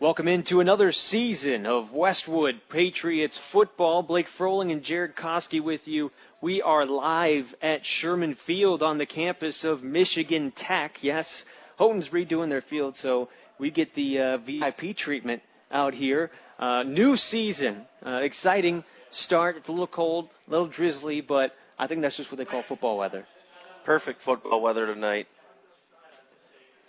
Welcome into another season of Westwood Patriots football. Blake Froling and Jared Koski with you. We are live at Sherman Field on the campus of Michigan Tech. Yes, Houghton's redoing their field, so we get the uh, VIP treatment out here. Uh, new season, uh, exciting start. It's a little cold, a little drizzly, but I think that's just what they call football weather. Perfect football weather tonight.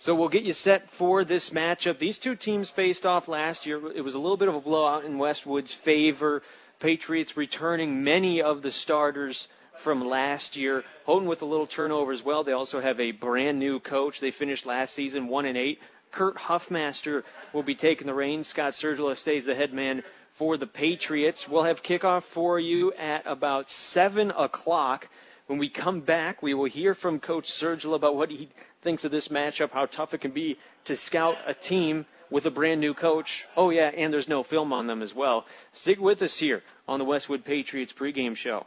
So we'll get you set for this matchup. These two teams faced off last year. It was a little bit of a blowout in Westwood's favor. Patriots returning many of the starters from last year. Houghton with a little turnover as well. They also have a brand new coach. They finished last season one and eight. Kurt Huffmaster will be taking the reins. Scott Sergila stays the head man for the Patriots. We'll have kickoff for you at about seven o'clock. When we come back, we will hear from Coach Sergila about what he thinks of this matchup, how tough it can be to scout a team with a brand new coach. Oh, yeah, and there's no film on them as well. Stick with us here on the Westwood Patriots pregame show.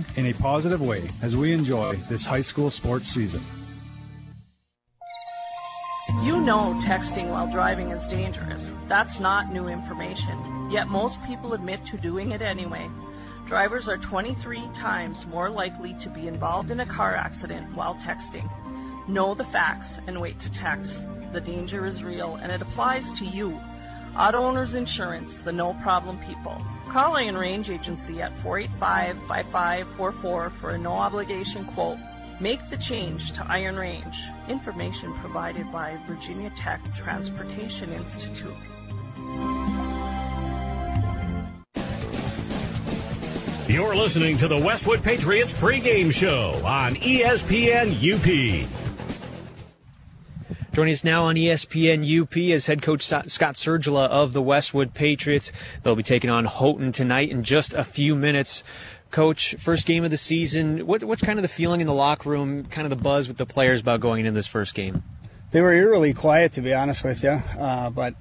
in a positive way as we enjoy this high school sports season. You know texting while driving is dangerous. That's not new information. Yet most people admit to doing it anyway. Drivers are 23 times more likely to be involved in a car accident while texting. Know the facts and wait to text. The danger is real and it applies to you. Auto Owners Insurance, the no problem people. Call Iron Range Agency at 485 5544 for a no obligation quote. Make the change to Iron Range. Information provided by Virginia Tech Transportation Institute. You're listening to the Westwood Patriots pregame show on ESPN UP. Joining us now on ESPN UP is head coach Scott Sergila of the Westwood Patriots. They'll be taking on Houghton tonight in just a few minutes. Coach, first game of the season. What, what's kind of the feeling in the locker room, kind of the buzz with the players about going into this first game? They were eerily quiet, to be honest with you. Uh, but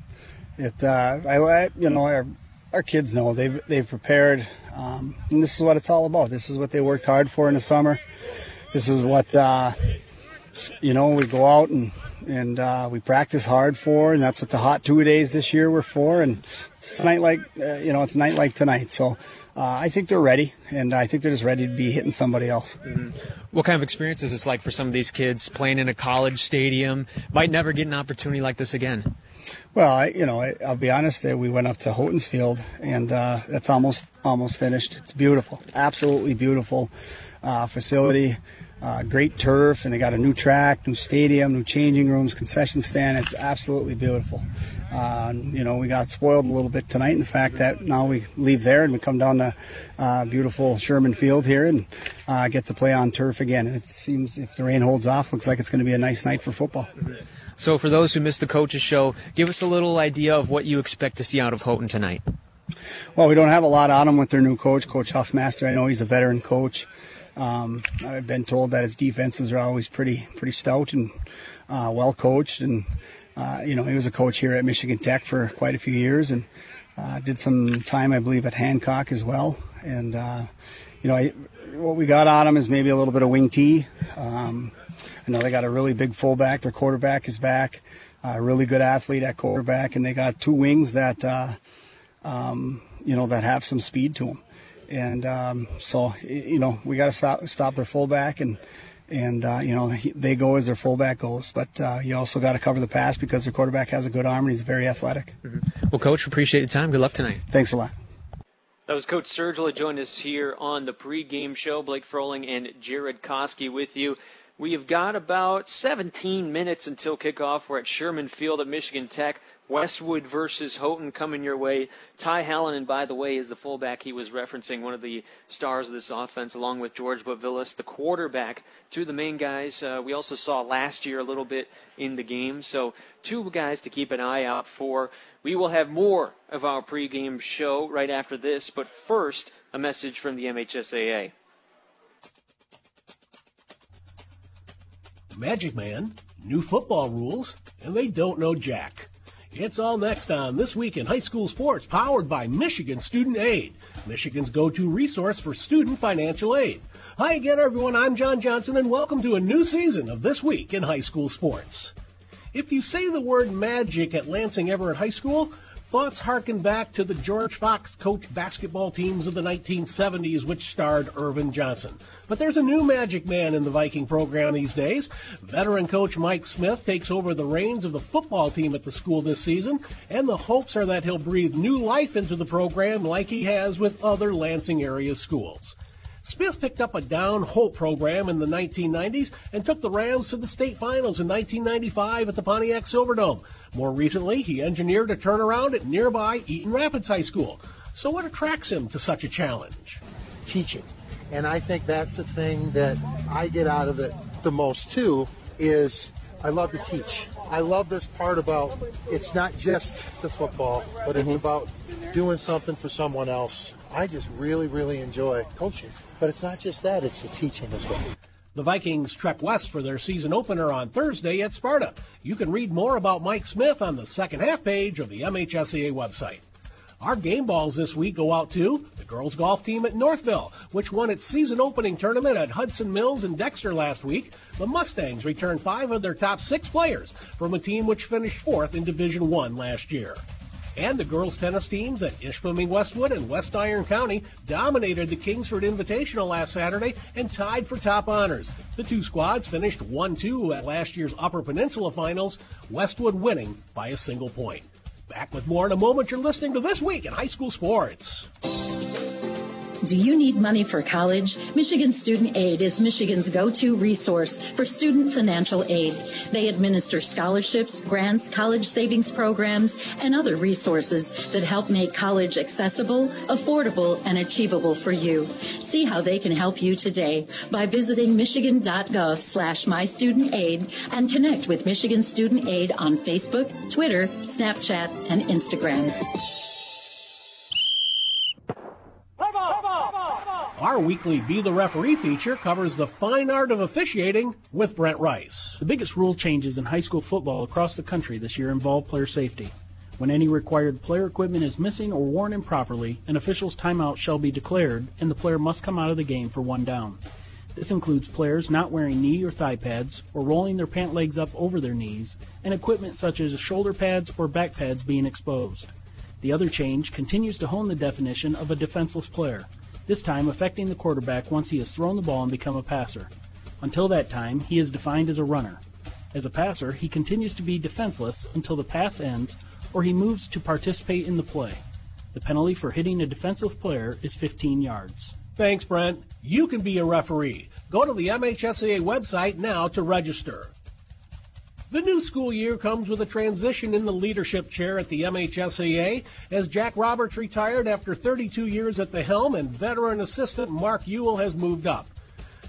it, uh, I, you know, our, our kids know they've they've prepared, um, and this is what it's all about. This is what they worked hard for in the summer. This is what uh, you know. We go out and and uh, we practice hard for, and that's what the hot two days this year were for. And it's tonight like uh, you know, it's night like tonight. So uh, I think they're ready, and I think they're just ready to be hitting somebody else. Mm-hmm. What kind of experience is this like for some of these kids playing in a college stadium? Might never get an opportunity like this again. Well, I, you know, I, will be honest. We went up to Houghton's Field, and uh, it's almost almost finished. It's beautiful, absolutely beautiful uh, facility uh, great turf, and they got a new track, new stadium, new changing rooms, concession stand. It's absolutely beautiful. Uh, you know, we got spoiled a little bit tonight. In fact, that now we leave there and we come down to uh, beautiful Sherman Field here and uh, get to play on turf again. And it seems if the rain holds off, looks like it's going to be a nice night for football. So, for those who missed the coaches show, give us a little idea of what you expect to see out of Houghton tonight. Well, we don't have a lot on them with their new coach, Coach Huffmaster. I know he's a veteran coach. Um, I've been told that his defenses are always pretty pretty stout and uh, well coached, and uh, you know he was a coach here at Michigan Tech for quite a few years, and uh, did some time I believe at Hancock as well. And uh, you know I, what we got on him is maybe a little bit of wing T. Um, I know they got a really big fullback. Their quarterback is back, a really good athlete at quarterback, and they got two wings that uh, um, you know that have some speed to them and um, so you know we got to stop stop their fullback and and uh, you know they go as their fullback goes, but uh, you also got to cover the pass because their quarterback has a good arm and he's very athletic. Mm-hmm. Well, coach, appreciate the time. Good luck tonight. Thanks a lot. That was Coach Sergila joined us here on the pregame show. Blake Froling and Jared Koski with you. We have got about 17 minutes until kickoff. We're at Sherman Field at Michigan Tech. Westwood versus Houghton coming your way. Ty Hallinan, by the way, is the fullback he was referencing, one of the stars of this offense, along with George Bavilis, the quarterback, two of the main guys uh, we also saw last year a little bit in the game. So, two guys to keep an eye out for. We will have more of our pregame show right after this, but first, a message from the MHSAA. Magic Man, new football rules, and they don't know Jack. It's all next on This Week in High School Sports, powered by Michigan Student Aid, Michigan's go to resource for student financial aid. Hi again, everyone. I'm John Johnson, and welcome to a new season of This Week in High School Sports. If you say the word magic at Lansing Everett High School, Thoughts harken back to the George Fox coach basketball teams of the 1970s, which starred Earvin Johnson. But there's a new magic man in the Viking program these days. Veteran coach Mike Smith takes over the reins of the football team at the school this season, and the hopes are that he'll breathe new life into the program like he has with other Lansing area schools. Smith picked up a down Holt program in the 1990s and took the Rams to the state finals in 1995 at the Pontiac Silverdome. More recently, he engineered a turnaround at nearby Eaton Rapids High School. So, what attracts him to such a challenge? Teaching. And I think that's the thing that I get out of it the most, too, is I love to teach. I love this part about it's not just the football, but it's mm-hmm. about doing something for someone else. I just really, really enjoy coaching. But it's not just that, it's the teaching as well. The Vikings trek west for their season opener on Thursday at Sparta. You can read more about Mike Smith on the second half page of the MHSAA website. Our game balls this week go out to the girls golf team at Northville, which won its season opening tournament at Hudson Mills and Dexter last week. The Mustangs returned five of their top six players from a team which finished fourth in Division One last year. And the girls tennis teams at Ishpeming Westwood and West Iron County dominated the Kingsford Invitational last Saturday and tied for top honors. The two squads finished 1-2 at last year's Upper Peninsula Finals, Westwood winning by a single point. Back with more in a moment. You're listening to This Week in High School Sports. Do you need money for college? Michigan Student Aid is Michigan's go-to resource for student financial aid. They administer scholarships, grants, college savings programs, and other resources that help make college accessible, affordable, and achievable for you. See how they can help you today by visiting michigan.gov slash mystudentaid and connect with Michigan Student Aid on Facebook, Twitter, Snapchat, and Instagram. Our weekly Be the Referee feature covers the fine art of officiating with Brent Rice. The biggest rule changes in high school football across the country this year involve player safety. When any required player equipment is missing or worn improperly, an official's timeout shall be declared and the player must come out of the game for one down. This includes players not wearing knee or thigh pads or rolling their pant legs up over their knees, and equipment such as shoulder pads or back pads being exposed. The other change continues to hone the definition of a defenseless player this time affecting the quarterback once he has thrown the ball and become a passer. Until that time, he is defined as a runner. As a passer, he continues to be defenseless until the pass ends or he moves to participate in the play. The penalty for hitting a defensive player is 15 yards. Thanks, Brent. You can be a referee. Go to the MHSAA website now to register. The new school year comes with a transition in the leadership chair at the MHSAA as Jack Roberts retired after 32 years at the helm and veteran assistant Mark Uyl has moved up.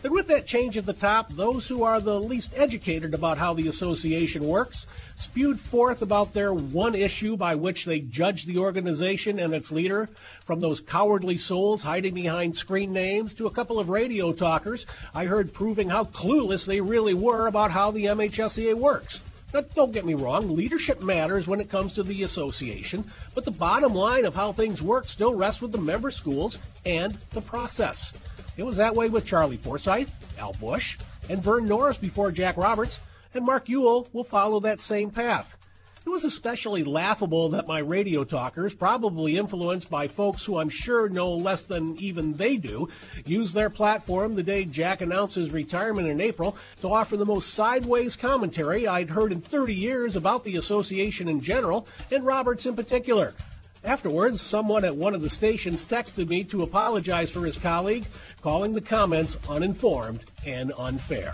And with that change at the top, those who are the least educated about how the association works spewed forth about their one issue by which they judge the organization and its leader, from those cowardly souls hiding behind screen names to a couple of radio talkers I heard proving how clueless they really were about how the MHSAA works. Now, don't get me wrong, leadership matters when it comes to the association, but the bottom line of how things work still rests with the member schools and the process. It was that way with Charlie Forsythe, Al Bush, and Vern Norris before Jack Roberts, and Mark Uyl will follow that same path. It was especially laughable that my radio talkers, probably influenced by folks who I'm sure know less than even they do, used their platform the day Jack announced his retirement in April to offer the most sideways commentary I'd heard in 30 years about the association in general and Roberts in particular. Afterwards, someone at one of the stations texted me to apologize for his colleague, calling the comments uninformed and unfair.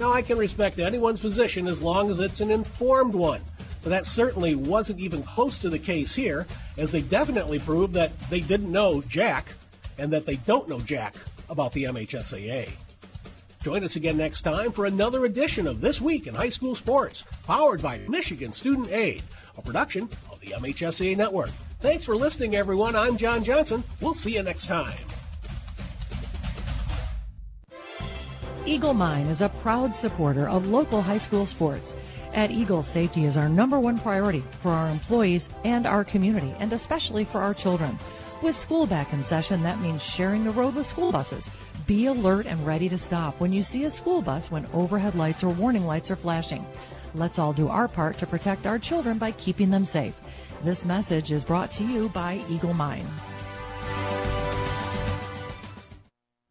Now, I can respect anyone's position as long as it's an informed one, but that certainly wasn't even close to the case here, as they definitely proved that they didn't know Jack and that they don't know Jack about the MHSAA. Join us again next time for another edition of This Week in High School Sports, powered by Michigan Student Aid, a production of the MHSAA Network. Thanks for listening, everyone. I'm John Johnson. We'll see you next time. Eagle Mine is a proud supporter of local high school sports. At Eagle, safety is our number one priority for our employees and our community, and especially for our children. With school back in session, that means sharing the road with school buses. Be alert and ready to stop when you see a school bus when overhead lights or warning lights are flashing. Let's all do our part to protect our children by keeping them safe. This message is brought to you by Eagle Mine.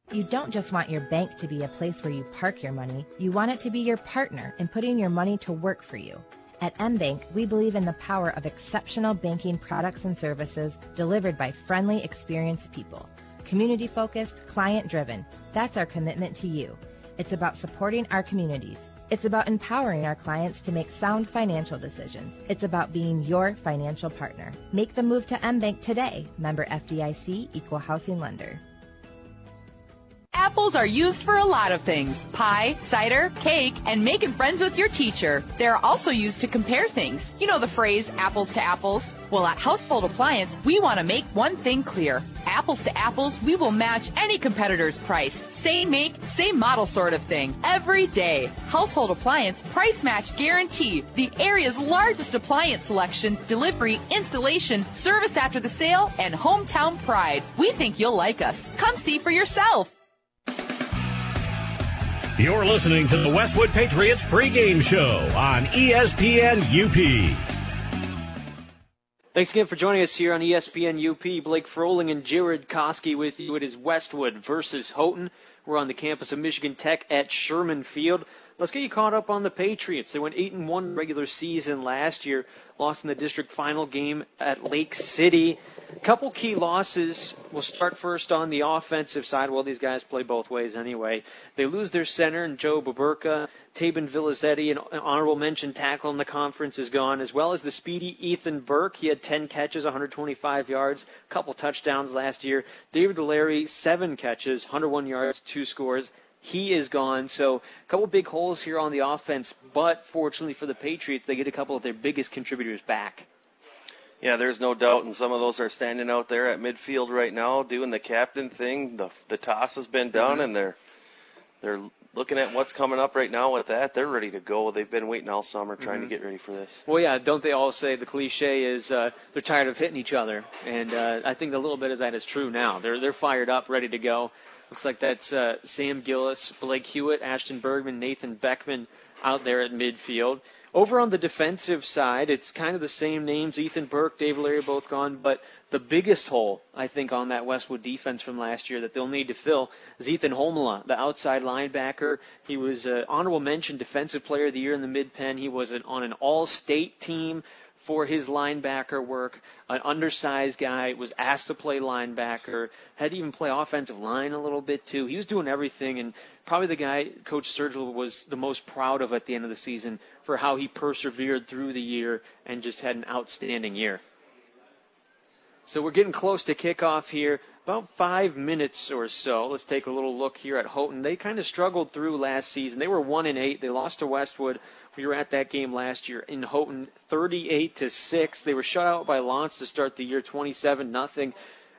You don't just want your bank to be a place where you park your money, you want it to be your partner in putting your money to work for you. At MBank, we believe in the power of exceptional banking products and services delivered by friendly, experienced people. Community focused, client driven. That's our commitment to you. It's about supporting our communities. It's about empowering our clients to make sound financial decisions. It's about being your financial partner. Make the move to MBank today. Member FDIC, Equal Housing Lender. Apples are used for a lot of things pie, cider, cake, and making friends with your teacher. They're also used to compare things. You know the phrase apples to apples? Well, at Household Appliance, we want to make one thing clear. Apples to apples, we will match any competitor's price. Same make, same model sort of thing. Every day. Household Appliance price match guarantee. The area's largest appliance selection, delivery, installation, service after the sale, and hometown pride. We think you'll like us. Come see for yourself. You're listening to the Westwood Patriots pregame show on ESPN UP. Thanks again for joining us here on ESPN UP. Blake Froling and Jared Koski with you. It is Westwood versus Houghton. We're on the campus of Michigan Tech at Sherman Field. Let's get you caught up on the Patriots. They went eight and one regular season last year, lost in the district final game at Lake City. A couple key losses. We'll start first on the offensive side. Well, these guys play both ways anyway. They lose their center, and Joe Baburka. Tabin Villazetti, an honorable mention tackle in the conference, is gone, as well as the speedy Ethan Burke. He had 10 catches, 125 yards, a couple touchdowns last year. David Delarry, seven catches, 101 yards, two scores. He is gone. So a couple big holes here on the offense, but fortunately for the Patriots, they get a couple of their biggest contributors back. Yeah, there's no doubt, and some of those are standing out there at midfield right now, doing the captain thing. The the toss has been done, Mhm. and they're they're looking at what's coming up right now with that. They're ready to go. They've been waiting all summer trying to Mhm. get ready for this. Well, yeah, don't they all say the cliche is uh, they're tired of hitting each other, and uh, I think a little bit of that is true now. They're they're fired up, ready to go. Looks like that's uh, Sam Gillis, Blake Hewitt, Ashton Bergman, Nathan Beckman out there at midfield. Over on the defensive side, it's kind of the same names. Ethan Burke, Dave Larry, both gone. But the biggest hole, I think, on that Westwood defense from last year that they'll need to fill is Ethan Holmela, the outside linebacker. He was an honorable mention defensive player of the year in the mid pen. He was an, on an all-state team for his linebacker work. An undersized guy was asked to play linebacker. Had to even play offensive line a little bit too. He was doing everything, and probably the guy Coach Sergil was the most proud of at the end of the season for how he persevered through the year and just had an outstanding year. So we're getting close to kickoff here. About five minutes or so. Let's take a little look here at Houghton. They kind of struggled through last season. They were one and eight. They lost to Westwood. We were at that game last year in Houghton, 38 to six. They were shut out by L'Anse to start the year, 27 nothing.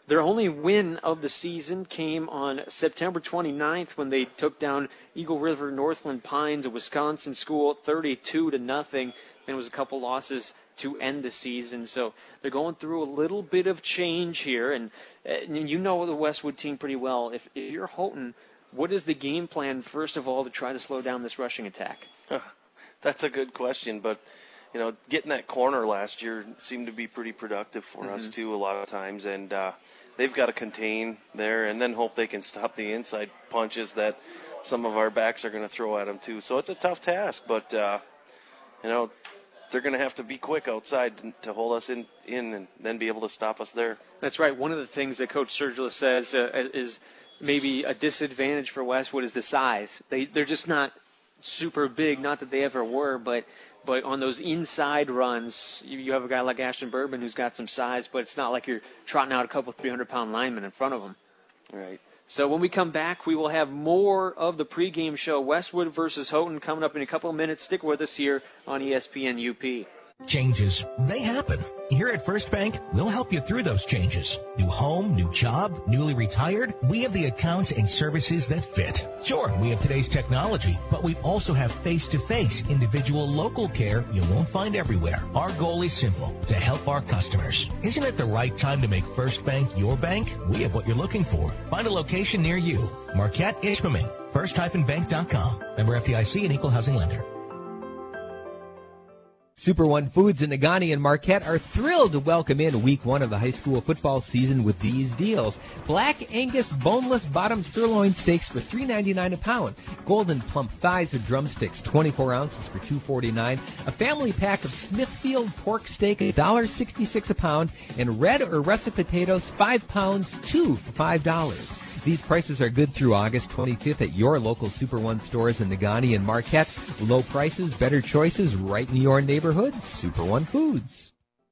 Their only win of the season came on September 29th when they took down Eagle River Northland Pines, a Wisconsin school, 32 to nothing. And it was a couple losses to end the season. So they're going through a little bit of change here, and, and you know the Westwood team pretty well. If, if you're Houghton, what is the game plan first of all to try to slow down this rushing attack? That's a good question, but you know, getting that corner last year seemed to be pretty productive for us Mhm. too a lot of times, and uh, they've got to contain there and then hope they can stop the inside punches that some of our backs are going to throw at them too. So it's a tough task, but uh, you know, they're going to have to be quick outside to hold us in, in and then be able to stop us there. That's right. One of the things that Coach Sergila says uh, is maybe a disadvantage for Westwood is the size. They they're just not super big. Not that they ever were, but but on those inside runs, you, you have a guy like Ashton Bergman who's got some size, but it's not like you're trotting out a couple 300 pound linemen in front of him. Right. So when we come back, we will have more of the pregame show, Westwood versus Houghton, coming up in a couple of minutes. Stick with us here on ESPN UP. Changes, they happen. Here at First Bank, we'll help you through those changes. New home, new job, newly retired. We have the accounts and services that fit. Sure, we have today's technology, but we also have face-to-face individual local care you won't find everywhere. Our goal is simple, to help our customers. Isn't it the right time to make First Bank your bank? We have what you're looking for. Find a location near you. Marquette Ishpeming. First-bank.com. Member FDIC and equal housing lender. Super One Foods in Negaunee and Marquette are thrilled to welcome in week one of the high school football season with these deals. Black Angus boneless bottom sirloin steaks for $3.99 a pound. Golden plump thighs and drumsticks, 24 ounces for $2.49. A family pack of Smithfield pork steak, $1.66 a pound. And red or russet potatoes, 5 pounds, 2 for $5. These prices are good through August 25th at your local Super One stores in Negaunee and Marquette. Low prices, better choices right in your neighborhood. Super One Foods.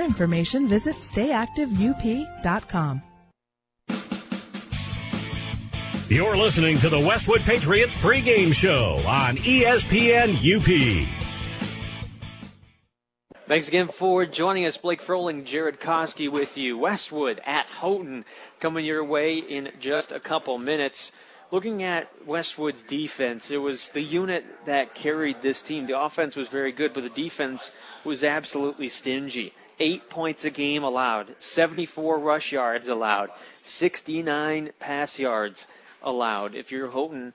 information, visit stayactiveup.com. You're listening to the Westwood Patriots pregame show on ESPN UP. Thanks again for joining us. Blake Froling, Jared Koski with you. Westwood at Houghton coming your way in just a couple minutes. Looking at Westwood's defense, it was the unit that carried this team. The offense was very good, but the defense was absolutely stingy eight points a game allowed, 74 rush yards allowed, 69 pass yards allowed. If you're Houghton,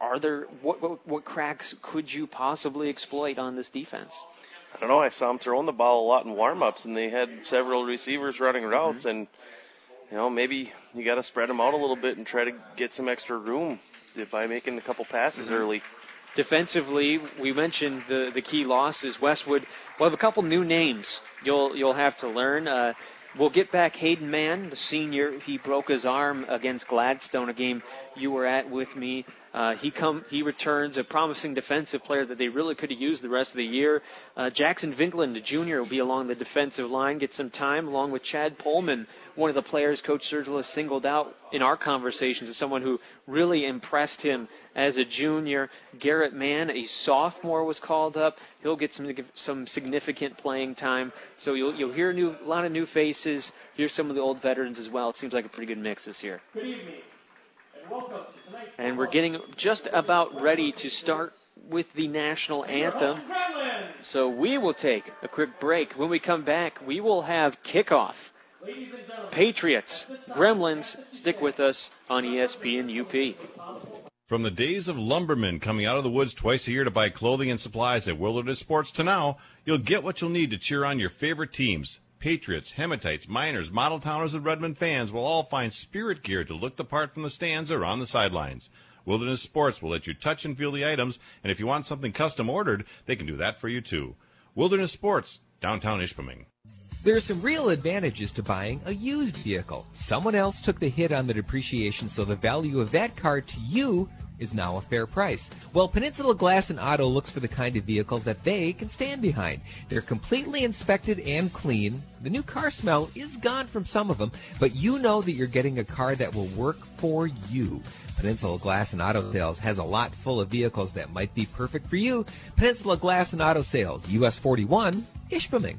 are there what, what, what cracks could you possibly exploit on this defense? I don't know. I saw them throwing the ball a lot in warm-ups, and they had several receivers running routes, mm-hmm. and you know maybe you got to spread them out a little bit and try to get some extra room by making a couple passes mm-hmm. early. Defensively, we mentioned the the key losses. Westwood will have a couple new names. You'll you'll have to learn. Uh, we'll get back Hayden Mann, the senior. He broke his arm against Gladstone, a game you were at with me. Uh, he come he returns a promising defensive player that they really could have used the rest of the year. Uh, Jackson Vinkland, the junior, will be along the defensive line, get some time along with Chad Pullman one of the players Coach Sergila singled out in our conversations as someone who really impressed him as a junior. Garrett Mann, a sophomore, was called up. He'll get some some significant playing time. So you'll you'll hear a new a lot of new faces. Hear some of the old veterans as well. It seems like a pretty good mix this year. Good evening, and welcome to tonight's. And we're getting just about ready to start with the national anthem. So we will take a quick break. When we come back, we will have kickoff Patriots, Gremlins, stick with us on ESPN UP. From the days of lumbermen coming out of the woods twice a year to buy clothing and supplies at Wilderness Sports to now, you'll get what you'll need to cheer on your favorite teams. Patriots, Hematites, Miners, Model Towners, and Redmen fans will all find spirit gear to look the part from the stands or on the sidelines. Wilderness Sports will let you touch and feel the items, and if you want something custom ordered, they can do that for you too. Wilderness Sports, downtown Ishpeming. There are some real advantages to buying a used vehicle. Someone else took the hit on the depreciation, so the value of that car to you is now a fair price. Well, Peninsula Glass and Auto looks for the kind of vehicle that they can stand behind. They're completely inspected and clean. The new car smell is gone from some of them, but you know that you're getting a car that will work for you. Peninsula Glass and Auto Sales has a lot full of vehicles that might be perfect for you. Peninsula Glass and Auto Sales, US 41, Ishpeming.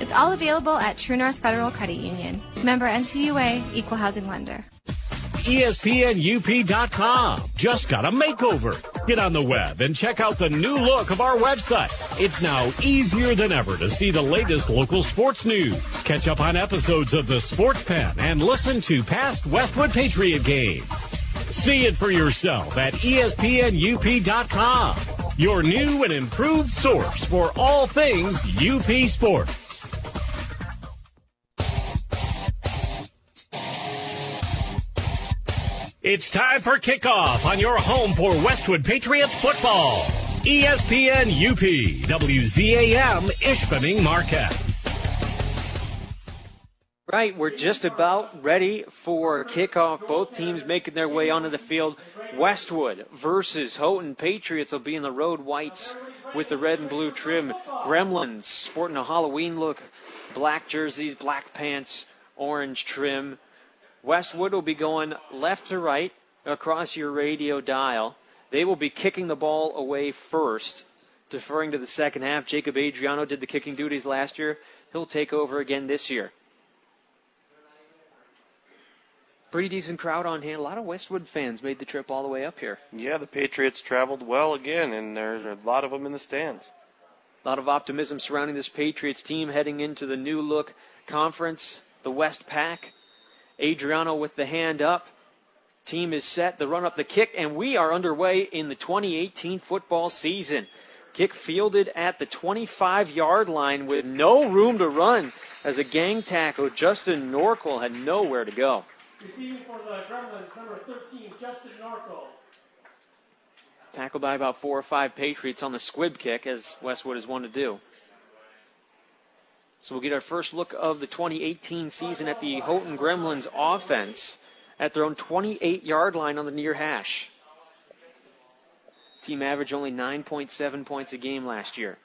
It's all available at True North Federal Credit Union. Member NCUA, Equal Housing Lender. ESPNUP.com just got a makeover. Get on the web and check out the new look of our website. It's now easier than ever to see the latest local sports news. Catch up on episodes of the Sports Pen and listen to past Westwood Patriot games. See it for yourself at ESPNUP.com. Your new and improved source for all things UP sports. It's time for kickoff on your home for Westwood Patriots football. ESPN UP, WZAM, Ishpeming Marquette. Right, we're just about ready for kickoff. Both teams making their way onto the field. Westwood versus Houghton Patriots will be in the road whites with the red and blue trim. Gremlins sporting a Halloween look, black jerseys, black pants, orange trim. Westwood will be going left to right across your radio dial. They will be kicking the ball away first, deferring to the second half. Jacob Adriano did the kicking duties last year. He'll take over again this year. Pretty decent crowd on hand. A lot of Westwood fans made the trip all the way up here. Yeah, the Patriots traveled well again, and there's a lot of them in the stands. A lot of optimism surrounding this Patriots team heading into the new look conference, the West Pack. Adriano with the hand up. Team is set. The run up the kick, and we are underway in the 2018 football season. Kick fielded at the 25 yard line with no room to run as a gang tackle. Justin Norkel had nowhere to go. Receiving for the Gremlins, number 13, Justin Norco. Tackled by about four or five Patriots on the squib kick, as Westwood is one to do. So we'll get our first look of the 2018 season at the Houghton Gremlins offense at their own 28 yard line on the near hash. Team averaged only 9.7 points a game last year.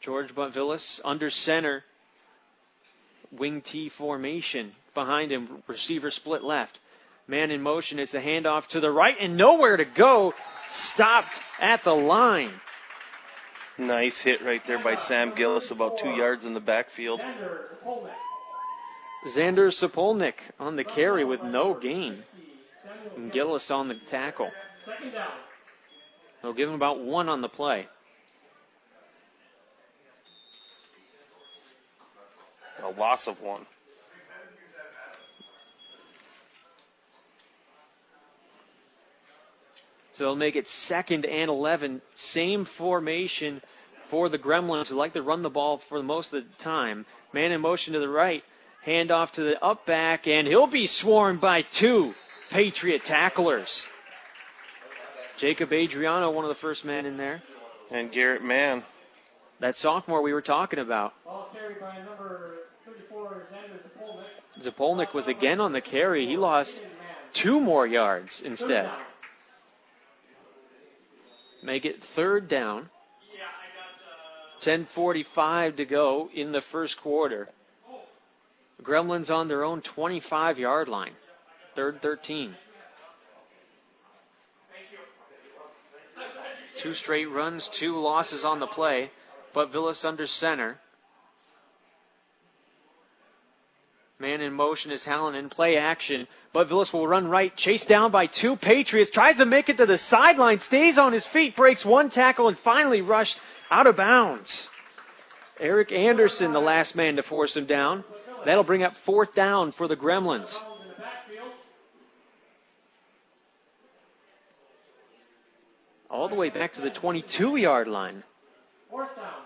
George Buntvillis under center. Wing T formation. Behind him, receiver split left. Man in motion. It's a handoff to the right and nowhere to go. Stopped at the line. Nice hit right there by Sam Gillis, about two yards in the backfield. Xander Sapolnik on the carry with no gain. And Gillis on the tackle. They'll give him about one on the play. A loss of one. So they'll make it second and 11. Same formation for the Gremlins who like to run the ball for most of the time. Man in motion to the right. Hand off to the up back, and he'll be swarmed by two Patriot tacklers. Jacob Adriano, one of the first men in there. And Garrett Mann. That sophomore we were talking about. Ball carried by number 34, Xander Zapolnik. Zapolnik was again on the carry. He lost two more yards instead. Make it third down. 10:45 to go in the first quarter. Gremlins on their own 25-yard line. Third 13. Two straight runs, two losses on the play, but Villas under center. Man in motion is Hallinan Play action. But Villas will run right. Chased down by two Patriots. Tries to make it to the sideline. Stays on his feet. Breaks one tackle and finally rushed out of bounds. Eric Anderson, the last man to force him down. That'll bring up fourth down for the Gremlins. All the way back to the 22 yard line. Fourth down.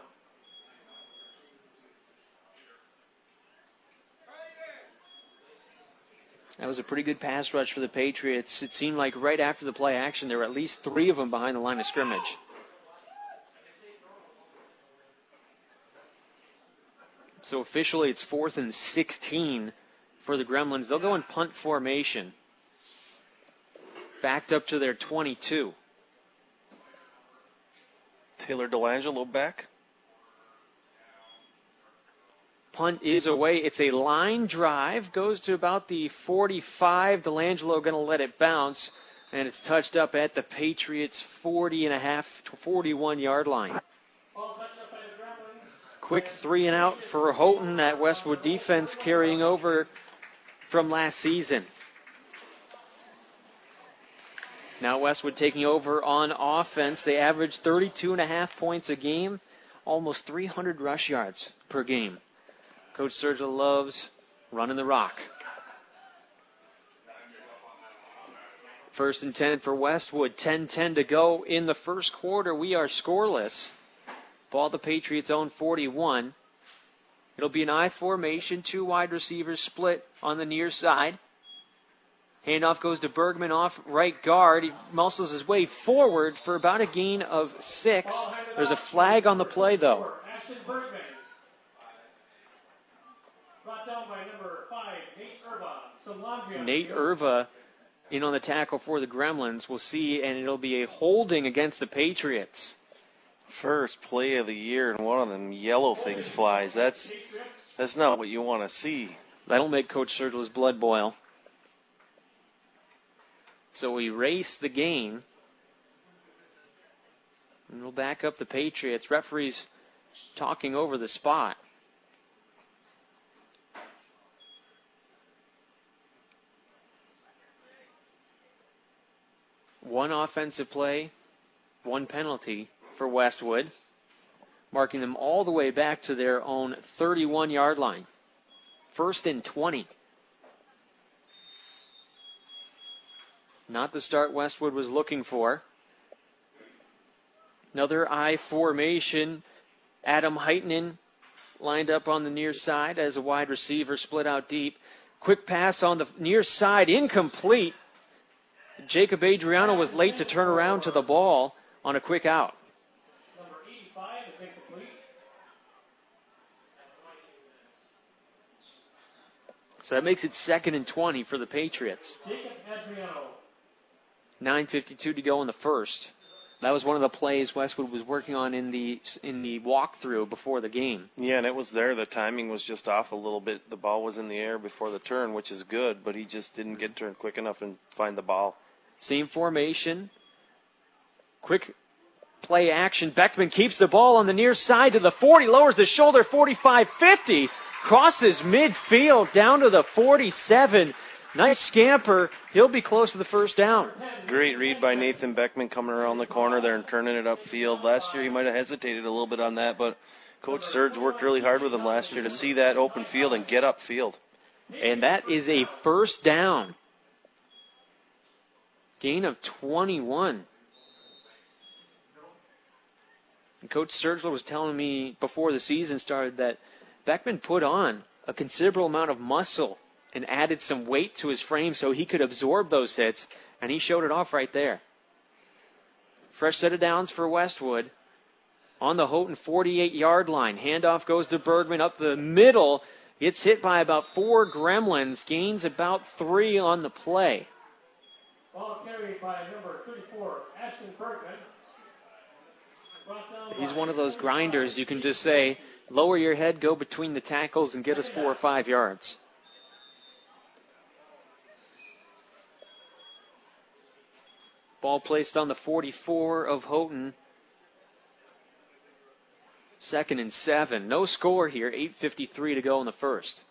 That was a pretty good pass rush for the Patriots. It seemed like right after the play action, there were at least three of them behind the line of scrimmage. So officially, it's fourth and 16 for the Gremlins. They'll go in punt formation. Backed up to their 22. Taylor DeLangelo back. Punt is away. It's a line drive. Goes to about the 45. Delangelo going to let it bounce. And it's touched up at the Patriots' 40 and a half to 41 yard line. Quick three and out for Houghton. That Westwood defense carrying over from last season. Now Westwood taking over on offense. They average 32 and a half points a game, almost 300 rush yards per game. Coach Sergila loves running the rock. First and 10 for Westwood. 10 10 to go in the first quarter. We are scoreless. Ball the Patriots own 41. It'll be an I formation, two wide receivers split on the near side. Handoff goes to Bergman off right guard. He muscles his way forward for about a gain of six. There's a flag on the play, though. Ashton Bergman. Brought down by number five, Nate Irva. Solandria. Nate Irva in on the tackle for the Gremlins. We'll see, and it'll be a holding against the Patriots. First play of the year, and one of them yellow things flies. That's that's not what you want to see. That'll make Coach Sergila's blood boil. So we race the game. And we'll back up the Patriots. Referees talking over the spot. One offensive play, one penalty for Westwood, marking them all the way back to their own 31 yard line. First and 20. Not the start Westwood was looking for. Another I formation. Adam Heitnen lined up on the near side as a wide receiver, split out deep. Quick pass on the near side, incomplete. Jacob Adriano was late to turn around to the ball on a quick out. Number 85 is incomplete. So that makes it second and 20 for the Patriots. 9:52 to go in the first. That was one of the plays Westwood was working on in the in the walkthrough before the game. Yeah, and it was there. The timing was just off a little bit. The ball was in the air before the turn, which is good, but he just didn't get turned quick enough and find the ball. Same formation. Quick play action. Beckman keeps the ball on the near side to the 40, lowers the shoulder 45 50, crosses midfield down to the 47. Nice scamper. He'll be close to the first down. Great read by Nathan Beckman coming around the corner there and turning it upfield. Last year he might have hesitated a little bit on that, but Coach Surge worked really hard with him last year to see that open field and get upfield. And that is a first down. Gain of 21. And Coach Sergila was telling me before the season started that Beckman put on a considerable amount of muscle and added some weight to his frame so he could absorb those hits, and he showed it off right there. Fresh set of downs for Westwood. On the Houghton 48 yard line. Handoff goes to Bergman up the middle. Gets hit by about four gremlins. Gains about three on the play. Ball carried by number 34, Ashton Bergman. He's one of those grinders. You can just say, lower your head, go between the tackles, and get us four or five yards. Ball placed on the 44 of Houghton. Second and seven. No score here. 8.53 to go in the first.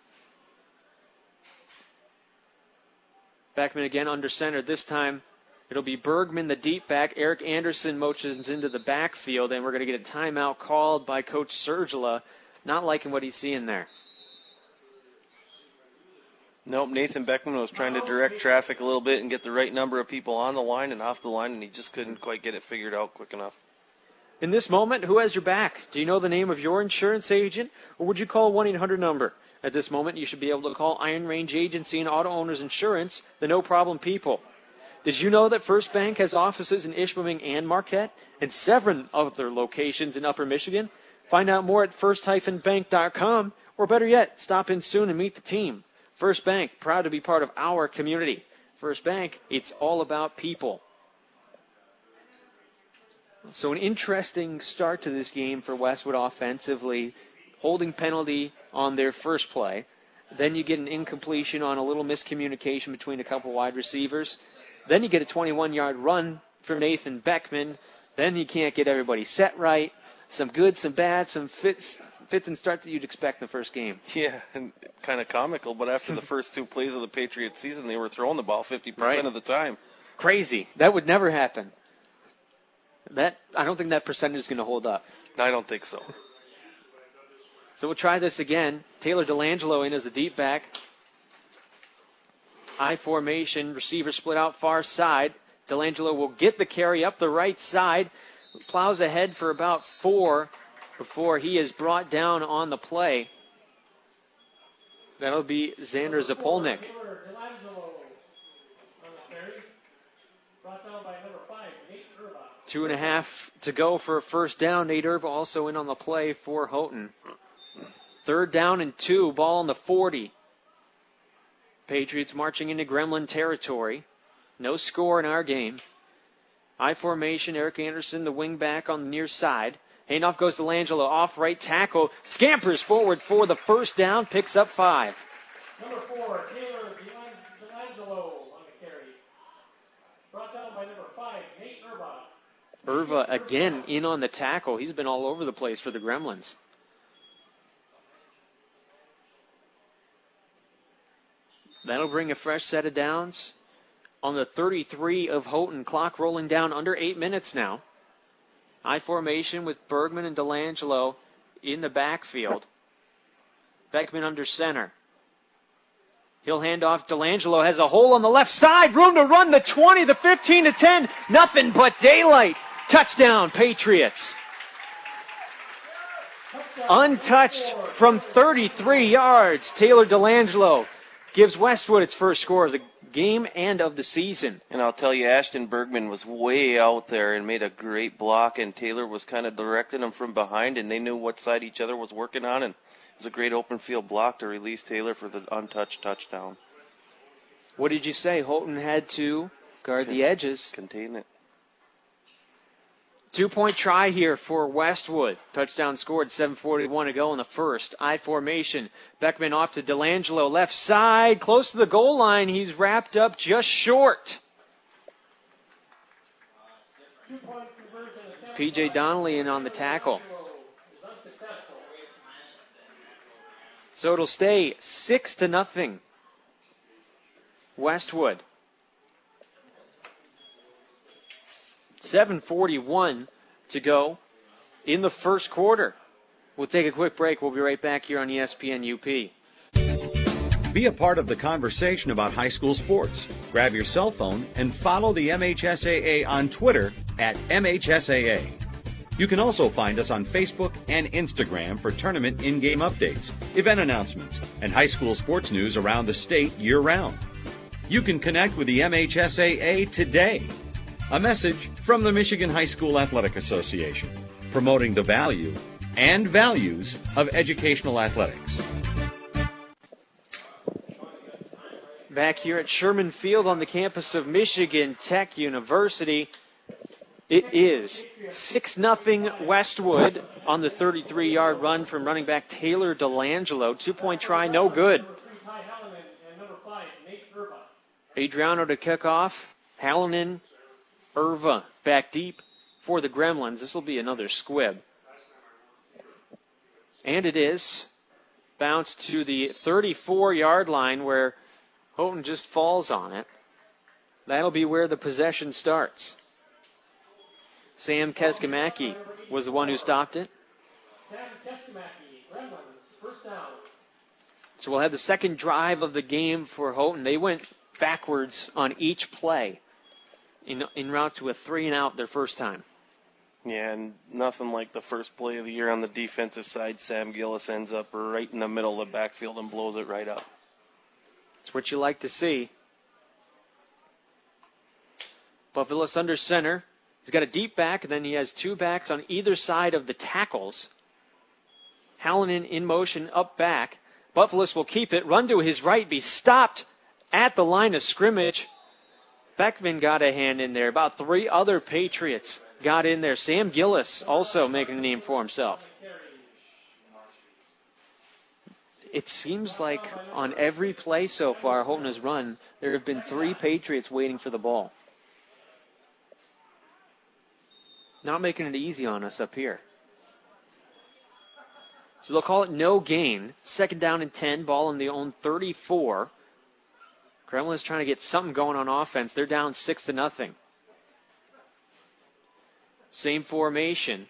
Beckman again under center. This time it'll be Bergman, the deep back. Eric Anderson motions into the backfield, and we're going to get a timeout called by Coach Sergila. Not liking what he's seeing there. Nope, Nathan Beckman was trying to direct traffic a little bit and get the right number of people on the line and off the line, and he just couldn't quite get it figured out quick enough. In this moment, who has your back? Do you know the name of your insurance agent, or would you call 1 800 number? At this moment, you should be able to call Iron Range Agency and Auto Owners Insurance, the no problem people. Did you know that First Bank has offices in Ishpeming and Marquette and seven other locations in Upper Michigan? Find out more at first-bank.com Or better yet, stop in soon and meet the team. First Bank, proud to be part of our community. First Bank, it's all about people. So, an interesting start to this game for Westwood offensively, holding penalty on their first play. Then you get an incompletion on a little miscommunication between a couple wide receivers. Then you get a 21 yard run from Nathan Beckman. Then you can't get everybody set right. Some good, some bad, some fits, fits and starts that you'd expect in the first game. Yeah, and kind of comical, but after the first two plays of the Patriots season, they were throwing the ball 50% Right. of the time. Crazy. That would never happen. That I don't think that percentage is going to hold up. I don't think so. So we'll try this again. Taylor Delangelo in as the deep back. I formation, receiver split out far side. Delangelo will get the carry up the right side, plows ahead for about four before he is brought down on the play. That'll be Xander Zapolnik. Two and a half to go for a first down. Nate Irva also in on the play for Houghton. Third down and two, ball on the 40. Patriots marching into Gremlin territory. No score in our game. I formation, Eric Anderson, the wing back on the near side. Handoff goes to Langelo, off right tackle, scampers forward for the first down, picks up five. Number four, Taylor Delangelo on the carry. Brought down by number five, Nate Urba. Irva again in on the tackle. He's been all over the place for the Gremlins. That'll bring a fresh set of downs on the 33 of Houghton. Clock rolling down under eight minutes now. I formation with Bergman and Delangelo in the backfield. Beckman under center. He'll hand off. Delangelo has a hole on the left side. Room to run the 20, the 15 to 10. Nothing but daylight. Touchdown, Patriots. Untouched from 33 yards. Taylor Delangelo gives Westwood its first score of the game and of the season. And I'll tell you, Ashton Bergman was way out there and made a great block, and Taylor was kind of directing him from behind, and they knew what side each other was working on, and it was a great open field block to release Taylor for the untouched touchdown. What did you say? Houghton had to guard the edges. Contain it. Two point try here for Westwood. Touchdown scored, 7.41 to go in the first. I formation. Beckman off to Delangelo, left side, close to the goal line. He's wrapped up just short. PJ Donnelly in on the tackle. So it'll stay six to nothing. Westwood. 7:41 to go in the first quarter. We'll take a quick break. We'll be right back here on ESPN UP. Be a part of the conversation about high school sports. Grab your cell phone and follow the MHSAA on Twitter at MHSAA. You can also find us on Facebook and Instagram for tournament in game updates, event announcements, and high school sports news around the state year round. You can connect with the MHSAA today. A message from the Michigan High School Athletic Association, promoting the value and values of educational athletics. Back here at Sherman Field on the campus of Michigan Tech University. It is 6 0 Westwood on the 33 yard run from running back Taylor Delangelo. Two point try, no good. Adriano to kick off. Hallinan, Irva back deep for the Gremlins. This will be another squib. And it is. bounced to the 34 yard line where Houghton just falls on it. That'll be where the possession starts. Sam Keskamaki was the one who stopped it. Sam Kessamaki, Gremlins, first down. So we'll have the second drive of the game for Houghton. They went backwards on each play in, in route to a three and out their first time. Yeah, and nothing like the first play of the year on the defensive side. Sam Gillis ends up right in the middle of the backfield and blows it right up. It's what you like to see. Buffalo's under center. He's got a deep back, and then he has two backs on either side of the tackles. Hallinan in motion up back. Buffaloes will keep it. Run to his right, be stopped at the line of scrimmage. Beckman got a hand in there. About three other Patriots got in there. Sam Gillis also making a name for himself. It seems like on every play so far, Houghton has run, there have been three Patriots waiting for the ball. Not making it easy on us up here. So they'll call it no gain. Second down and 10, ball in the own 34. Gremlin's trying to get something going on offense. They're down 6 to nothing. Same formation.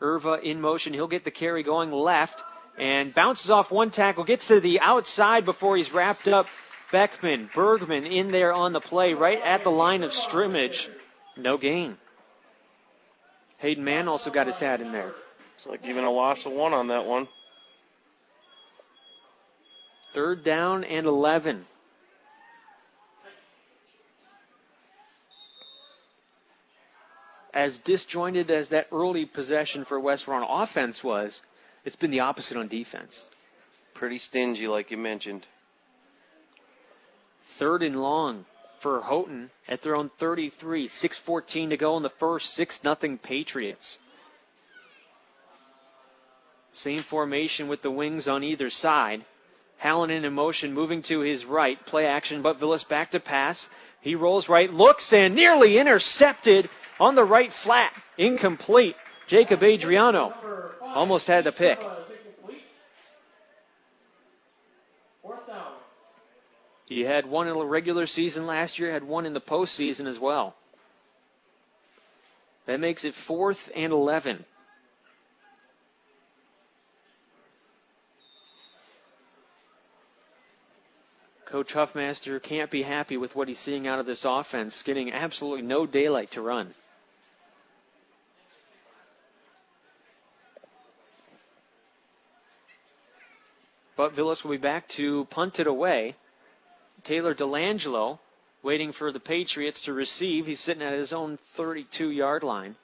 Irva in motion. He'll get the carry going left and bounces off one tackle, gets to the outside before he's wrapped up. Beckman, Bergman in there on the play, right at the line of scrimmage. No gain. Hayden Mann also got his hat in there. It's like even a loss of one on that one. Third down and 11. As disjointed as that early possession for Westwood offense was, it's been the opposite on defense. Pretty stingy, like you mentioned. Third and long for Houghton at their own 33. 6.14 to go in the first. 6 0 Patriots. Same formation with the wings on either side. Hallinan in motion, moving to his right. Play action, but Villas back to pass. He rolls right, looks, and nearly intercepted on the right flat. Incomplete. Jacob Adriano almost had the pick. He had one in the regular season last year, had one in the postseason as well. That makes it fourth and 11. Coach Huffmaster can't be happy with what he's seeing out of this offense, getting absolutely no daylight to run. Butvillis will be back to punt it away. Taylor Delangelo waiting for the Patriots to receive. He's sitting at his own 32 yard line.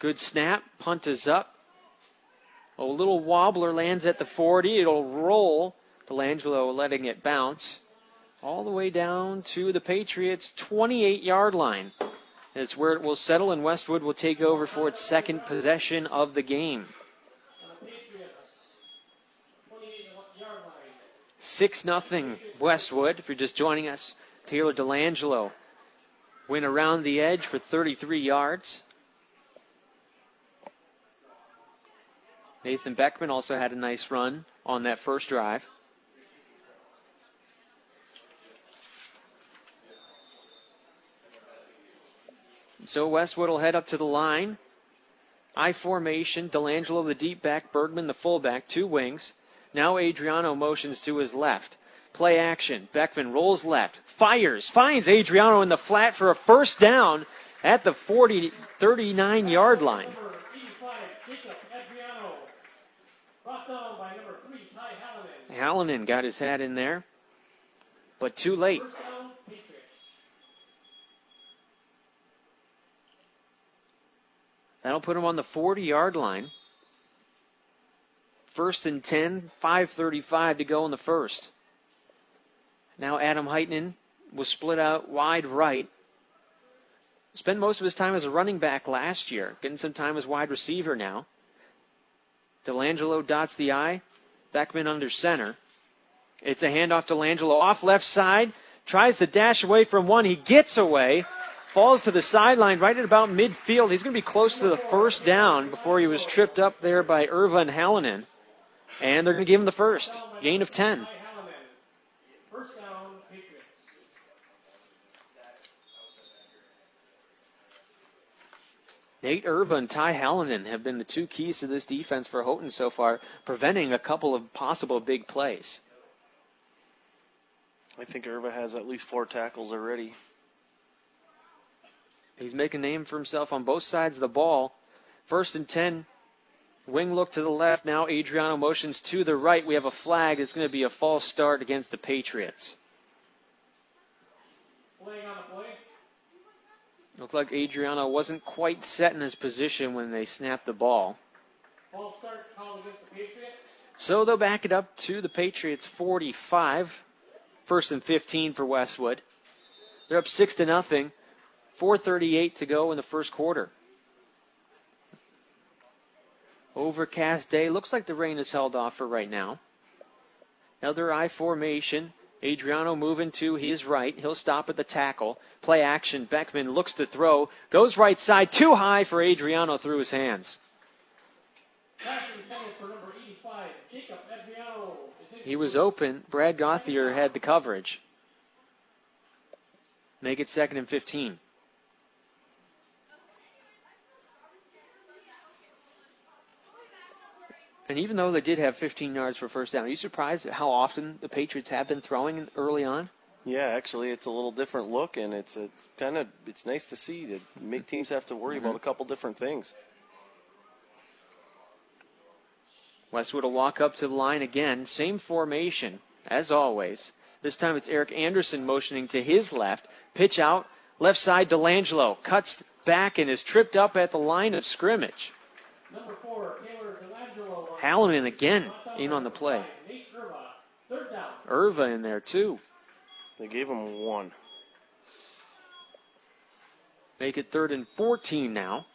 Good snap. Punt is up. A little wobbler lands at the 40. It'll roll. Delangelo letting it bounce all the way down to the Patriots' 28 yard line. It's where it will settle, and Westwood will take over for its second possession of the game. 6 0 Westwood. If you're just joining us, Taylor Delangelo went around the edge for 33 yards. Nathan Beckman also had a nice run on that first drive. So Westwood will head up to the line. I formation, Delangelo the deep back, Bergman the fullback, two wings. Now Adriano motions to his left. Play action. Beckman rolls left, fires, finds Adriano in the flat for a first down at the 40, 39 yard line. Hallinan got his hat in there, but too late. That'll put him on the 40 yard line. First and 10, 5.35 to go in the first. Now Adam Heitman was split out wide right. Spent most of his time as a running back last year, getting some time as wide receiver now. Delangelo dots the I. Beckman under center. It's a handoff to Delangelo off left side. Tries to dash away from one. He gets away. Falls to the sideline right at about midfield. He's going to be close to the first down before he was tripped up there by Irva and Hallinan. And they're going to give him the first. Gain of 10. Nate Irva and Ty Hallinan have been the two keys to this defense for Houghton so far, preventing a couple of possible big plays. I think Irva has at least four tackles already. He's making a name for himself on both sides of the ball. First and 10. Wing look to the left. Now Adriano motions to the right. We have a flag. It's going to be a false start against the Patriots. Looked like Adriano wasn't quite set in his position when they snapped the ball. False start called against the Patriots. So they'll back it up to the Patriots 45. First and 15 for Westwood. They're up 6 to nothing. 438 to go in the first quarter. Overcast day. Looks like the rain is held off for right now. Another I formation. Adriano moving to his right. He'll stop at the tackle. Play action. Beckman looks to throw. Goes right side. Too high for Adriano through his hands. Passing intended for number 85, Jacob Adriano. He was open. Brad Gothier had the coverage. Make it second and 15. And even though they did have 15 yards for first down, are you surprised at how often the Patriots have been throwing early on? Yeah, actually, it's a little different look, and it's it's kind of it's nice to see to make mm-hmm. teams have to worry about mm-hmm. a couple different things. Westwood will walk up to the line again. Same formation as always. This time it's Eric Anderson motioning to his left. Pitch out. Left side, Delangelo cuts back and is tripped up at the line of scrimmage. Number four, Taylor Delangelo. Hallinan again in on the play. Irva. In there too. They gave him one. Make it third and 14 now.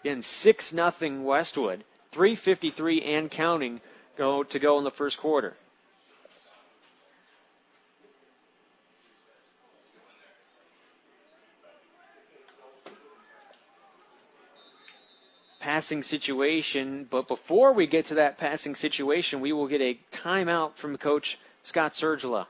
Again, 6 nothing Westwood. 353 and counting go to go in the first quarter. Passing situation, but before we get to that passing situation, we will get a timeout from coach Scott Sergila.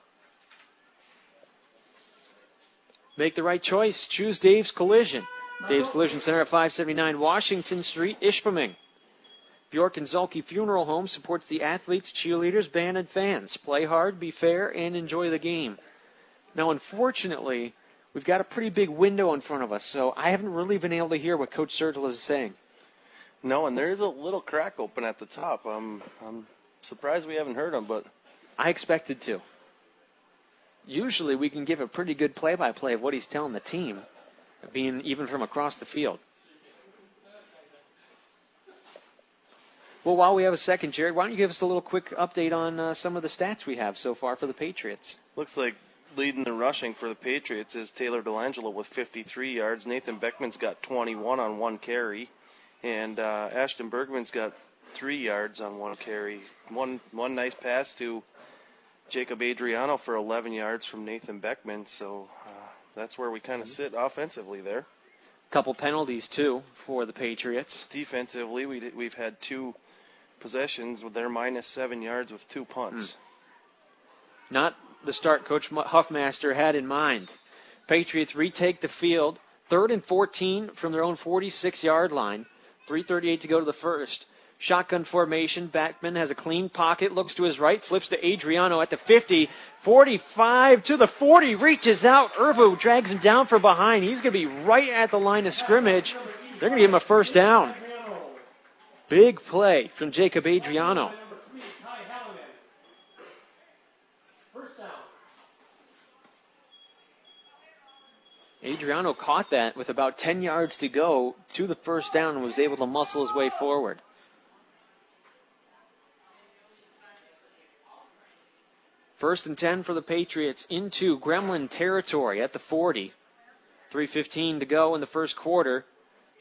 Make the right choice. Choose Dave's Collision. Dave's Collision Center at 579 Washington Street, Ishpeming. Bjork and Zhulkie Funeral Home supports the athletes, cheerleaders, band, and fans. Play hard, be fair, and enjoy the game. Now, unfortunately, we've got a pretty big window in front of us, so I haven't really been able to hear what Coach Sergila is saying. No, and there's a little crack open at the top. I'm I'm surprised we haven't heard him, but I expected to. Usually, we can give a pretty good play-by-play of what he's telling the team, being even from across the field. Well, while we have a second, Jared, why don't you give us a little quick update on uh, some of the stats we have so far for the Patriots? looks like leading the rushing for the Patriots is Taylor Delangelo with 53 yards. Nathan Beckman's got 21 on one carry, and uh, Ashton Bergman's got three yards on one carry. One one nice pass to Jacob Adriano for 11 yards from Nathan Beckman. So uh, that's where we kind of sit offensively there. Couple penalties too for the Patriots. Defensively, we we've had two possessions with their minus seven yards with two punts. Not the start Coach Huffmaster had in mind. Patriots retake the field, third and 14 from their own 46 yard line. 3.38 to go to the first. Shotgun formation. Beckman has a clean pocket, looks to his right, flips to Adriano at the 50. 45 to the 40, reaches out. Irva drags him down from behind. He's going to be right at the line of scrimmage. They're going to give him a first down. Big play from Jacob Adriano. Number three, Ty Hallinan. First down. Adriano caught that with about 10 yards to go to the first down and was able to muscle his way forward. First and 10 for the Patriots into Gremlin territory at the 40. 3.15 to go in the first quarter.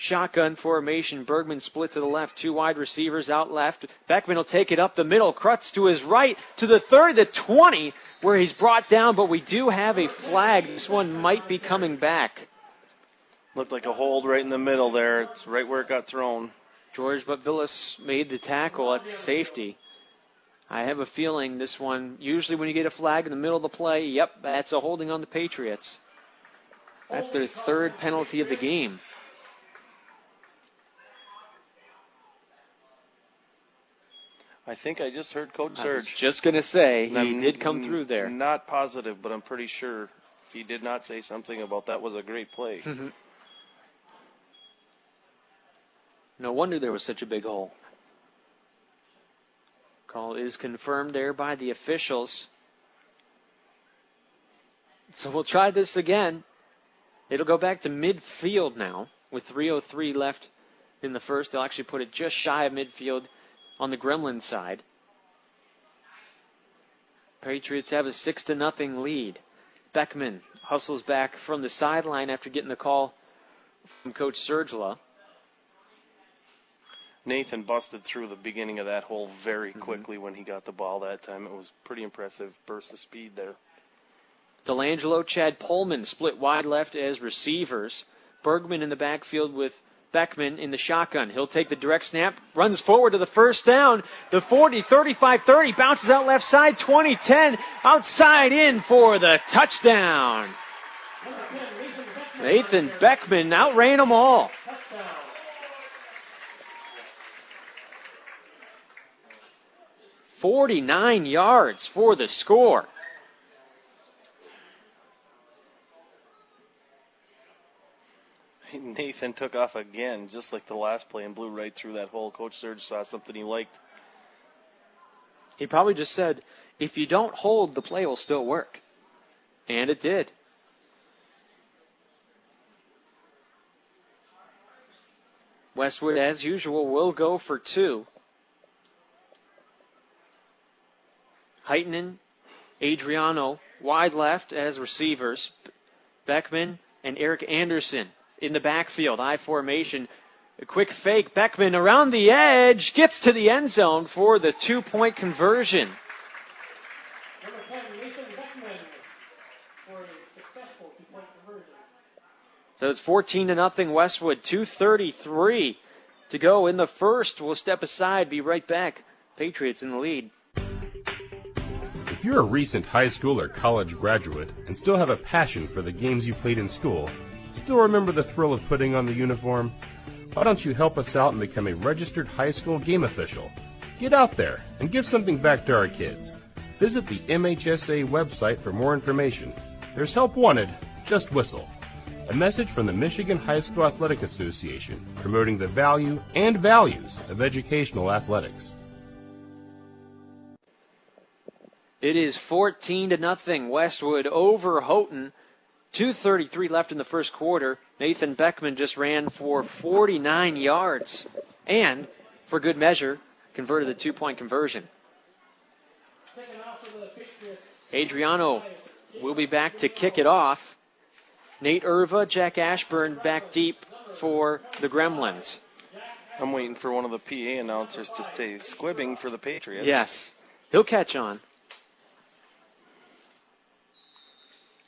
Shotgun formation. Bergman split to the left. Two wide receivers out left. Beckman will take it up the middle. Krutz to his right to the 30, the 20, where he's brought down, but we do have a flag. This one might be coming back. Looked like a hold right in the middle there. It's right where it got thrown. George Butvillis made the tackle at safety. I have a feeling this one, usually when you get a flag in the middle of the play, yep, that's a holding on the Patriots. That's their third penalty of the game. I think I just heard Coach I was Surge. just going to say, he I'm did come through there. Not positive, but I'm pretty sure he did not say something about that was a great play. Mhm. No wonder there was such a big hole. Call is confirmed there by the officials. So we'll try this again. It'll go back to midfield now with 3.03 left in the first. They'll actually put it just shy of midfield on the Gremlin side. Patriots have a 6 to nothing lead. Beckman hustles back from the sideline after getting the call from Coach Sergila. Nathan busted through the beginning of that hole very mm-hmm. quickly when he got the ball that time. It was pretty impressive burst of speed there. Delangelo, Chad Pullman split wide left as receivers. Bergman in the backfield with Beckman in the shotgun. He'll take the direct snap, runs forward to the first down. The 40, 35, 30, bounces out left side, 20, 10, outside in for the touchdown. Nathan Beckman outran them all. Forty-nine yards for the score. Nathan took off again, just like the last play, and blew right through that hole. Coach Surge saw something he liked. He probably just said, if you don't hold, the play will still work. And it did. Westwood, as usual, will go for two. Heitenen, Adriano, wide left as receivers. Beckman and Eric Anderson in the backfield, I formation. A quick fake. Beckman around the edge gets to the end zone for the two point conversion. Number 10, Nathan Beckman for a successful two-point conversion. So it's 14 to nothing Westwood. 233 to go in the first. We'll step aside, be right back. Patriots in the lead. If you're a recent high school or college graduate and still have a passion for the games you played in school, still remember the thrill of putting on the uniform, why don't you help us out and become a registered high school game official? Get out there and give something back to our kids. Visit the MHSA website for more information. There's help wanted, just whistle. A message from the Michigan High School Athletic Association promoting the value and values of educational athletics. It is 14 to nothing Westwood over Houghton. 233 left in the first quarter. Nathan Beckman just ran for 49 yards and, for good measure, converted the two point conversion. Adriano will be back to kick it off. Nate Irva, Jack Ashburn back deep for the Gremlins. I'm waiting for one of the PA announcers to stay squibbing for the Patriots. Yes, he'll catch on.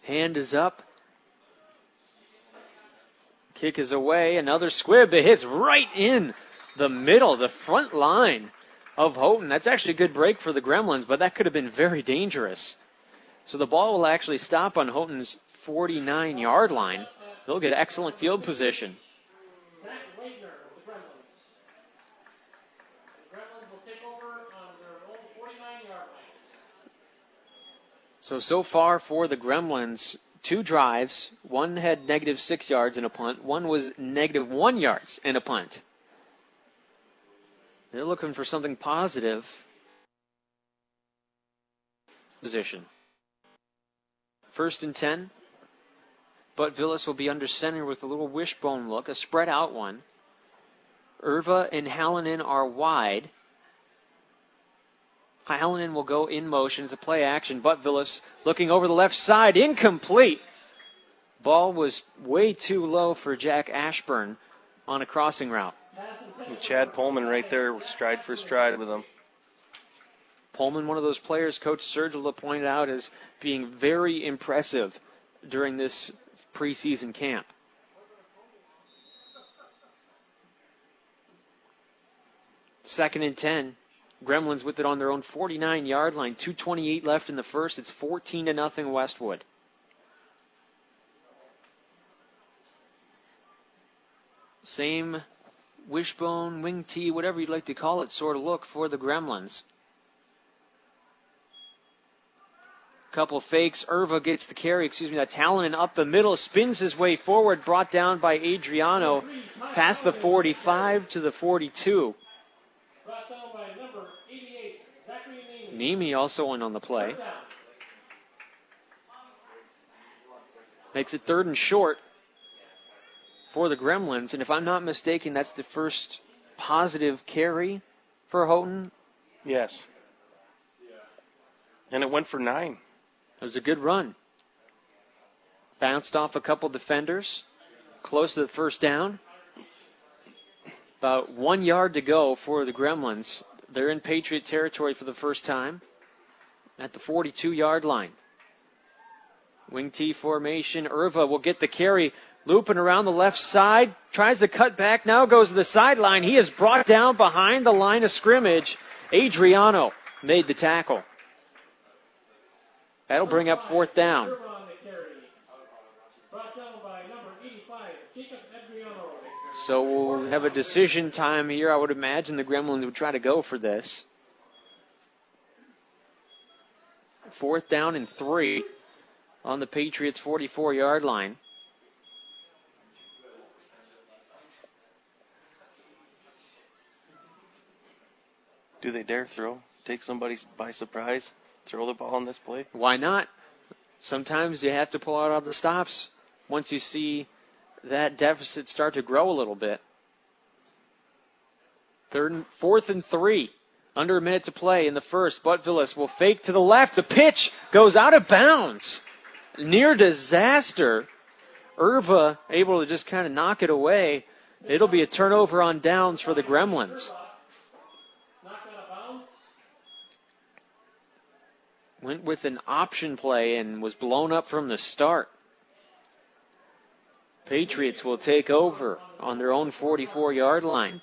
Hand is up. Kick is away. Another squib. It hits right in the middle, the front line of Houghton. That's actually a good break for the Gremlins, but that could have been very dangerous. So the ball will actually stop on Houghton's 49 yard line. They'll get excellent field position. Zach Wagner of the Gremlins. The Gremlins will take over on their own 49-yard line. So, so far for the Gremlins, two drives. One had negative six yards in a punt. One was negative one yards in a punt. They're looking for something positive. Position. First and 10. Butvillis will be under center with a little wishbone look, a spread out one. Irva and Hallinan are wide. Hallinan will go in motion. It's a play action. Butvillis looking over the left side, incomplete. Ball was way too low for Jack Ashburn on a crossing route. And Chad Pullman right there, stride for stride with him. Pullman, one of those players Coach Sergila pointed out as being very impressive during this preseason camp. Second and 10. Gremlins with it on their own 49 yard line. 228 left in the first. It's 14 to nothing Westwood. Same wishbone, wing tee, whatever you'd like to call it, sort of look for the Gremlins. Couple fakes. Irva gets the carry. Excuse me. That's Hallinan up the middle, spins his way forward, brought down by Adriano, past the 45 to the 42. Brought down by number 88, Zachary Neiman. Nemi also in on the play. Makes it third and short for the Gremlins. And if I'm not mistaken, that's the first positive carry for Houghton. Yes. And it went for nine. It was a good run. Bounced off a couple defenders. Close to the first down. About one yard to go for the Gremlins. They're in Patriot territory for the first time at the 42 yard line. Wing T formation. Irva will get the carry. Looping around the left side. Tries to cut back. Now goes to the sideline. He is brought down behind the line of scrimmage. Adriano made the tackle. That'll bring up fourth down. So we'll have a decision time here. I would imagine the Gremlins would try to go for this. Fourth down and three on the Patriots' 44 yard line. Do they dare throw? Take somebody by surprise? Throw the ball on this play? Why not? Sometimes you have to pull out all the stops once you see that deficit start to grow a little bit. Third fourth and three. Under a minute to play in the first. Butvilis will fake to the left. The pitch goes out of bounds. Near disaster. Irva able to just kind of knock it away. It'll be a turnover on downs for the Gremlins. Went with an option play and was blown up from the start. Patriots will take over on their own 44 yard line.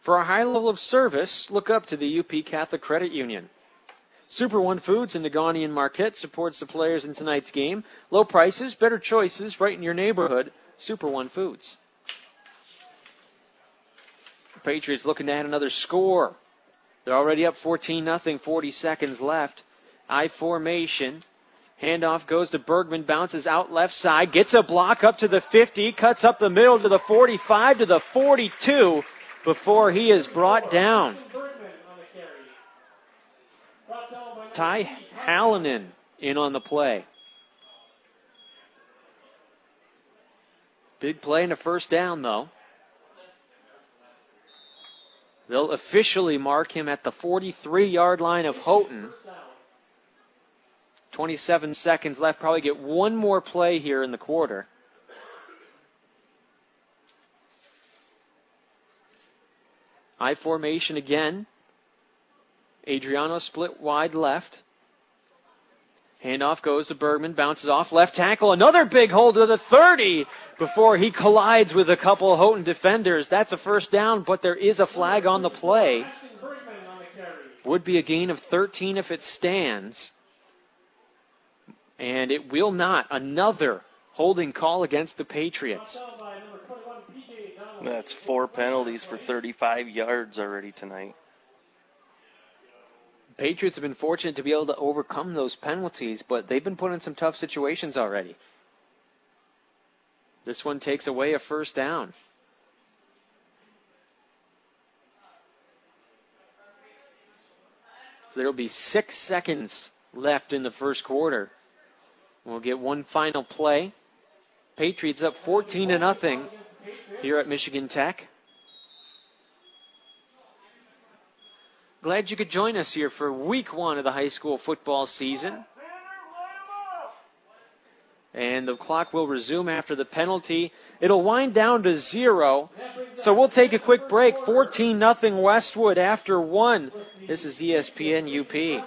For a high level of service, look up to the UP Catholic Credit Union. Super One Foods in Negaunee and Marquette supports the players in tonight's game. Low prices, better choices, right in your neighborhood. Super One Foods. Patriots looking to add another score. They're already up 14 0, 40 seconds left. I formation. Handoff goes to Bergman, bounces out left side, gets a block up to the 50, cuts up the middle to the 45 to the 42 before he is brought down. Ty Hallinan in on the play. Big play in a first down, though. They'll officially mark him at the 43 yard line of Houghton. 27 seconds left. Probably get one more play here in the quarter. I formation again. Adriano split wide left. Handoff goes to Bergman, bounces off left tackle. Another big hold to the 30 before he collides with a couple of Houghton defenders. That's a first down, but there is a flag on the play. Would be a gain of 13 if it stands. And it will not. Another holding call against the Patriots. That's four penalties for 35 yards already tonight. Patriots have been fortunate to be able to overcome those penalties, but they've been put in some tough situations already. This one takes away a first down. So there'll be six seconds left in the first quarter. We'll get one final play. Patriots up 14 to nothing here at Michigan Tech. Glad you could join us here for week one of the high school football season. And the clock will resume after the penalty. It'll wind down to zero. So we'll take a quick break. 14 0 Westwood after one. This is ESPN UP.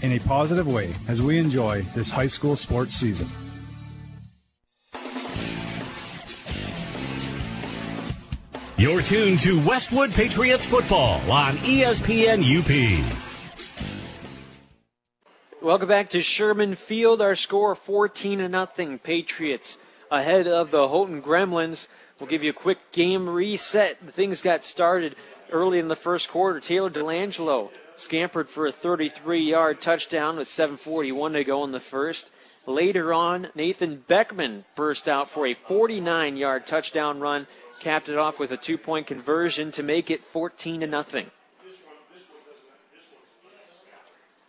in a positive way as we enjoy this high school sports season. You're tuned to Westwood Patriots football on ESPN UP. Welcome back to Sherman Field. Our score 14 to nothing. Patriots ahead of the Houghton Gremlins. We'll give you a quick game reset. Things got started early in the first quarter. Taylor Delangelo scampered for a 33 yard touchdown with 7.41 to go in the first. Later on, Nathan Beckman burst out for a 49 yard touchdown run, capped it off with a two point conversion to make it 14 to nothing.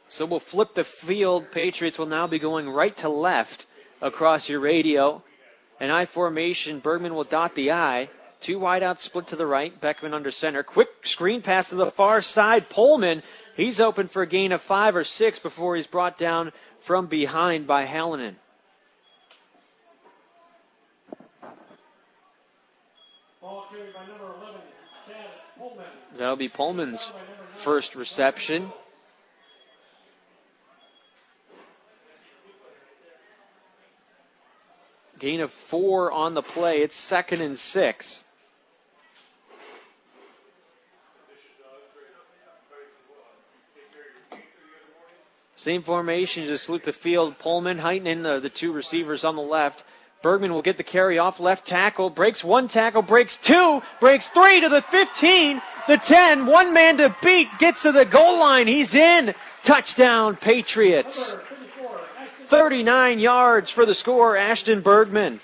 So we'll flip the field. Patriots will now be going right to left across your radio. An I formation. Bergman will dot the I. Two wideouts split to the right. Beckman under center. Quick screen pass to the far side. Pullman. He's open for a gain of five or six before he's brought down from behind by Hallinan. Ball carried by number 11, Chad Pullman. That'll be Pullman's first reception. Gain of four on the play. It's second and six. Same formation, just flip the field. Pullman, Heitman, uh, the two receivers on the left. Bergman will get the carry off left tackle, breaks one tackle, breaks two, breaks three to the 15, the 10, one man to beat, gets to the goal line. He's in. Touchdown, Patriots. 39 yards for the score, Ashton Bergman.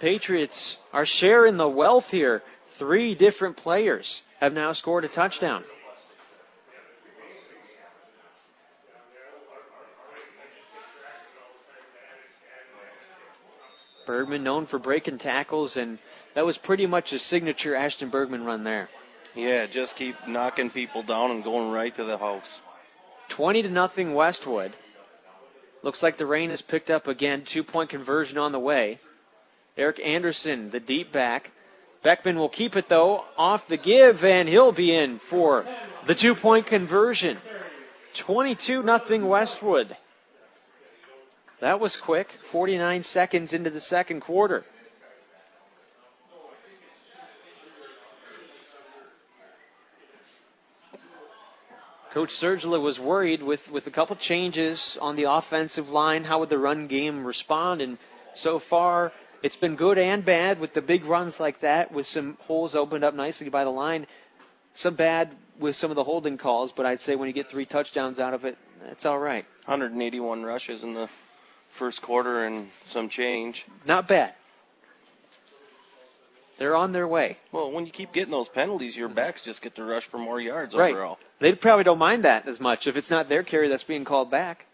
Patriots are sharing the wealth here. Three different players have now scored a touchdown. Bergman known for breaking tackles, and that was pretty much a signature Ashton Bergman run there. Yeah, just keep knocking people down and going right to the house. 20 to nothing Westwood. Looks like the rain has picked up again. Two point conversion on the way. Eric Anderson, the deep back. Beckman will keep it though off the give, and he'll be in for the two point conversion. 22 nothing Westwood. That was quick. 49 seconds into the second quarter. Coach Sergila was worried with, with a couple changes on the offensive line. How would the run game respond? And so far, it's been good and bad with the big runs like that, with some holes opened up nicely by the line. Some bad with some of the holding calls, but I'd say when you get three touchdowns out of it, it's all right. 181 rushes in the first quarter and some change. Not bad. They're on their way. Well, when you keep getting those penalties, your backs just get to rush for more yards Right. overall. They probably don't mind that as much if it's not their carry that's being called back.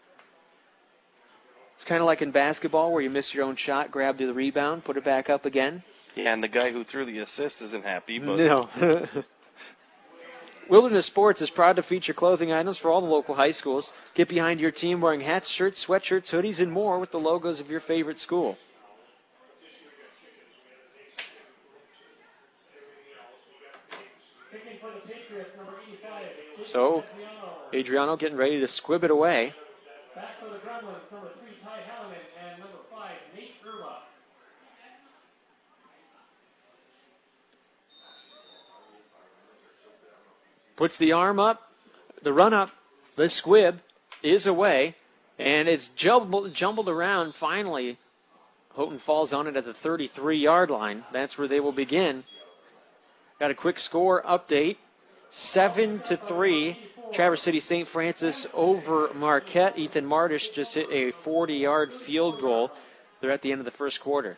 It's kind of like in basketball where you miss your own shot, grab the rebound, put it back up again. Yeah, and the guy who threw the assist isn't happy, but No. Wilderness Sports is proud to feature clothing items for all the local high schools. Get behind your team wearing hats, shirts, sweatshirts, hoodies, and more with the logos of your favorite school. Picking for the Patriots, number 85. So, Adriano getting ready to squib it away. Back for the Gremlins, number 3, Ty Hallinan, and number 5, Nate Irva. Puts the arm up, the run up, the squib is away, and it's jumbled, jumbled around. Finally, Houghton falls on it at the 33 yard line. That's where they will begin. Got a quick score update. Seven to three. Traverse City St. Francis over Marquette. Ethan Martish just hit a 40 yard field goal. They're at the end of the first quarter.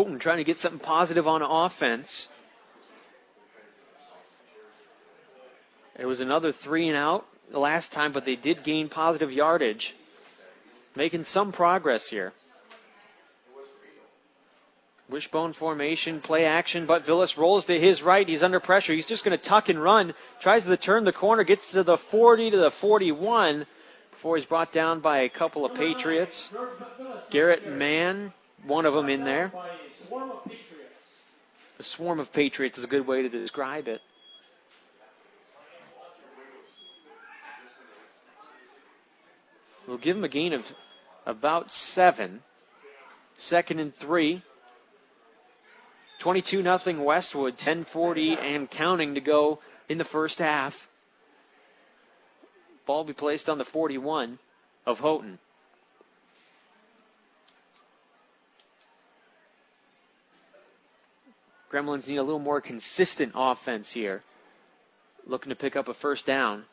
Oh, Houghton trying to get something positive on offense. It was another three and out the last time, but they did gain positive yardage. Making some progress here. Wishbone formation, play action, but Villas rolls to his right. He's under pressure. He's just going to tuck and run. Tries to turn the corner, gets to the 40 to the 41 before he's brought down by a couple of Patriots. Garrett Mann, one of them in there. Swarm of Patriots. A swarm of Patriots is a good way to describe it. We'll give him a gain of about seven. Second and three. 22 nothing Westwood, 1040 and counting to go in the first half. Ball be placed on the 41 of Houghton. Gremlins need a little more consistent offense here. Looking to pick up a first down.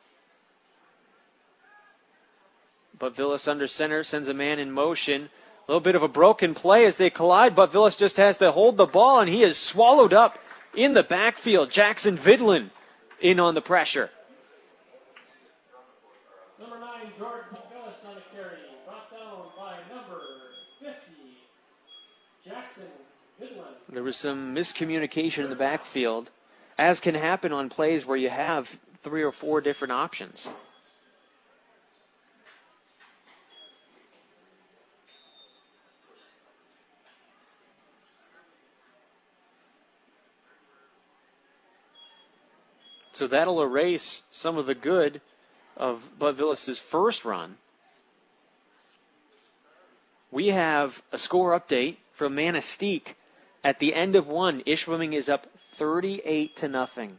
Butvillis under center sends a man in motion. A little bit of a broken play as they collide, but Villas just has to hold the ball, and he is swallowed up in the backfield. Jackson Vidlin in on the pressure. Number nine, Jordan Villas on a carry. Brought down by number 50, Jackson Vidlin. There was some miscommunication in the backfield, as can happen on plays where you have three or four different options. So that'll erase some of the good of Butvillis's first run. We have a score update from Manistee. At the end of one, Ishpeming is up 38 to nothing.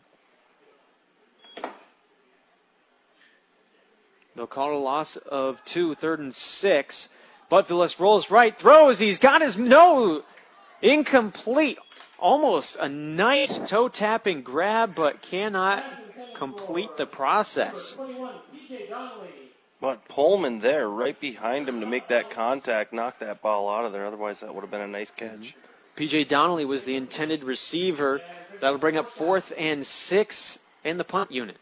They'll call it a loss of two, third and six. Butvillis rolls right, throws. He's got his no incomplete. Almost a nice toe tapping grab, but cannot complete the process. But Pullman there, right behind him to make that contact, knock that ball out of there. Otherwise, that would have been a nice catch. PJ Donnelly was the intended receiver. That'll bring up fourth and six in the punt unit.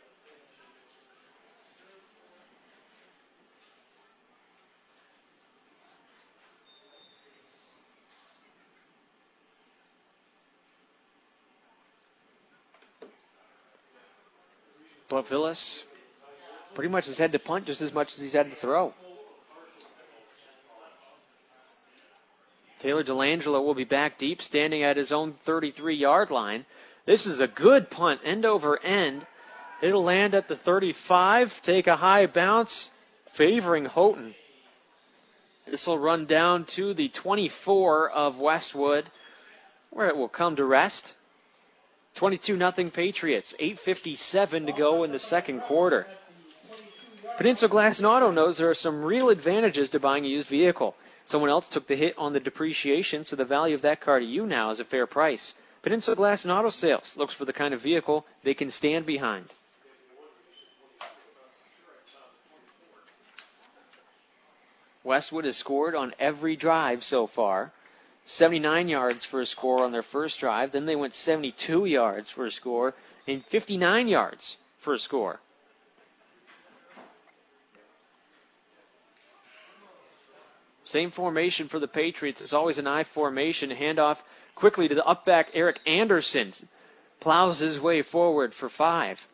Butvillis pretty much has had to punt just as much as he's had to throw. Taylor Delangelo will be back deep, standing at his own 33 yard line. This is a good punt, end over end. It'll land at the 35, take a high bounce, favoring Houghton. This will run down to the 24 of Westwood, where it will come to rest. 22 0 Patriots, 8.57 to go in the second quarter. Peninsula Glass and Auto knows there are some real advantages to buying a used vehicle. Someone else took the hit on the depreciation, so the value of that car to you now is a fair price. Peninsula Glass and Auto Sales looks for the kind of vehicle they can stand behind. Westwood has scored on every drive so far. 79 yards for a score on their first drive. Then they went 72 yards for a score and 59 yards for a score. Same formation for the Patriots. It's always an I formation. Handoff quickly to the up back Eric Anderson. Plows his way forward for five.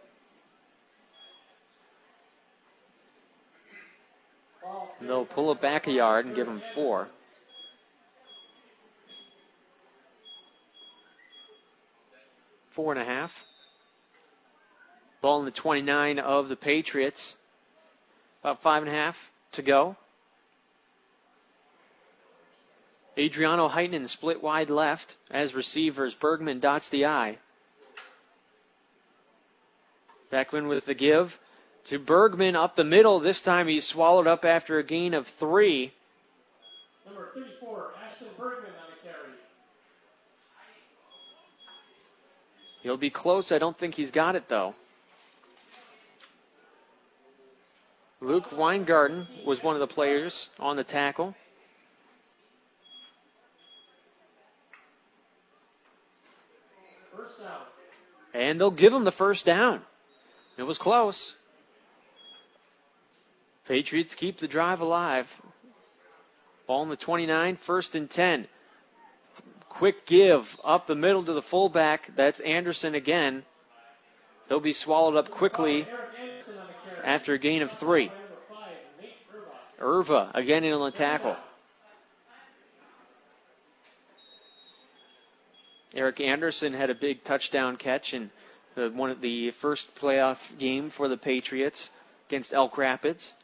And they'll pull it back a yard and give him four. Four and a half. Ball in the 29 of the Patriots. About five and a half to go. Adriano Heitman split wide left as receivers. Bergman dots the I. Beckman with the give to Bergman up the middle. This time he's swallowed up after a gain of three. Number 34, Ashton Bergman on the carry. He'll be close. I don't think he's got it though. Luke Weingarten was one of the players on the tackle. And they'll give them the first down. It was close. Patriots keep the drive alive. Ball in the 29, first and 10. Quick give up the middle to the fullback. That's Anderson again. He'll be swallowed up quickly after a gain of three. Irva again in on the tackle. Eric Anderson had a big touchdown catch in the, one of the first playoff game for the Patriots against Elk Rapids.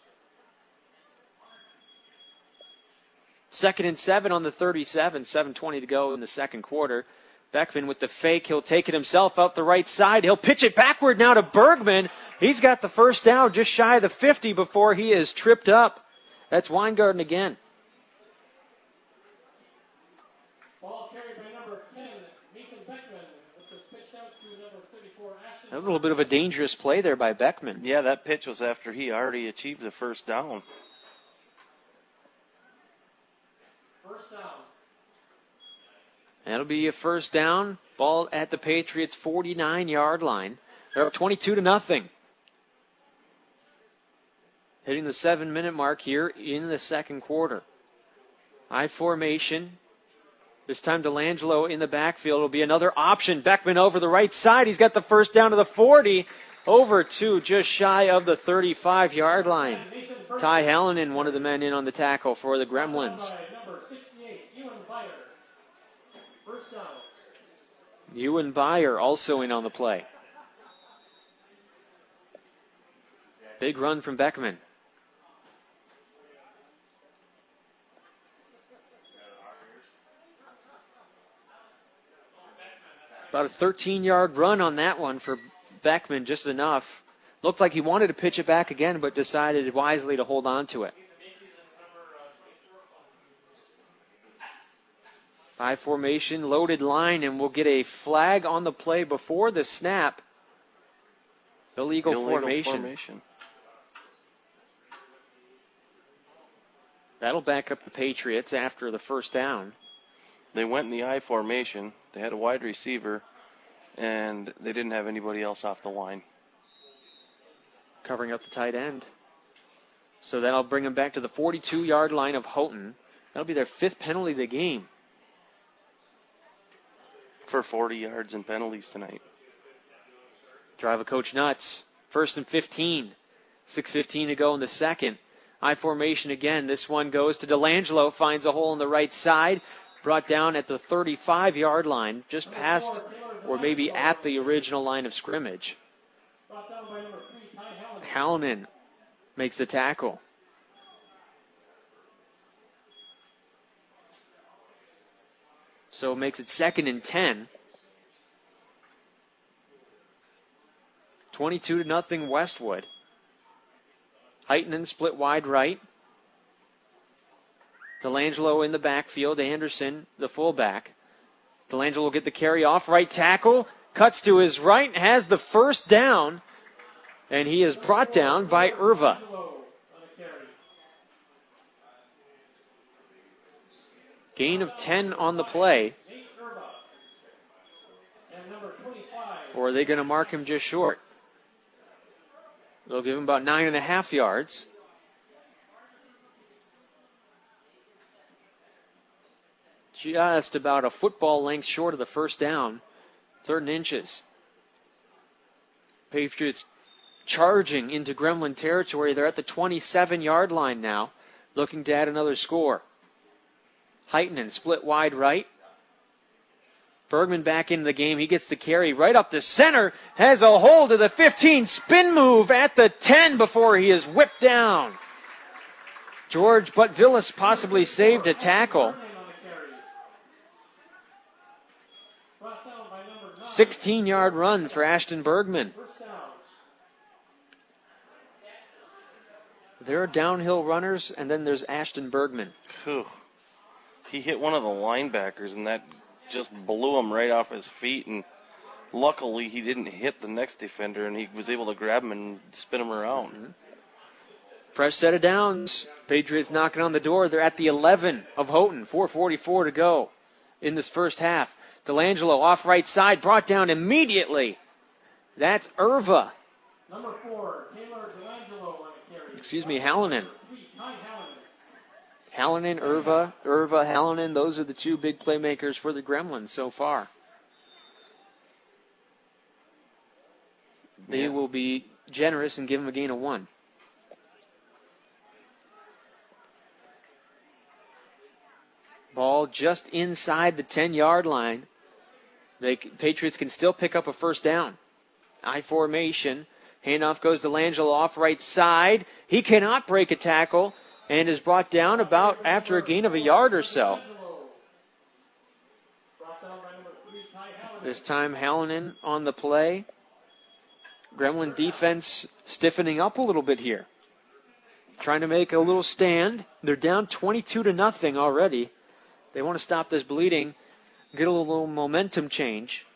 Second and seven on the 37, 7.20 to go in the second quarter. Beckman with the fake. He'll take it himself out the right side. He'll pitch it backward now to Bergman. He's got the first down just shy of the 50 before he is tripped up. That's Weingarten again. Ball carried by number 10, Nathan Beckman, which was pitched out to number 34, Ashton. That was a little bit of a dangerous play there by Beckman. Yeah, that pitch was after he already achieved the first down. First down. That'll be a first down. Ball at the Patriots 49 yard line. They're up 22 to nothing. Hitting the seven minute mark here in the second quarter. I formation. This time Delangelo in the backfield will be another option. Beckman over the right side. He's got the first down to the 40. Over to just shy of the 35 yard line. Ty Hallinan, one of the men in on the tackle for the Gremlins. Number 68, Ewan Byer. First down. Ewan Byer also in on the play. Big run from Beckman. About a 13 yard run on that one for Beckman, just enough. Looked like he wanted to pitch it back again, but decided wisely to hold on to it. Five formation, loaded line, and we'll get a flag on the play before the snap. Illegal, Illegal formation. formation. That'll back up the Patriots after the first down. They went in the I formation. They had a wide receiver, and they didn't have anybody else off the line. covering up the tight end. So that'll bring them back to the 42 yard line of Houghton. That'll be their fifth penalty of the game. For 40 yards and penalties tonight. Drive a coach nuts. First and 15. 6.15 to go in the second. I formation again. This one goes to Delangelo. Finds a hole on the right side. Brought down at the 35 yard line, just past or maybe at the original line of scrimmage. Brought down by number 3, Ty Hallinan. Makes the tackle. So it makes it second and 10. 22 to nothing Westwood. Heitman split wide right. Delangelo in the backfield. Anderson, the fullback. Delangelo will get the carry off right tackle. Cuts to his right, has the first down, and he is brought down by Irva. Gain of 10 on the play. And number 25, Or are they going to mark him just short? They'll give him about nine and a half yards. Just about a football length short of the first down. Third and inches. Patriots charging into Gremlin territory. They're at the 27 yard line now, looking to add another score. Heitman split wide right. Bergman back into the game. He gets the carry right up the center. Has a hold of the 15. Spin move at the 10 before he is whipped down. George Butvillis possibly saved a tackle. brought down by number 9. 16 yard run for Ashton Bergman. There are downhill runners, and then there's Ashton Bergman. Whew. He hit one of the linebackers, and that just blew him right off his feet. And luckily, he didn't hit the next defender, and he was able to grab him and spin him around. Mm-hmm. Fresh set of downs. Patriots knocking on the door. They're at the 11 of Houghton. 4.44 to go in this first half. Delangelo off right side, brought down immediately. That's Irva. Number 4, Taylor Delangelo on the carry. Excuse me, Hallinan. 3, Hallinan. Hallinan, Irva, Irva, Hallinan. Those are the two big playmakers for the Gremlins so far. They Yeah. will be generous and give him a gain of one. Ball just inside the 10 yard line. The Patriots can still pick up a first down. I formation. Handoff goes to Langelo off right side. He cannot break a tackle. and is brought down about after a gain of a yard or so. This time, Hallinan on the play. Gremlin defense stiffening up a little bit here. Trying to make a little stand. They're down 22 to nothing already. They want to stop this bleeding, get a little momentum change.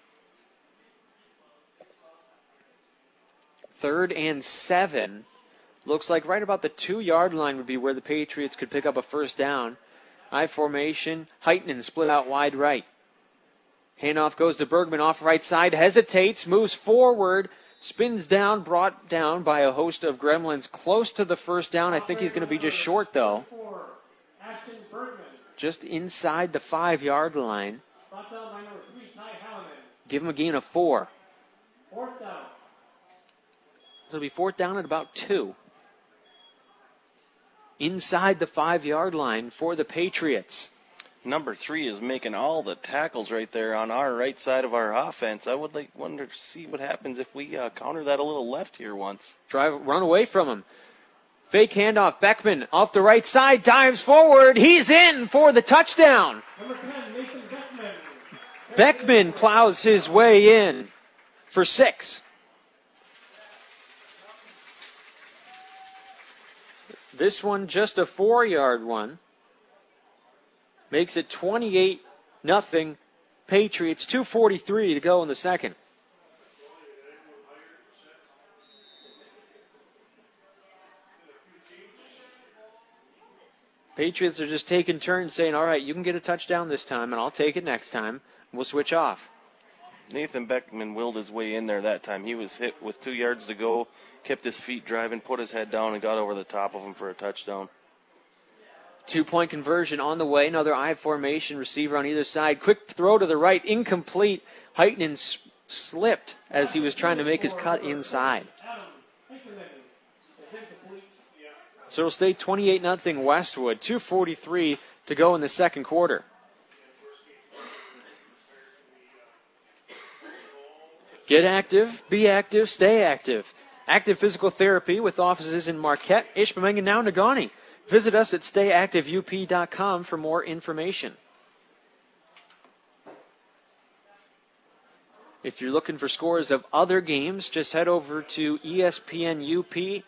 Third and seven. Looks like right about the two yard line would be where the Patriots could pick up a first down. I formation. Heitman split out wide right. Handoff goes to Bergman off right side, hesitates, moves forward, spins down, brought down by a host of gremlins close to the first down. I think he's going to be just short, though. Just inside the five yard line. Give him a gain of four. Fourth down. So it'll be fourth down at about two. Inside the five yard line for the Patriots. Number three is making all the tackles right there on our right side of our offense. I would like wonder to see what happens if we uh, counter that a little left here once. Drive, run away from him. Fake handoff. Beckman off the right side, dives forward. He's in for the touchdown. Number 10, Nathan Beckman. Beckman plows his way in for six. This one just a four yard one. Makes it 28 nothing. Patriots 243 to go in the second. Patriots are just taking turns saying, all right, you can get a touchdown this time, and I'll take it next time. We'll switch off. Nathan Beckman willed his way in there that time. He was hit with two yards to go, kept his feet driving, put his head down, and got over the top of him for a touchdown. Two point conversion on the way. Another I formation receiver on either side. Quick throw to the right, incomplete. Heitman s- slipped as he was trying to make his cut inside. So it'll stay 28 0 Westwood. 2.43 to go in the second quarter. Get active, be active, stay active. Active Physical Therapy with offices in Marquette, Ishpeming, and now Negaunee. Visit us at stayactiveup.com for more information. If you're looking for scores of other games, just head over to espnup.com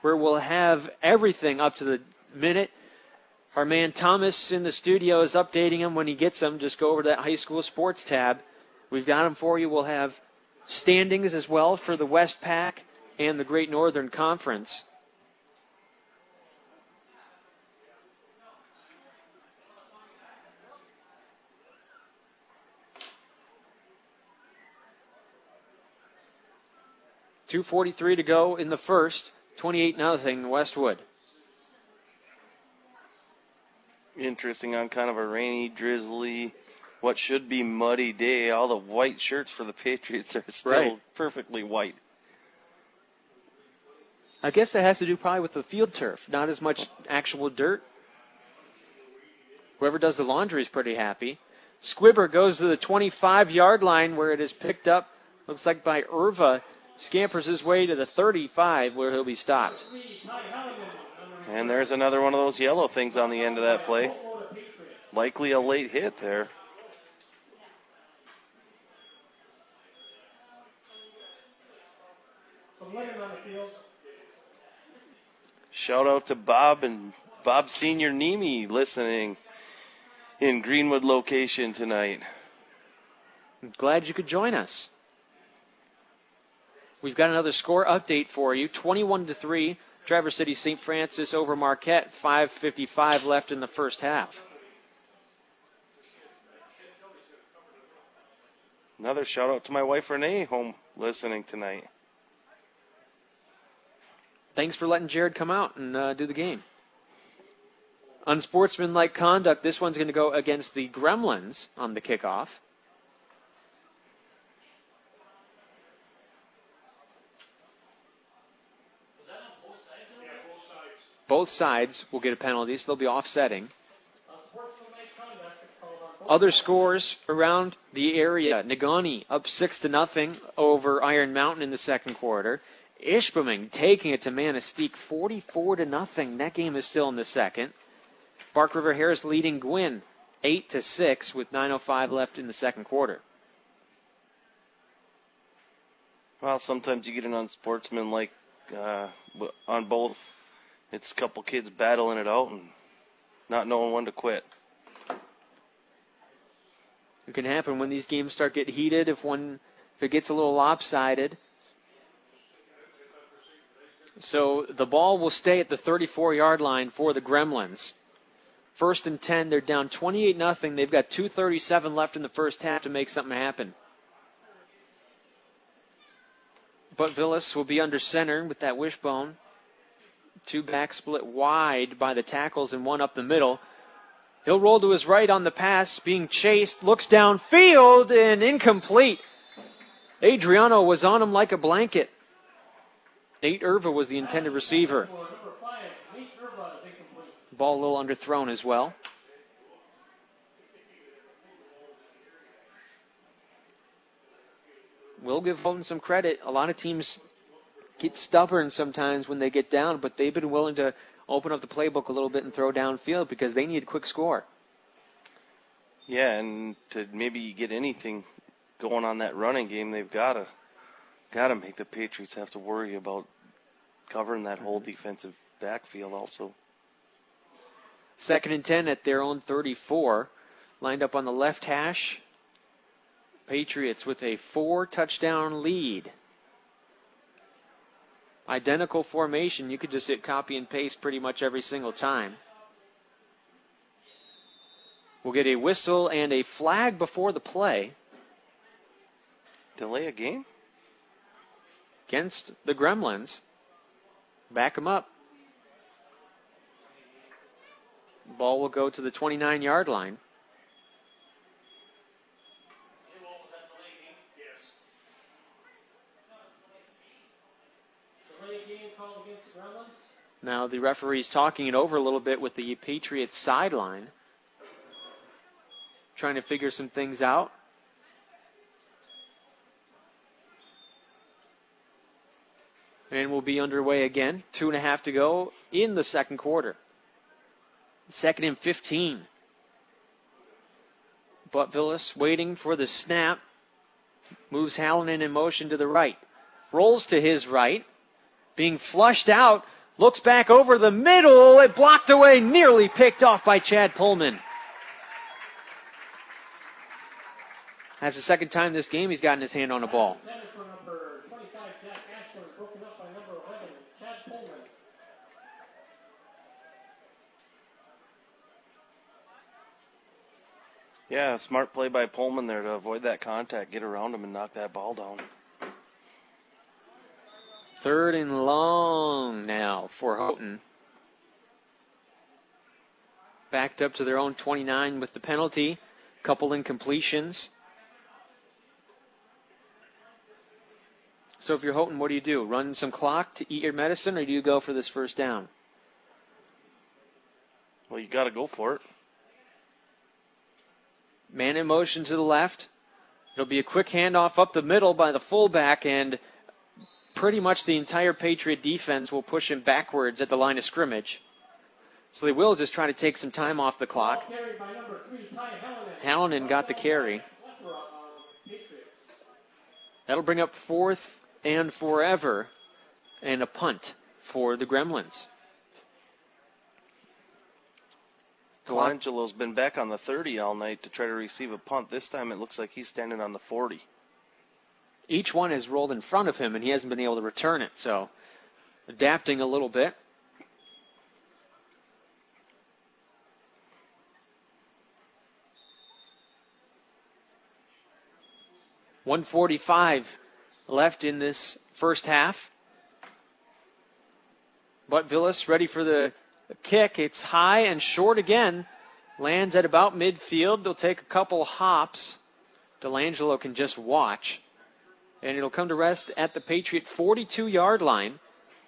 where we'll have everything up to the minute. Our man Thomas in the studio is updating them when he gets them. Just go over to that high school sports tab. We've got them for you. We'll have standings as well for the West Pack and the Great Northern Conference. Two forty-three to go in the first. Twenty-eight nothing in Westwood. Interesting on kind of a rainy, drizzly, what should be muddy day. All the white shirts for the Patriots are still Right. perfectly white. I guess that has to do probably with the field turf, not as much actual dirt. Whoever does the laundry is pretty happy. Squibber goes to the 25 yard line where it is picked up, looks like by Irva. Scampers his way to the 35 where he'll be stopped. And there's another one of those yellow things on the end of that play. Likely a late hit there. Some linen on the field. Shout out to Bob and Bob Senior Nemi listening in Greenwood location tonight. Glad you could join us. We've got another score update for you. 21 to 3, Traverse City St. Francis over Marquette. 5:55 left in the first half. Another shout out to my wife Renee home listening tonight. Thanks for letting Jared come out and uh, do the game. Unsportsmanlike conduct. This one's going to go against the Gremlins on the kickoff. Both sides will get a penalty, so they'll be offsetting. Other scores around the area: Negaunee up six to nothing over Iron Mountain in the second quarter. Ishpeming taking it to Manistee 44 to nothing. That game is still in the second. Bark River Harris leading Gwinn 8 to 6 with 9.05 left in the second quarter. Well, sometimes you get an unsportsmanlike uh, on both. It's a couple kids battling it out and not knowing when to quit. It can happen when these games start getting heated. If one, if it gets a little lopsided. So the ball will stay at the 34-yard line for the Gremlins. First and 10, they're down 28 nothing. They've got 2:37 left in the first half to make something happen. Butvillis will be under center with that wishbone. Two back split wide by the tackles and one up the middle. He'll roll to his right on the pass, being chased, looks downfield and incomplete. Adriano was on him like a blanket. Nate Irva was the intended receiver. Ball a little underthrown as well. We'll give Houghton some credit. A lot of teams get stubborn sometimes when they get down, but they've been willing to open up the playbook a little bit and throw downfield because they need a quick score. Yeah, and to maybe get anything going on that running game, they've got to got to make the Patriots have to worry about covering that whole mm-hmm. defensive backfield also. Second and 10 at their own 34. Lined up on the left hash. Patriots with a four touchdown lead. Identical formation. You could just hit copy and paste pretty much every single time. We'll get a whistle and a flag before the play. Delay a game? Against the Gremlins. Back them up. Ball will go to the 29 yard line. Now the referee's talking it over a little bit with the Patriots sideline, trying to figure some things out. And we'll be underway again. Two and a half to go in the second quarter. Second and 15. Butvillis waiting for the snap. Moves Hallinan in motion to the right. Rolls to his right. Being flushed out. Looks back over the middle. It blocked away, nearly picked off by Chad Pullman. That's the second time this game he's gotten his hand on a ball. Yeah, smart play by Pullman there to avoid that contact, get around him, and knock that ball down. Third and long now for Houghton. Backed up to their own 29 with the penalty. Couple incompletions. So if you're Houghton, what do you do? Run some clock to eat your medicine, or do you go for this first down? Well, you got to go for it. Man in motion to the left. It'll be a quick handoff up the middle by the fullback, and pretty much the entire Patriot defense will push him backwards at the line of scrimmage. So they will just try to take some time off the clock. Hallinan got the carry. That'll bring up fourth and forever, and a punt for the Gremlins. Colangelo's been back on the 30 all night to try to receive a punt. This time it looks like he's standing on the 40. Each one has rolled in front of him, and he hasn't been able to return it. So, adapting a little bit. One forty-five left in this first half. Butvillis ready for the kick. It's high and short again. Lands at about midfield. They'll take a couple hops. Delangelo can just watch. And it'll come to rest at the Patriot 42 yard line.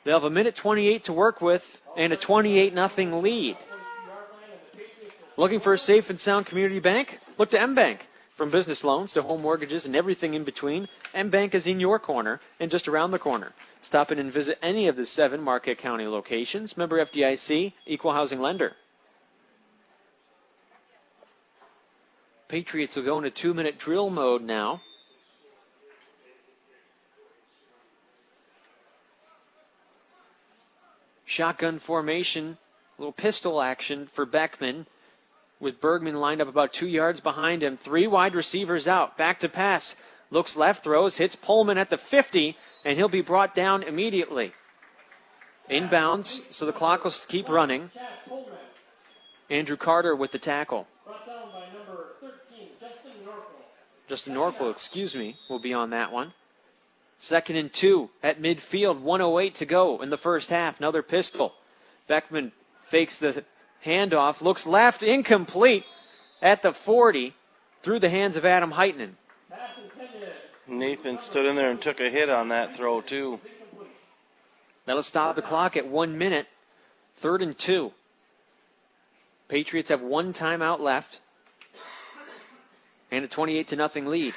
They'll have a minute 28 to work with and a 28 0 lead. Looking for a safe and sound community bank? Look to M Bank. From business loans to home mortgages and everything in between, M-Bank is in your corner and just around the corner. Stop in and visit any of the seven Marquette County locations. Member FDIC, equal housing lender. Patriots will go into two minute drill mode now. Shotgun formation, little pistol action for Beckman with Bergman lined up about two yards behind him. Three wide receivers out. Back to pass. Looks left, throws, hits Pullman at the 50, and he'll be brought down immediately. Inbounds, so the clock will keep running. Andrew Carter with the tackle. Justin Norquil, excuse me, will be on that one. Second and two at midfield, 108 to go in the first half. Another pistol. Beckman fakes the handoff, looks left, incomplete at the 40 through the hands of Adam Heitman. Nathan stood in there and took a hit on that throw, too. That'll stop the clock at one minute. Third and two. Patriots have one timeout left and a 28 to nothing lead.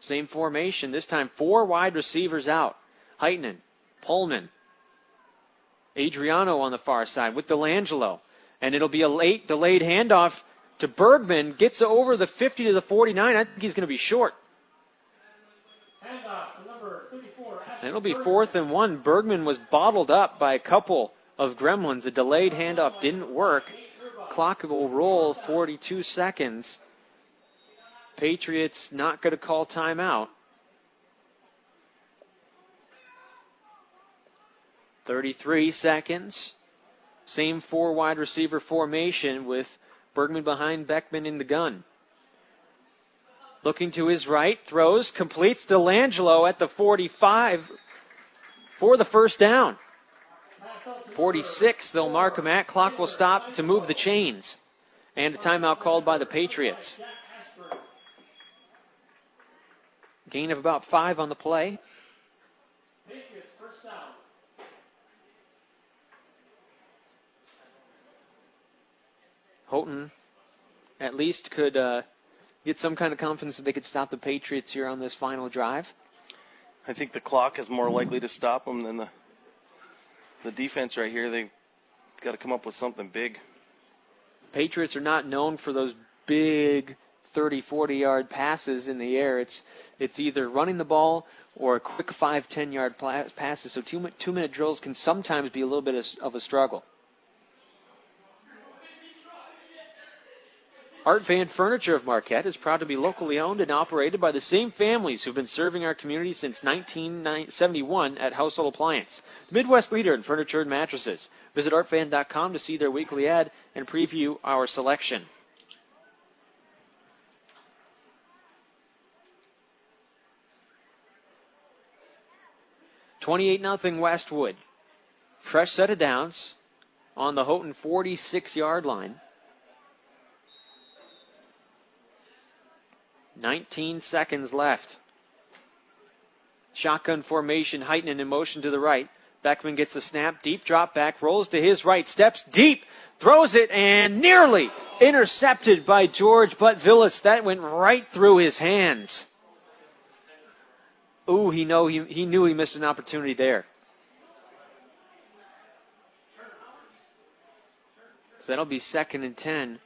Same formation, this time four wide receivers out. Heitman, Pullman, Adriano on the far side with Delangelo. And it'll be a late delayed handoff to Bergman. Gets over the 50 to the 49. I think he's going to be short. And it'll be fourth and one. Bergman was bottled up by a couple of Gremlins. The delayed handoff didn't work. Clock will roll 42 seconds. Patriots not going to call timeout. 33 seconds. Same four wide receiver formation with Bergman behind Beckman in the gun. Looking to his right, throws, completes Delangelo at the 45 for the first down. 46, they'll mark him at. Clock will stop to move the chains. And a timeout called by the Patriots. Gain of about five on the play. Houghton at least could uh, get some kind of confidence that they could stop the Patriots here on this final drive. I think the clock is more likely to stop them than the the defense right here. They got to come up with something big. Patriots are not known for those big 30, 40 yard passes in the air. It's it's either running the ball or a quick 5, 10 yard passes. So two, two minute drills can sometimes be a little bit of, of a struggle. Art Van Furniture of Marquette is proud to be locally owned and operated by the same families who've been serving our community since 1971 at Household Appliance, the Midwest leader in furniture and mattresses. Visit artvan.com to see their weekly ad and preview our selection. Twenty-eight nothing Westwood. Fresh set of downs on the Houghton 46 yard line. 19 seconds left. Shotgun formation, heightening in motion to the right. Beckman gets a snap, deep drop back, rolls to his right, steps deep, throws it, and nearly intercepted by George Butvillis. That went right through his hands. Ooh, he know he, he knew he missed an opportunity there. So that'll be second and ten.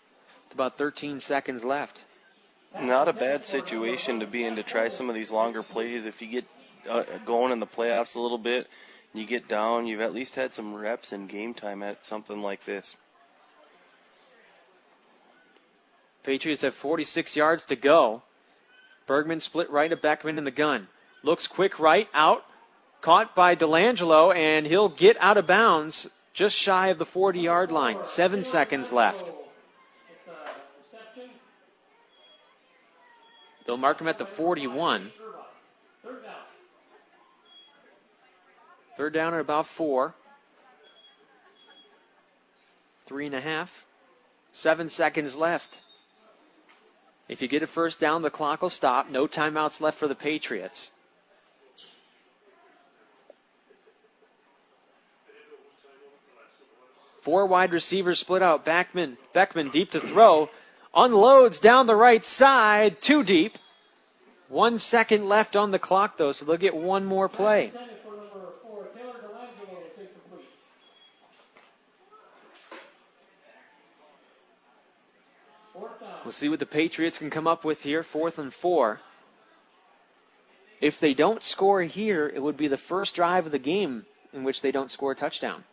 With about 13 seconds left. Not a bad situation to be in to try some of these longer plays. If you get uh, going in the playoffs a little bit, you get down, you've at least had some reps and game time at something like this. Patriots have 46 yards to go. Bergman split right of Beckman in the gun. Looks quick right, out. Caught by Delangelo, and he'll get out of bounds just shy of the 40 yard line. Seven seconds left. They'll mark him at the 41. Third down at about four. Three and a half. Seven seconds left. If you get a first down, the clock will stop. No timeouts left for the Patriots. Four wide receivers split out. Beckman, Beckman deep to throw. Unloads down the right side. Too deep. One second left on the clock, though, so they'll get one more play. We'll see what the Patriots can come up with here. Fourth and four. If they don't score here, it would be the first drive of the game in which they don't score a touchdown.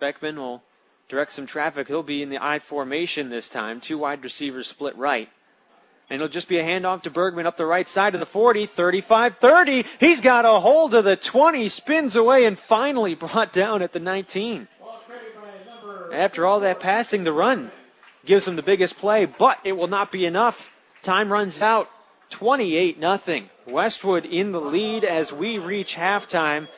Beckman will direct some traffic. He'll be in the I formation this time. Two wide receivers split right. And it'll just be a handoff to Bergman up the right side of the 40, 35 30. He's got a hold of the 20, spins away, and finally brought down at the 19. After all that passing, the run gives him the biggest play, but it will not be enough. Time runs out. 28 nothing. Westwood in the lead as we reach halftime.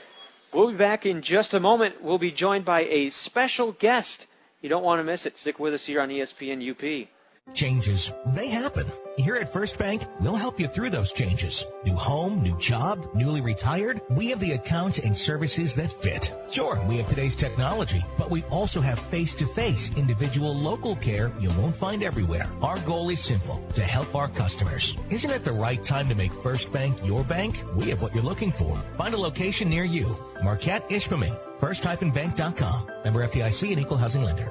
We'll be back in just a moment. We'll be joined by a special guest. You don't want to miss it. Stick with us here on ESPN UP. Changes, they happen. Here at First Bank, we'll help you through those changes. New home, new job, newly retired. We have the accounts and services that fit. Sure, we have today's technology, but we also have face-to-face individual local care you won't find everywhere. Our goal is simple, to help our customers. Isn't it the right time to make First Bank your bank? We have what you're looking for. Find a location near you. Marquette Ishpeming. First-bank.com. Member FDIC and equal housing lender.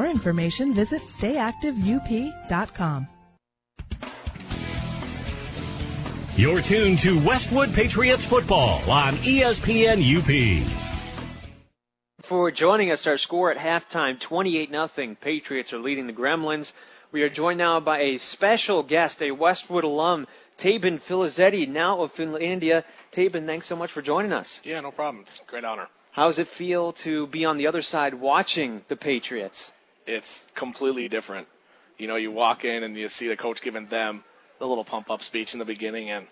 information, visit stayactiveup.com. You're tuned to Westwood Patriots football on ESPN UP. For joining us, our score at halftime 28 0. Patriots are leading the Gremlins. We are joined now by a special guest, a Westwood alum, Tabin Filizetti, now of Finlandia. Tabin, thanks so much for joining us. Yeah, no problem. It's a great honor. How does it feel to be on the other side watching the Patriots? It's completely different. You know, you walk in and you see the coach giving them a little pump up speech in the beginning and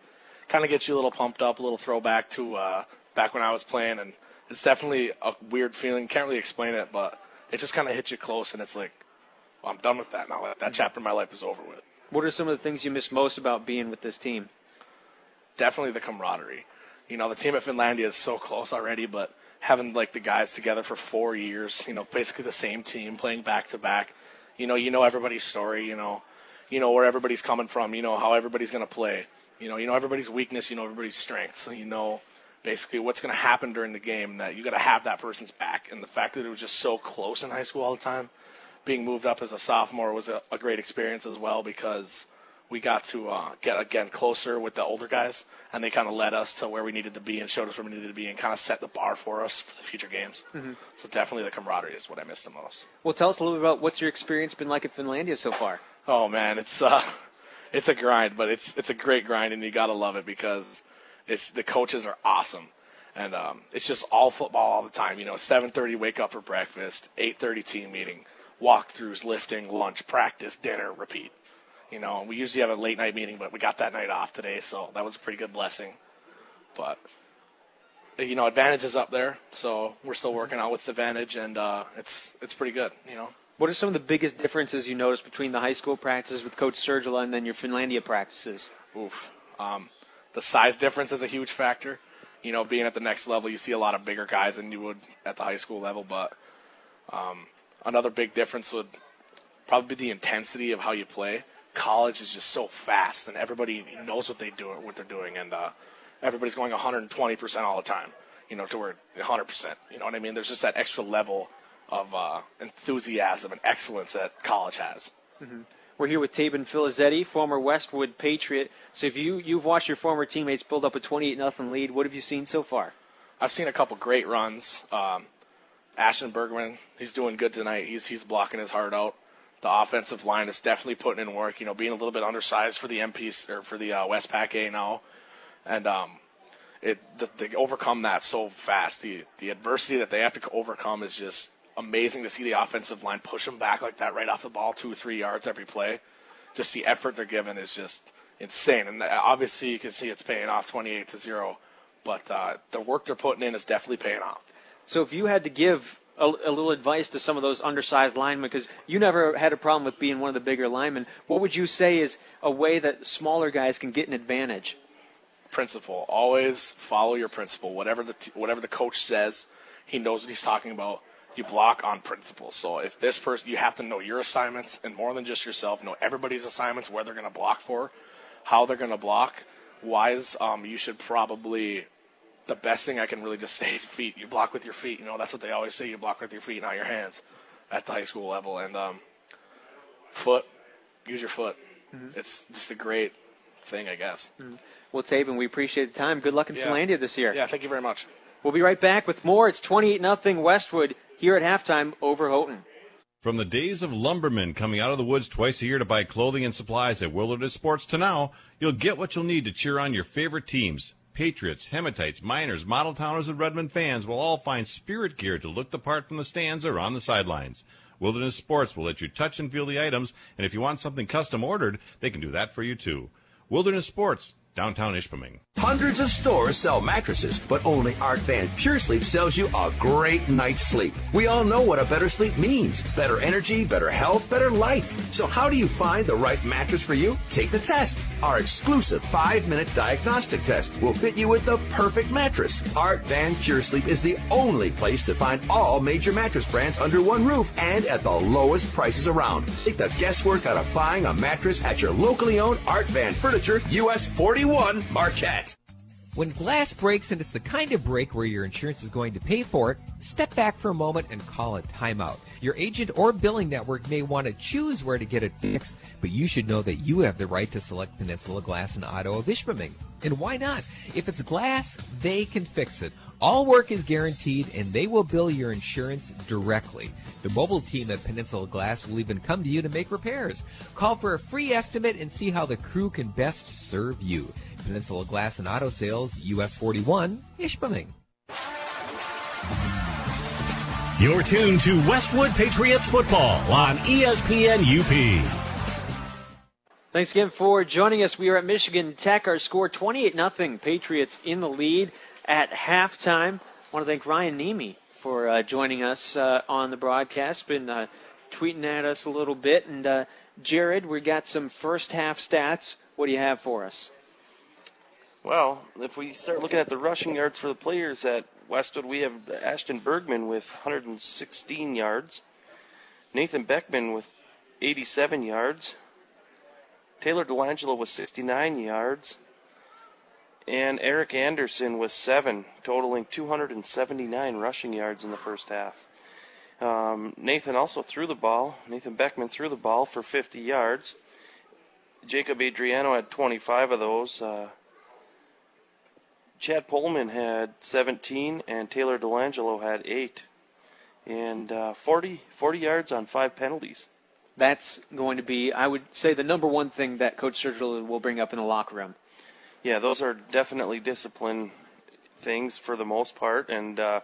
kind of gets you a little pumped up, a little throwback to uh, back when I was playing. And it's definitely a weird feeling. Can't really explain it, but it just kind of hits you close and it's like, well, I'm done with that now. That, that chapter of my life is over with. What are some of the things you miss most about being with this team? definitely the camaraderie. You know, the team at Finlandia is so close already, but having like the guys together for four years, you know, basically the same team playing back to back. You know, you know everybody's story. You know, you know where everybody's coming from. You know how everybody's going to play. You know, you know everybody's weakness. You know everybody's strengths. So you know basically what's going to happen during the game. That you got to have that person's back. And the fact that it was just so close in high school all the time, being moved up as a sophomore was a, a great experience as well because we got to uh, get again closer with the older guys, and they kind of led us to where we needed to be and showed us where we needed to be and kind of set the bar for us for the future games. Mhm. So definitely the camaraderie is what I miss the most. Well, tell us a little bit about what's your experience been like at Finlandia so far. Oh man, it's uh, it's a grind, but it's it's a great grind, and you gotta love it because it's the coaches are awesome, and um, it's just all football all the time. You know, 7:30 wake up for breakfast, 8:30 team meeting, walkthroughs, lifting, lunch, practice, dinner, repeat. You know, we usually have a late night meeting, but we got that night off today, so that was a pretty good blessing. But you know, advantage is up there, so we're still working out with the advantage, and uh, it's it's pretty good. You know. What are some of the biggest differences you notice between the high school practices with Coach Sergila and then your Finlandia practices? Oof. Um, the size difference is a huge factor. You know, being at the next level, you see a lot of bigger guys than you would at the high school level. But um, another big difference would probably be the intensity of how you play. College is just so fast, and everybody knows what they do, what they're doing, and uh, everybody's going 120 percent all the time. You know, to where 100 percent. You know what I mean? There's just that extra level of uh, enthusiasm and excellence that college has. Mhm. We're here with Tabin Filizetti, former Westwood Patriot. So if you you've watched your former teammates build up a 28 nothing lead, what have you seen so far? I've seen a couple great runs. Um, Ashton Bergman, he's doing good tonight. He's he's blocking his heart out. The offensive line is definitely putting in work. You know, being a little bit undersized for the MPs or for the uh, Westpac A now, and um, it the, they overcome that so fast. The the adversity that they have to overcome is just amazing to see the offensive line push them back like that right off the ball, two or three yards every play. Just the effort they're giving is just insane, and uh, obviously you can see it's paying off, twenty-eight to zero. But uh, the work they're putting in is definitely paying off. So if you had to give a, a, little advice to some of those undersized linemen, because you never had a problem with being one of the bigger linemen, what would you say is a way that smaller guys can get an advantage? Principle. Always follow your principle. Whatever the t- whatever the coach says, he knows what he's talking about. You block on principle. So if this person, you have to know your assignments, and more than just yourself, know everybody's assignments, where they're going to block for, how they're going to block. Wise, um, you should probably the best thing I can really just say is feet. You block with your feet. You know, that's what they always say. You block with your feet, not your hands, at the high school level. And um, foot, use your foot. Mm-hmm. It's just a great thing, I guess. Mm-hmm. Well, Taven, we appreciate the time. Good luck in yeah. Finlandia this year. Yeah, thank you very much. We'll be right back with more. It's 28 0 Westwood here at halftime over Houghton. From the days of lumbermen coming out of the woods twice a year to buy clothing and supplies at Wilderness Sports to now, you'll get what you'll need to cheer on your favorite teams. Patriots, Hematites, Miners, Model Towners, and Redmen fans will all find spirit gear to look the part from the stands or on the sidelines. Wilderness Sports will let you touch and feel the items, and if you want something custom ordered, they can do that for you too. Wilderness Sports, downtown Ishpeming. Hundreds of stores sell mattresses, but only Art Van Pure Sleep sells you a great night's sleep. We all know what a better sleep means better energy, better health, better life. So, how do you find the right mattress for you? Take the test. Our exclusive five minute diagnostic test will fit you with the perfect mattress. Art Van Pure Sleep is the only place to find all major mattress brands under one roof and at the lowest prices around. Take the guesswork out of buying a mattress at your locally owned Art Van Furniture, US 41 Marquette. When glass breaks and it's the kind of break where your insurance is going to pay for it, step back for a moment and call a timeout. Your agent or billing network may want to choose where to get it fixed, but you should know that you have the right to select Peninsula Glass and Auto of Ishpeming. And why not? If it's glass, they can fix it. All work is guaranteed and they will bill your insurance directly. The mobile team at Peninsula Glass will even come to you to make repairs. Call for a free estimate and see how the crew can best serve you. Peninsula Glass and Auto Sales, US 41, Ishpeming. You're tuned to Westwood Patriots football on ESPN UP. Thanks again for joining us. We are at Michigan Tech. Our score 28 0. Patriots in the lead at halftime. I want to thank Ryan Nemi for uh, joining us uh, on the broadcast. Been uh, tweeting at us a little bit. And uh, Jared, we got some first half stats. What do you have for us? Well, if we start looking at the rushing yards for the players at Westwood, we have Ashton Bergman with 116 yards, Nathan Beckman with 87 yards, Taylor Delangelo with 69 yards, and Eric Anderson with seven, totaling 279 rushing yards in the first half. Um, Nathan also threw the ball. Nathan Beckman threw the ball for 50 yards. Jacob Adriano had 25 of those. Uh, Chad Pullman had 17, and Taylor Delangelo had 8. And uh, 40, 40 yards on five penalties. That's going to be, I would say, the number one thing that Coach Sergila will bring up in the locker room. Yeah, those are definitely discipline things for the most part, and uh,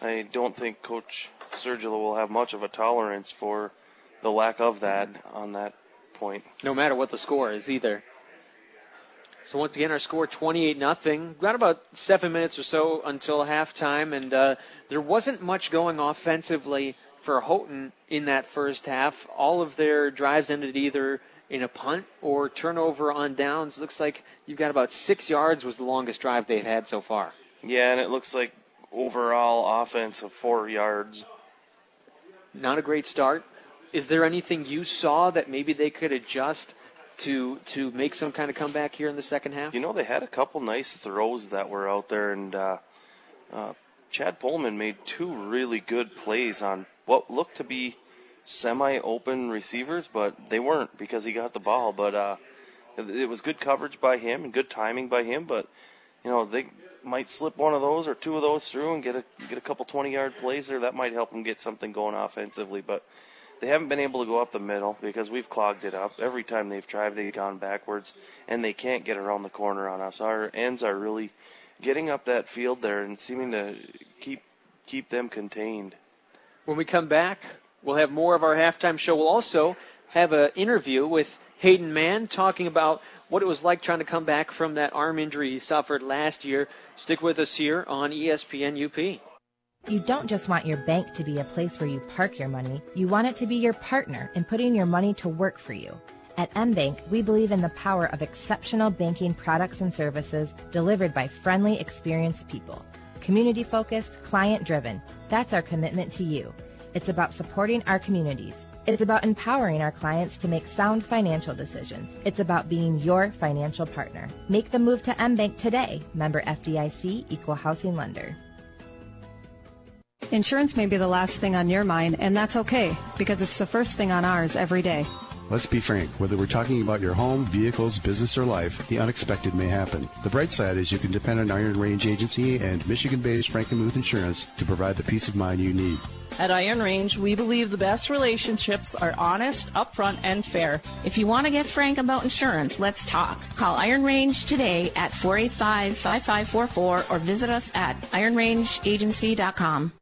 I don't think Coach Sergila will have much of a tolerance for the lack of that on that point. No matter what the score is, either. So once again, our score 28 nothing. Got about seven minutes or so until halftime, and uh, there wasn't much going offensively for Houghton in that first half. All of their drives ended either in a punt or turnover on downs. Looks like you've got about six yards was the longest drive they've had so far. Yeah, and it looks like overall offense of four yards. Not a great start. Is there anything you saw that maybe they could adjust to to make some kind of comeback here in the second half? You know, they had a couple nice throws that were out there, and uh, uh, Chad Pullman made two really good plays on what looked to be semi-open receivers, but they weren't because he got the ball. But uh, it, was good coverage by him and good timing by him. But you know, they might slip one of those or two of those through and get a get a couple 20-yard plays there. That might help them get something going offensively. But they haven't been able to go up the middle because we've clogged it up. Every time they've tried, they've gone backwards, and they can't get around the corner on us. Our ends are really getting up that field there and seeming to keep keep them contained. When we come back, we'll have more of our halftime show. We'll also have an interview with Hayden Mann talking about what it was like trying to come back from that arm injury he suffered last year. Stick with us here on ESPN UP. You don't just want your bank to be a place where you park your money, you want it to be your partner in putting your money to work for you. At MBank, we believe in the power of exceptional banking products and services delivered by friendly, experienced people. Community focused, client driven. That's our commitment to you. It's about supporting our communities. It's about empowering our clients to make sound financial decisions. It's about being your financial partner. Make the move to MBank today. Member FDIC, Equal Housing Lender. Insurance may be the last thing on your mind, and that's okay because it's the first thing on ours every day. Let's be frank, whether we're talking about your home, vehicles, business, or life, the unexpected may happen. The bright side is you can depend on Iron Range Agency and Michigan based Frankenmuth Insurance to provide the peace of mind you need. At Iron Range, we believe the best relationships are honest, upfront, and fair. If you want to get frank about insurance, let's talk. Call Iron Range today at 485-5544 or visit us at ironrangeagency.com.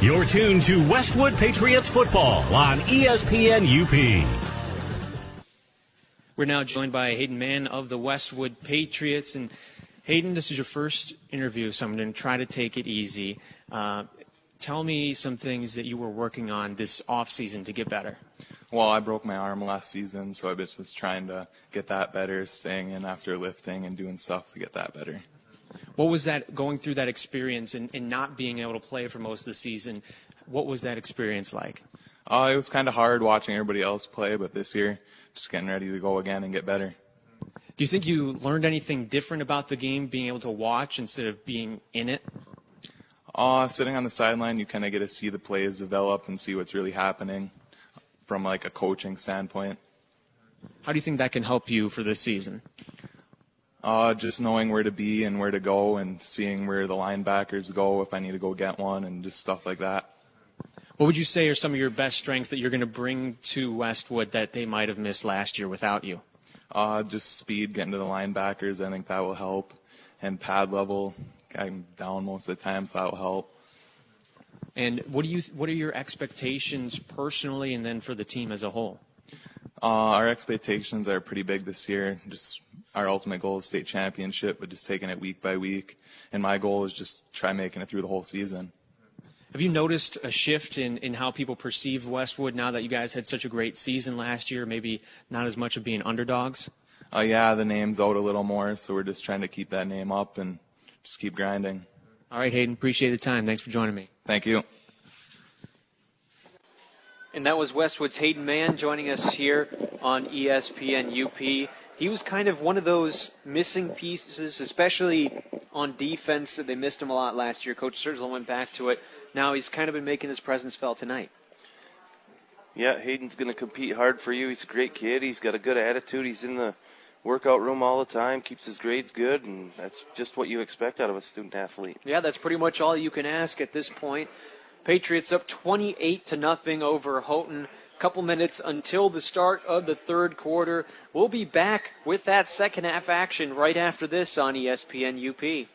You're tuned to Westwood Patriots football on ESPN UP. We're now joined by Hayden Mann of the Westwood Patriots. And Hayden, this is your first interview, so I'm going to try to take it easy. Uh, tell me some things that you were working on this offseason to get better. Well, I broke my arm last season, so I've been just trying to get that better, staying in after lifting and doing stuff to get that better. What was that going through that experience and, and not being able to play for most of the season? What was that experience like? Uh, it was kind of hard watching everybody else play, but this year, just getting ready to go again and get better. Do you think you learned anything different about the game being able to watch instead of being in it? Uh, sitting on the sideline, you kind of get to see the plays develop and see what's really happening from like a coaching standpoint. How do you think that can help you for this season? Uh, just knowing where to be and where to go and seeing where the linebackers go if I need to go get one and just stuff like that. What would you say are some of your best strengths that you're going to bring to Westwood that they might have missed last year without you? Uh, just speed, getting to the linebackers. I think that will help. And pad level, I'm down most of the time, so that will help. And what do you what are your expectations personally and then for the team as a whole? Uh, our expectations are pretty big this year. Just our ultimate goal is state championship, but just taking it week by week. And my goal is just try making it through the whole season. Have you noticed a shift in, in how people perceive Westwood now that you guys had such a great season last year? Maybe not as much of being underdogs? Uh, yeah, the name's out a little more, so we're just trying to keep that name up and just keep grinding. All right, Hayden, appreciate the time. Thanks for joining me. Thank you. And that was Westwood's Hayden Mann joining us here on ESPN UP. He was kind of one of those missing pieces, especially on defense, that they missed him a lot last year. Coach Sergila went back to it. Now he's kind of been making his presence felt tonight. Yeah, Hayden's going to compete hard for you. He's a great kid. He's got a good attitude. He's in the workout room all the time, keeps his grades good, and that's just what you expect out of a student athlete. Yeah, that's pretty much all you can ask at this point. Patriots up 28 to nothing over Houghton. Couple minutes until the start of the third quarter. We'll be back with that second half action right after this on ESPN UP.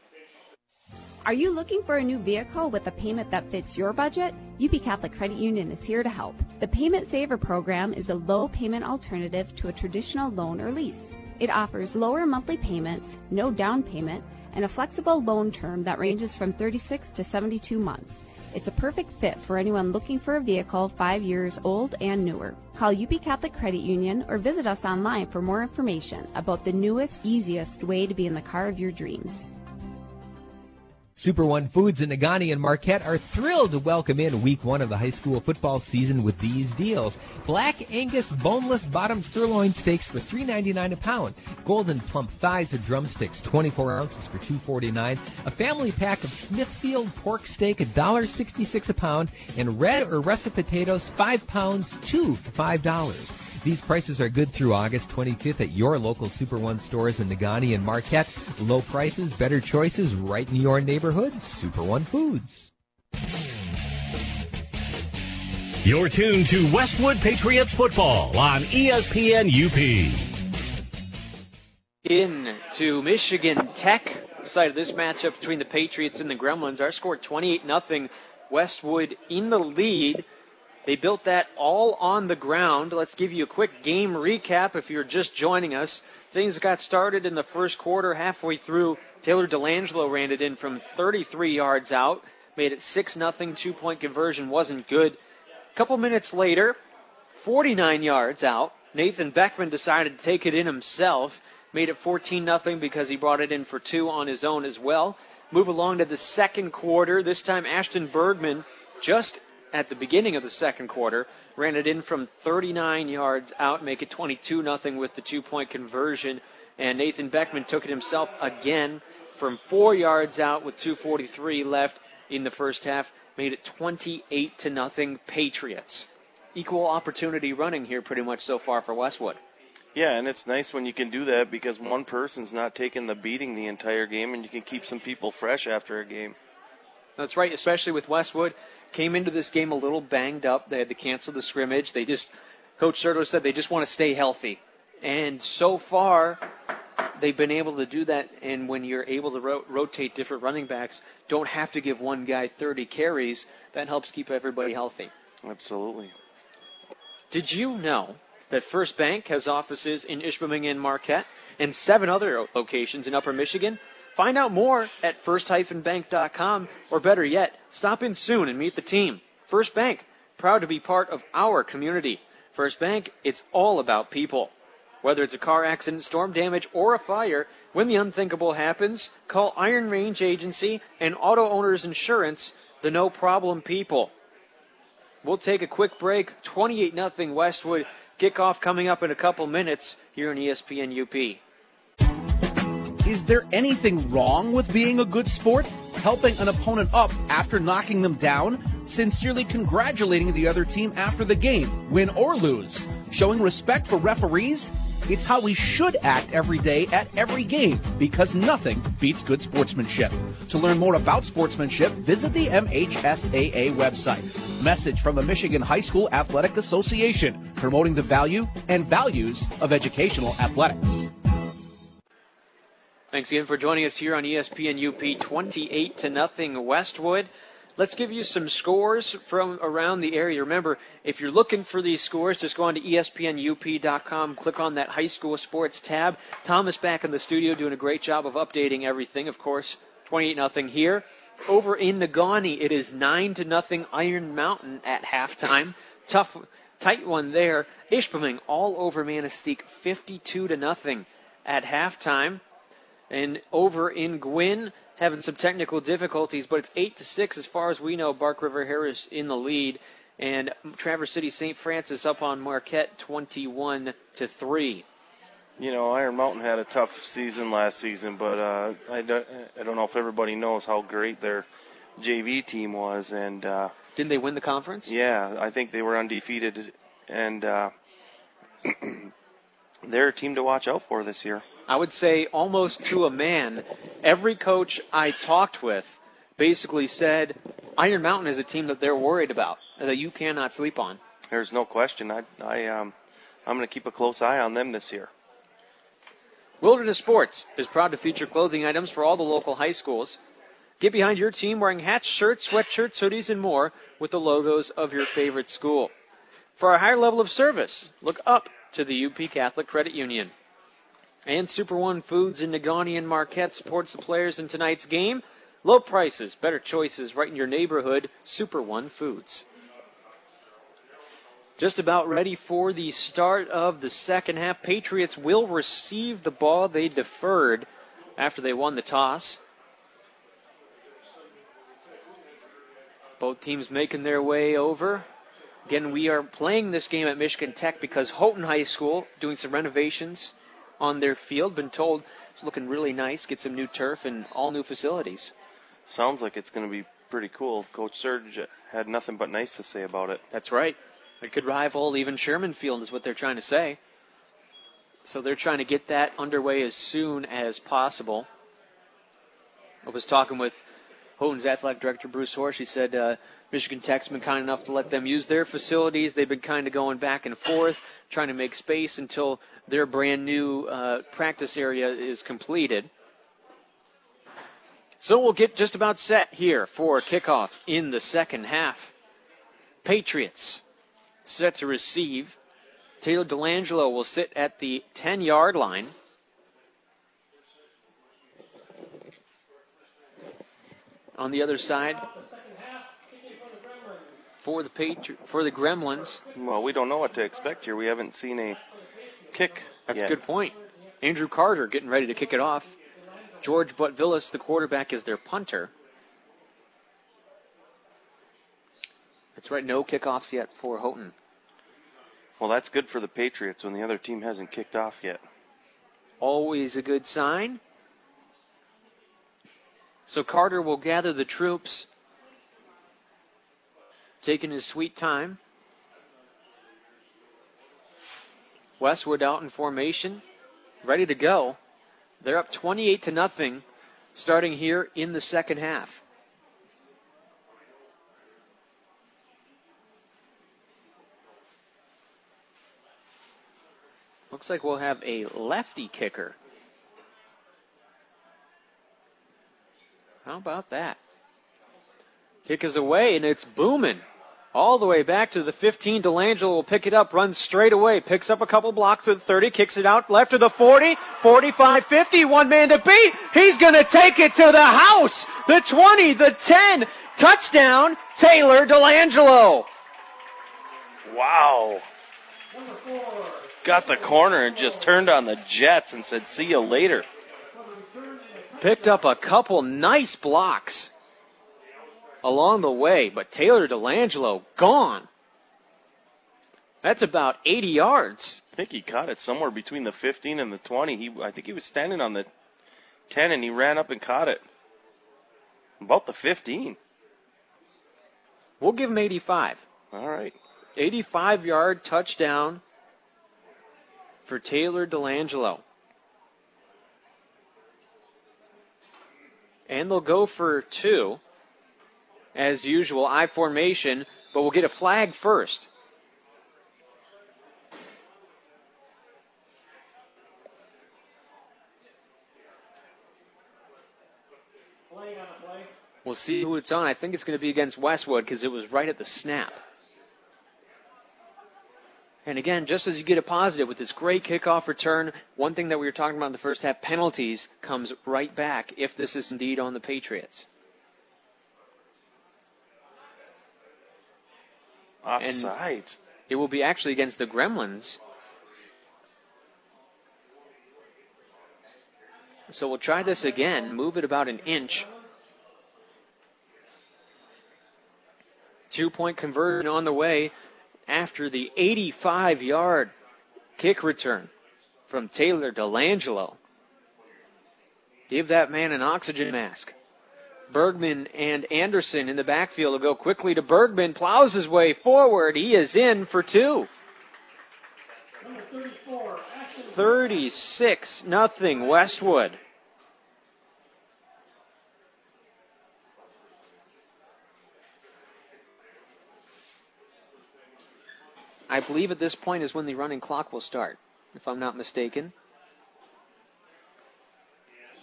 Are you looking for a new vehicle with a payment that fits your budget? UP Catholic Credit Union is here to help. The Payment Saver program is a low payment alternative to a traditional loan or lease. It offers lower monthly payments, no down payment, and a flexible loan term that ranges from 36 to 72 months. It's a perfect fit for anyone looking for a vehicle five years old and newer. Call UP Catholic Credit Union or visit us online for more information about the newest, easiest way to be in the car of your dreams. Super One Foods in Negaunee and Marquette are thrilled to welcome in week one of the high school football season with these deals. Black Angus boneless bottom sirloin steaks for $3.99 a pound. Golden plump thighs or drumsticks, 24 ounces for $2.49. A family pack of Smithfield pork steak, $1.66 a pound. And red or russet potatoes, 5 pounds, 2 for $5. These prices are good through August 25th at your local Super One stores in Negaunee and Marquette. Low prices, better choices right in your neighborhood. Super One Foods. You're tuned to Westwood Patriots football on ESPN UP. In to Michigan Tech, side of this matchup between the Patriots and the Gremlins. Our score 28 0. Westwood in the lead. They built that all on the ground. Let's give you a quick game recap if you're just joining us. Things got started in the first quarter, halfway through. Taylor Delangelo ran it in from 33 yards out, made it 6 0. Two point conversion wasn't good. A couple minutes later, 49 yards out, Nathan Beckman decided to take it in himself, made it 14 0 because he brought it in for two on his own as well. Move along to the second quarter. This time, Ashton Bergman, just at the beginning of the second quarter, ran it in from 39 yards out, make it 22 0 with the two point conversion. And Nathan Beckman took it himself again from four yards out with 2.43 left in the first half, made it 28 to nothing Patriots. Equal opportunity running here pretty much so far for Westwood. Yeah, and it's nice when you can do that because one person's not taking the beating the entire game, and you can keep some people fresh after a game. That's right, especially with Westwood. Came into this game a little banged up. They had to cancel the scrimmage. They just, Coach Serto said they just want to stay healthy. And so far, they've been able to do that. And when you're able to ro- rotate different running backs, don't have to give one guy 30 carries, that helps keep everybody healthy. Absolutely. Did you know that First Bank has offices in Ishpeming and Marquette and seven other locations in Upper Michigan? Find out more at first-bank.com or better yet, stop in soon and meet the team. First Bank, proud to be part of our community. First Bank, it's all about people. Whether it's a car accident, storm damage, or a fire, when the unthinkable happens, call Iron Range Agency and Auto Owners Insurance, the no problem people. We'll take a quick break. 28 0 Westwood. Kickoff coming up in a couple minutes here on ESPN UP. Is there anything wrong with being a good sport? Helping an opponent up after knocking them down? Sincerely congratulating the other team after the game, win or lose? Showing respect for referees? It's how we should act every day at every game because nothing beats good sportsmanship. To learn more about sportsmanship, visit the MHSAA website. Message from the Michigan High School Athletic Association, promoting the value and values of educational athletics. Thanks again for joining us here on ESPN UP 28 to nothing Westwood. Let's give you some scores from around the area. Remember, if you're looking for these scores, just go on to ESPNUP.com, click on that high school sports tab. Thomas back in the studio doing a great job of updating everything. Of course, 28 nothing here. Over in Negaunee, it is 9 to nothing Iron Mountain at halftime. Tough, tight one there. Ishpeming all over Manistique, 52 to nothing at halftime. And over in Gwinn, having some technical difficulties, but it's eight to six as far as we know. Bark River Harris in the lead, and Traverse City St. Francis up on Marquette, twenty-one to three. You know, Iron Mountain had a tough season last season, but uh, I, don't, I don't know if everybody knows how great their JV team was. And uh, didn't they win the conference? Yeah, I think they were undefeated, and uh, they're a team to watch out for this year. I would say almost to a man, every coach I talked with basically said Iron Mountain is a team that they're worried about, that you cannot sleep on. There's no question. I, I, um, I'm going to keep a close eye on them this year. Wilderness Sports is proud to feature clothing items for all the local high schools. Get behind your team wearing hats, shirts, sweatshirts, hoodies, and more with the logos of your favorite school. For a higher level of service, look up to the UP Catholic Credit Union. And Super One Foods in Negaunee and Marquette supports the players in tonight's game. Low prices, better choices right in your neighborhood. Super One Foods. Just about ready for the start of the second half. Patriots will receive the ball they deferred after they won the toss. Both teams making their way over. Again, we are playing this game at Michigan Tech because Houghton High School doing some renovations on their field. Been told it's looking really nice. Get some new turf and all new facilities. Sounds like it's going to be pretty cool. Coach Serge had nothing but nice to say about it. That's right. It could rival even Sherman Field, is what they're trying to say. So they're trying to get that underway as soon as possible. I was talking with Houghton's athletic director Bruce Horsch. He said uh, Michigan Tech's been kind enough to let them use their facilities. They've been kind of going back and forth, trying to make space until their brand new uh, practice area is completed. So we'll get just about set here for kickoff in the second half. Patriots set to receive. Taylor Delangelo will sit at the 10 yard line. On the other side, for the Patri- for the Gremlins. Well, we don't know what to expect here. We haven't seen a kick. That's yet. a good point. Andrew Carter getting ready to kick it off. George Butvillis, the quarterback, is their punter. That's right, no kickoffs yet for Houghton. Well, that's good for the Patriots when the other team hasn't kicked off yet. Always a good sign. So Carter will gather the troops, taking his sweet time. Westwood out in formation, ready to go. They're up 28 to nothing, starting here in the second half. Looks like we'll have a lefty kicker. How about that? Kick is away, and it's booming. All the way back to the 15. Delangelo will pick it up, runs straight away, picks up a couple blocks to the 30, kicks it out left to the 40, 45, 50, one man to beat. He's going to take it to the house. The 20, the 10. Touchdown, Taylor Delangelo. Wow. Got the corner and just turned on the Jets and said, see you later. Picked up a couple nice blocks along the way, but Taylor Delangelo gone. That's about 80 yards. I think he caught it somewhere between the 15 and the 20. He, I think he was standing on the 10 and he ran up and caught it. About the 15. We'll give him 85. All right. 85 yard touchdown for Taylor Delangelo. And they'll go for two. As usual, I formation, but we'll get a flag first. We'll see who it's on. I think it's going to be against Westwood because it was right at the snap. And again, just as you get a positive with this great kickoff return, one thing that we were talking about in the first half, penalties, comes right back if this is indeed on the Patriots. Offside. It will be actually against the Gremlins. So we'll try this again, move it about an inch. Two point conversion on the way after the 85 yard kick return from Taylor Delangelo. Give that man an oxygen mask. Bergman and Anderson in the backfield will go quickly to Bergman, plows his way forward. He is in for two. 36 nothing Westwood. I believe at this point is when the running clock will start, if I'm not mistaken.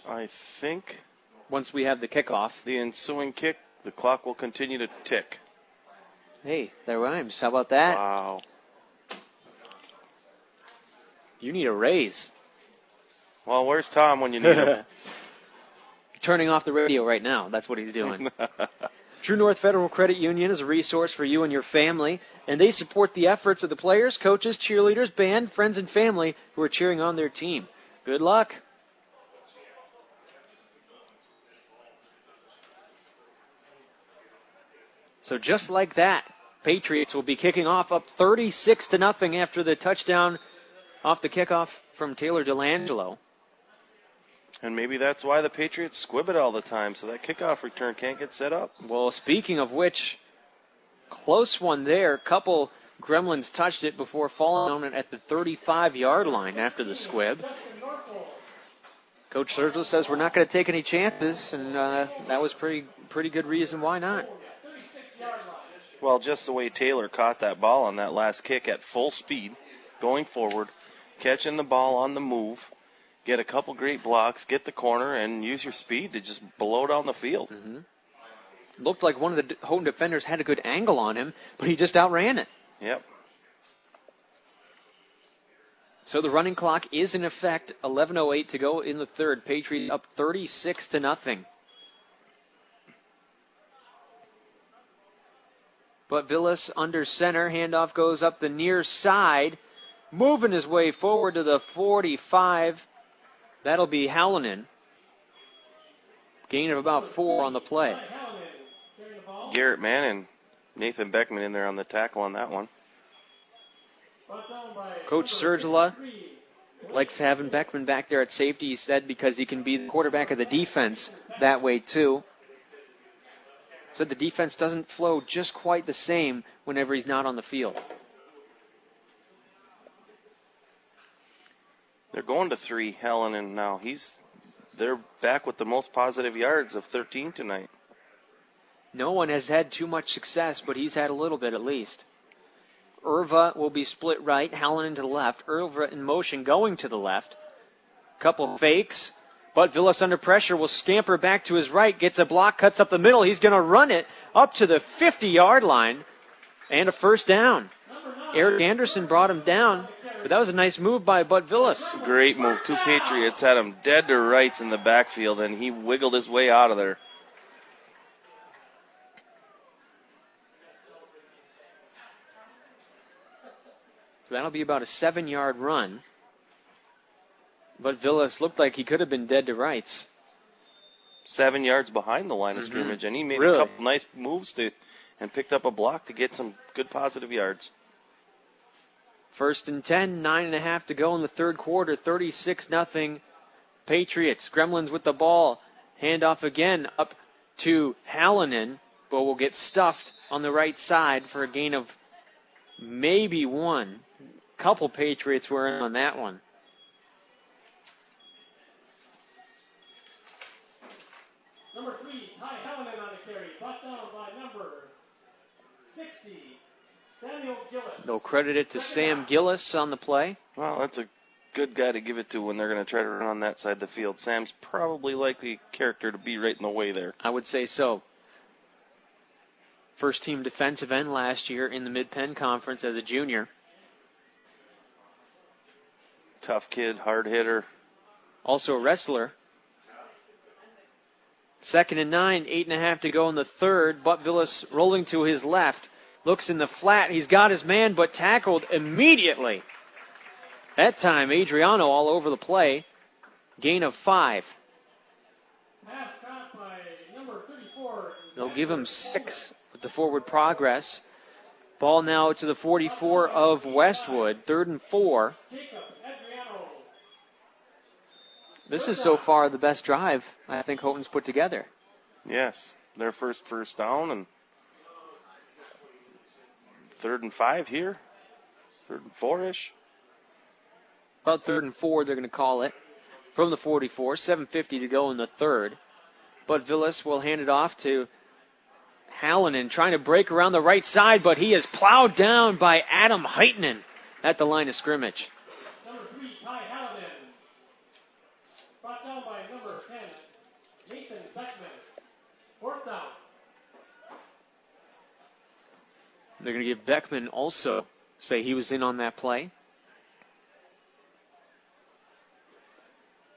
I think once we have the kickoff, the ensuing kick, the clock will continue to tick. Hey, that rhymes. How about that? Wow. You need a raise. Well, where's Tom when you need him? Turning off the radio right now. That's what he's doing. True North Federal Credit Union is a resource for you and your family, and they support the efforts of the players, coaches, cheerleaders, band, friends, and family who are cheering on their team. Good luck. So just like that, Patriots will be kicking off up 36 to nothing after the touchdown off the kickoff from Taylor Delangelo. And maybe that's why the Patriots squib it all the time, so that kickoff return can't get set up. Well, speaking of which, close one there. Couple Gremlins touched it before falling on it at the 35 yard line after the squib. Coach Sergila says we're not going to take any chances, and uh, that was pretty pretty good reason why not. Well, just the way Taylor caught that ball on that last kick at full speed, going forward, catching the ball on the move, get a couple great blocks, get the corner, and use your speed to just blow down the field. Mm-hmm. Looked like one of the home defenders had a good angle on him, but he just outran it. Yep. So the running clock is in effect. 11:08 to go in the third. Patriots up 36 to nothing. Butvillis under center. Handoff goes up the near side, moving his way forward to the 45. That'll be Hallinan. Gain of about four on the play. Garrett Mann and Nathan Beckman in there on the tackle on that one. Coach Sergila likes having Beckman back there at safety, he said, because he can be the quarterback of the defense that way, too. Said the defense doesn't flow just quite the same whenever he's not on the field. They're going to three, Helen, and now he's they're back with the most positive yards of 13 tonight. No one has had too much success, but he's had a little bit at least. Irva will be split right, Hallinan to the left. Irva in motion going to the left. Couple fakes, Butvillis under pressure will scamper back to his right, gets a block, cuts up the middle. He's going to run it up to the 50 yard line and a first down. Eric Anderson brought him down, but that was a nice move by Butvillis. Great move. Two Patriots had him dead to rights in the backfield, and he wiggled his way out of there. So that'll be about a seven yard run. Butvillis looked like he could have been dead to rights. Seven yards behind the line of Mhm. scrimmage, and he made Really? a couple nice moves to and picked up a block to get some good positive yards. First and 10, nine and a half to go in the third quarter, 36 nothing. Patriots. Gremlins with the ball. Handoff again up to Hallinan, but will get stuffed on the right side for a gain of maybe one. Couple Patriots were in on that one. Number three, Ty Hallinan on the carry. Brought down by number 60, Samuel Gillis. They'll credit it to Sam Gillis on the play. Well, that's a good guy to give it to when they're going to try to run on that side of the field. Sam's probably likely character to be right in the way there. I would say so. First team defensive end last year in the Mid Penn Conference as a junior. Tough kid, hard hitter. Also a wrestler. Second and nine, eight and a half to go in the third. Butvillis rolling to his left. Looks in the flat. He's got his man, but tackled immediately. That time, Adriano all over the play. Gain of five. Pass caught by number 34, They'll give him six with the forward progress. Ball now to the 44 of Westwood. Third and four. This is so far the best drive I think Houghton's put together. Yes, their first first down and third and five here. Third and four ish. About third and four, they're going to call it from the 44. 7.50 to go in the third. Butvillis will hand it off to Hallinan, trying to break around the right side, but he is plowed down by Adam Heitman at the line of scrimmage. Number three, Ty Hallinan. Brought down by number 10, Nathan Beckman. Fourth down. They're going to give Beckman also say he was in on that play.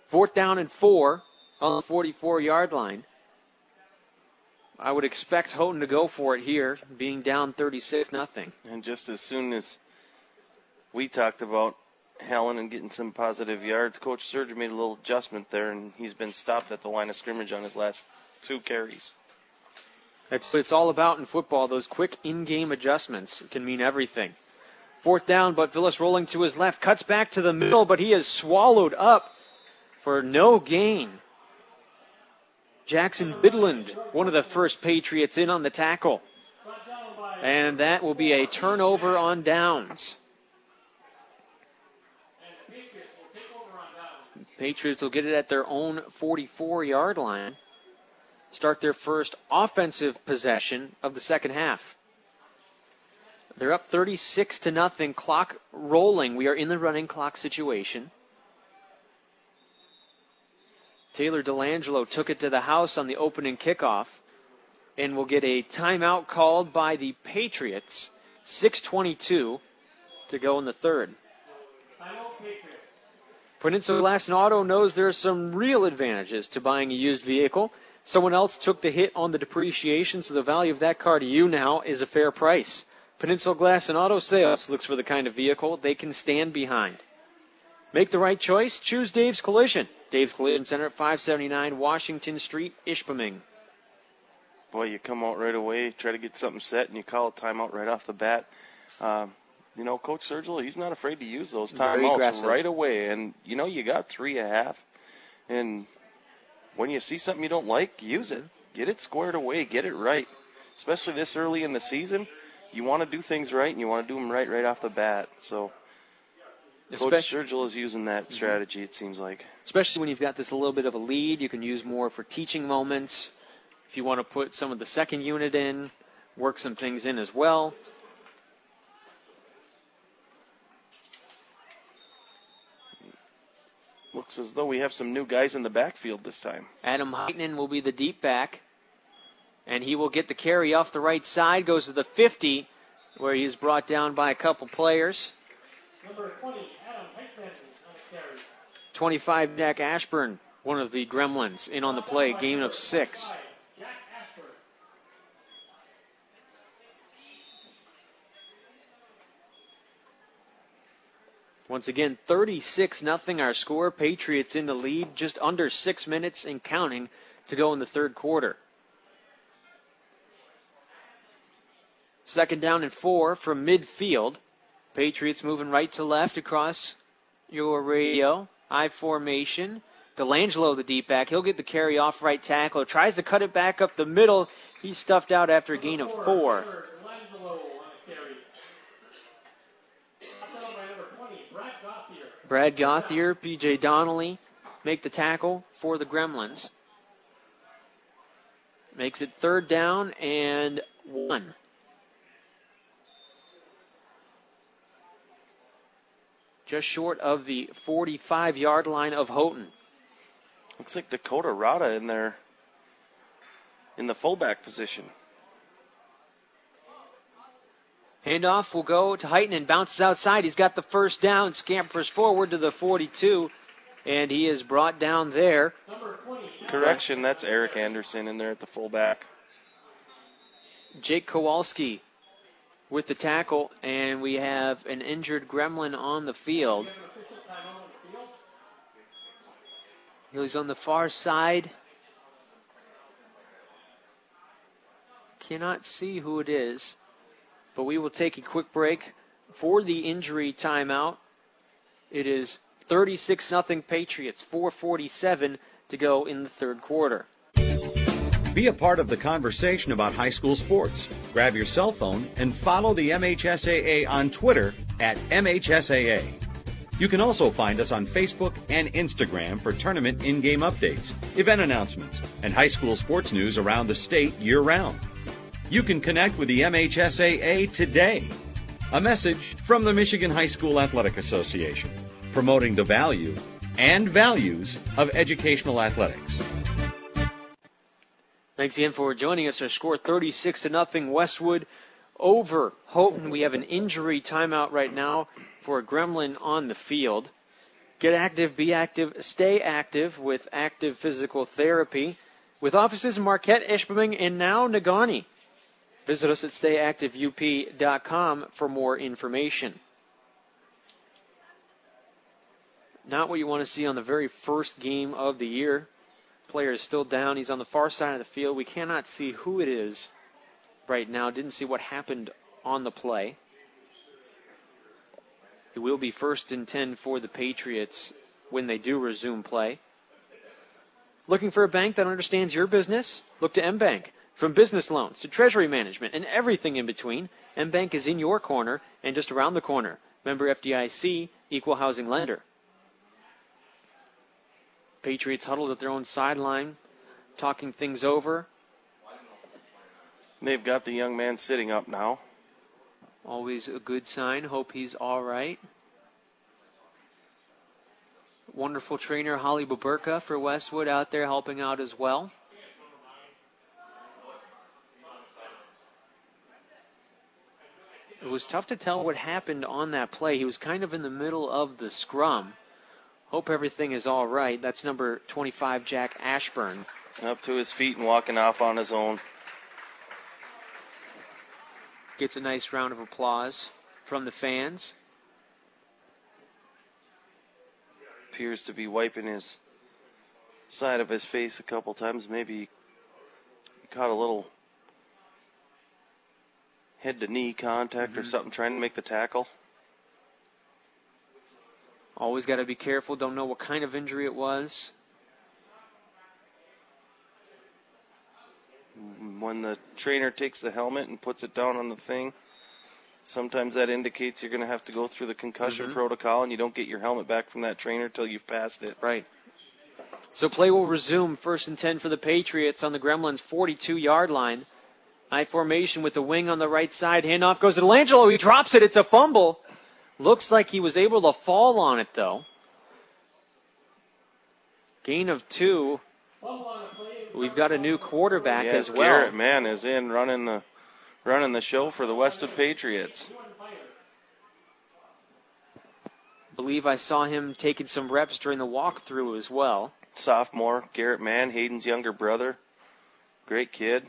Fourth down and four on the 44 yard line. I would expect Houghton to go for it here, being down 36 nothing. And just as soon as we talked about Hallinan getting some positive yards, Coach Surge made a little adjustment there, and he's been stopped at the line of scrimmage on his last two carries. That's what it's all about in football. Those quick in-game adjustments can mean everything. Fourth down, Butvillis rolling to his left, cuts back to the middle, but he is swallowed up for no gain. Jackson Bidland, one of the first Patriots in on the tackle. And that will be a turnover on downs. Patriots will get it at their own 44 yard line. Start their first offensive possession of the second half. They're up 36 to nothing. Clock rolling. We are in the running clock situation. Taylor Delangelo took it to the house on the opening kickoff and will get a timeout called by the Patriots. 6:22 to go in the third. Peninsula Glass and Auto knows there are some real advantages to buying a used vehicle. Someone else took the hit on the depreciation, so the value of that car to you now is a fair price. Peninsula Glass and Auto Sales looks for the kind of vehicle they can stand behind. Make the right choice. Choose Dave's Collision. Dave's Collision Center at 579 Washington Street, Ishpeming. Boy, you come out right away, try to get something set, and you call a timeout right off the bat. Um, you know, Coach Sergila, he's not afraid to use those timeouts right away. And, you know, you got three and a half. And when you see something you don't like, use it. Get it squared away. Get it right. Especially this early in the season, you want to do things right, and you want to do them right right off the bat. So, Coach Sergila is using that Mm-hmm. strategy, it seems like. Especially when you've got this little bit of a lead, you can use more for teaching moments. If you want to put some of the second unit in, work some things in as well. Looks as though we have some new guys in the backfield this time. Adam Heitman will be the deep back, and he will get the carry off the right side, goes to the 50, where he is brought down by a couple players. Number 20, Adam Heitman on carry. 25, Jack Ashburn, one of the gremlins, in on the play, game of six. Once again, 36 nothing our score. Patriots in the lead, just under six minutes and counting to go in the third quarter. Second down and four from midfield. Patriots moving right to left across your radio. I formation. Delangelo, the deep back, he'll get the carry off right tackle. Tries to cut it back up the middle. He's stuffed out after a gain of four. Brad Gothier, PJ Donnelly make the tackle for the Gremlins. Makes it third down and one. Just short of the 45 yard line of Houghton. Looks like Dakota Rada in there in the fullback position. Handoff will go to Heighton and bounces outside. He's got the first down, scampers forward to the 42, and he is brought down there. Correction, that's Eric Anderson in there at the fullback. Jake Kowalski with the tackle, and we have an injured gremlin on the field. He's on the far side. Cannot see who it is, but we will take a quick break for the injury timeout. It is 36 0 Patriots, 447 to go in the third quarter. Be a part of the conversation about high school sports. Grab your cell phone and follow the MHSAA on Twitter at MHSAA. You can also find us on Facebook and Instagram for tournament in game updates, event announcements, and high school sports news around the state year round. You can connect with the MHSAA today. A message from the Michigan High School Athletic Association, promoting the value and values of educational athletics. Thanks again for joining us. Our score 36 to nothing. Westwood over Houghton. We have an injury timeout right now for a gremlin on the field. Get active, be active, stay active with active physical therapy with offices in Marquette, Ishpeming, and now Negaunee. Visit us at stayactiveup.com for more information. Not what you want to see on the very first game of the year. Player is still down. He's on the far side of the field. We cannot see who it is right now. Didn't see what happened on the play. It will be first and 10 for the Patriots when they do resume play. Looking for a bank that understands your business? Look to MBank. From business loans to treasury management and everything in between, MBank is in your corner and just around the corner. Member FDIC, equal housing lender. Patriots huddled at their own sideline, talking things over. They've got the young man sitting up now. Always a good sign. Hope he's all right. Wonderful trainer Holly Baburka for Westwood out there helping out as well. It was tough to tell what happened on that play. He was kind of in the middle of the scrum. Hope everything is all right. That's number 25, Jack Ashburn. Up to his feet and walking off on his own. Gets a nice round of applause from the fans. Appears to be wiping his side of his face a couple times. Maybe he caught a little head to knee contact or Mhm. something trying to make the tackle. Always got to be careful. Don't know what kind of injury it was. When the trainer takes the helmet and puts it down on the thing, sometimes that indicates you're going to have to go through the concussion Mhm. protocol and you don't get your helmet back from that trainer till you've passed it. Right. So play will resume first and 10 for the Patriots on the Gremlins 42 yard line. I formation with the wing on the right side. Handoff goes to Delangelo. He drops it. It's a fumble. Looks like he was able to fall on it, though. Gain of two. We've got a new quarterback yes, as well. Garrett Mann is in running the running the show for the Westwood Patriots. believe I saw him taking some reps during the walkthrough as well. Sophomore, Garrett Mann, Hayden's younger brother. Great kid.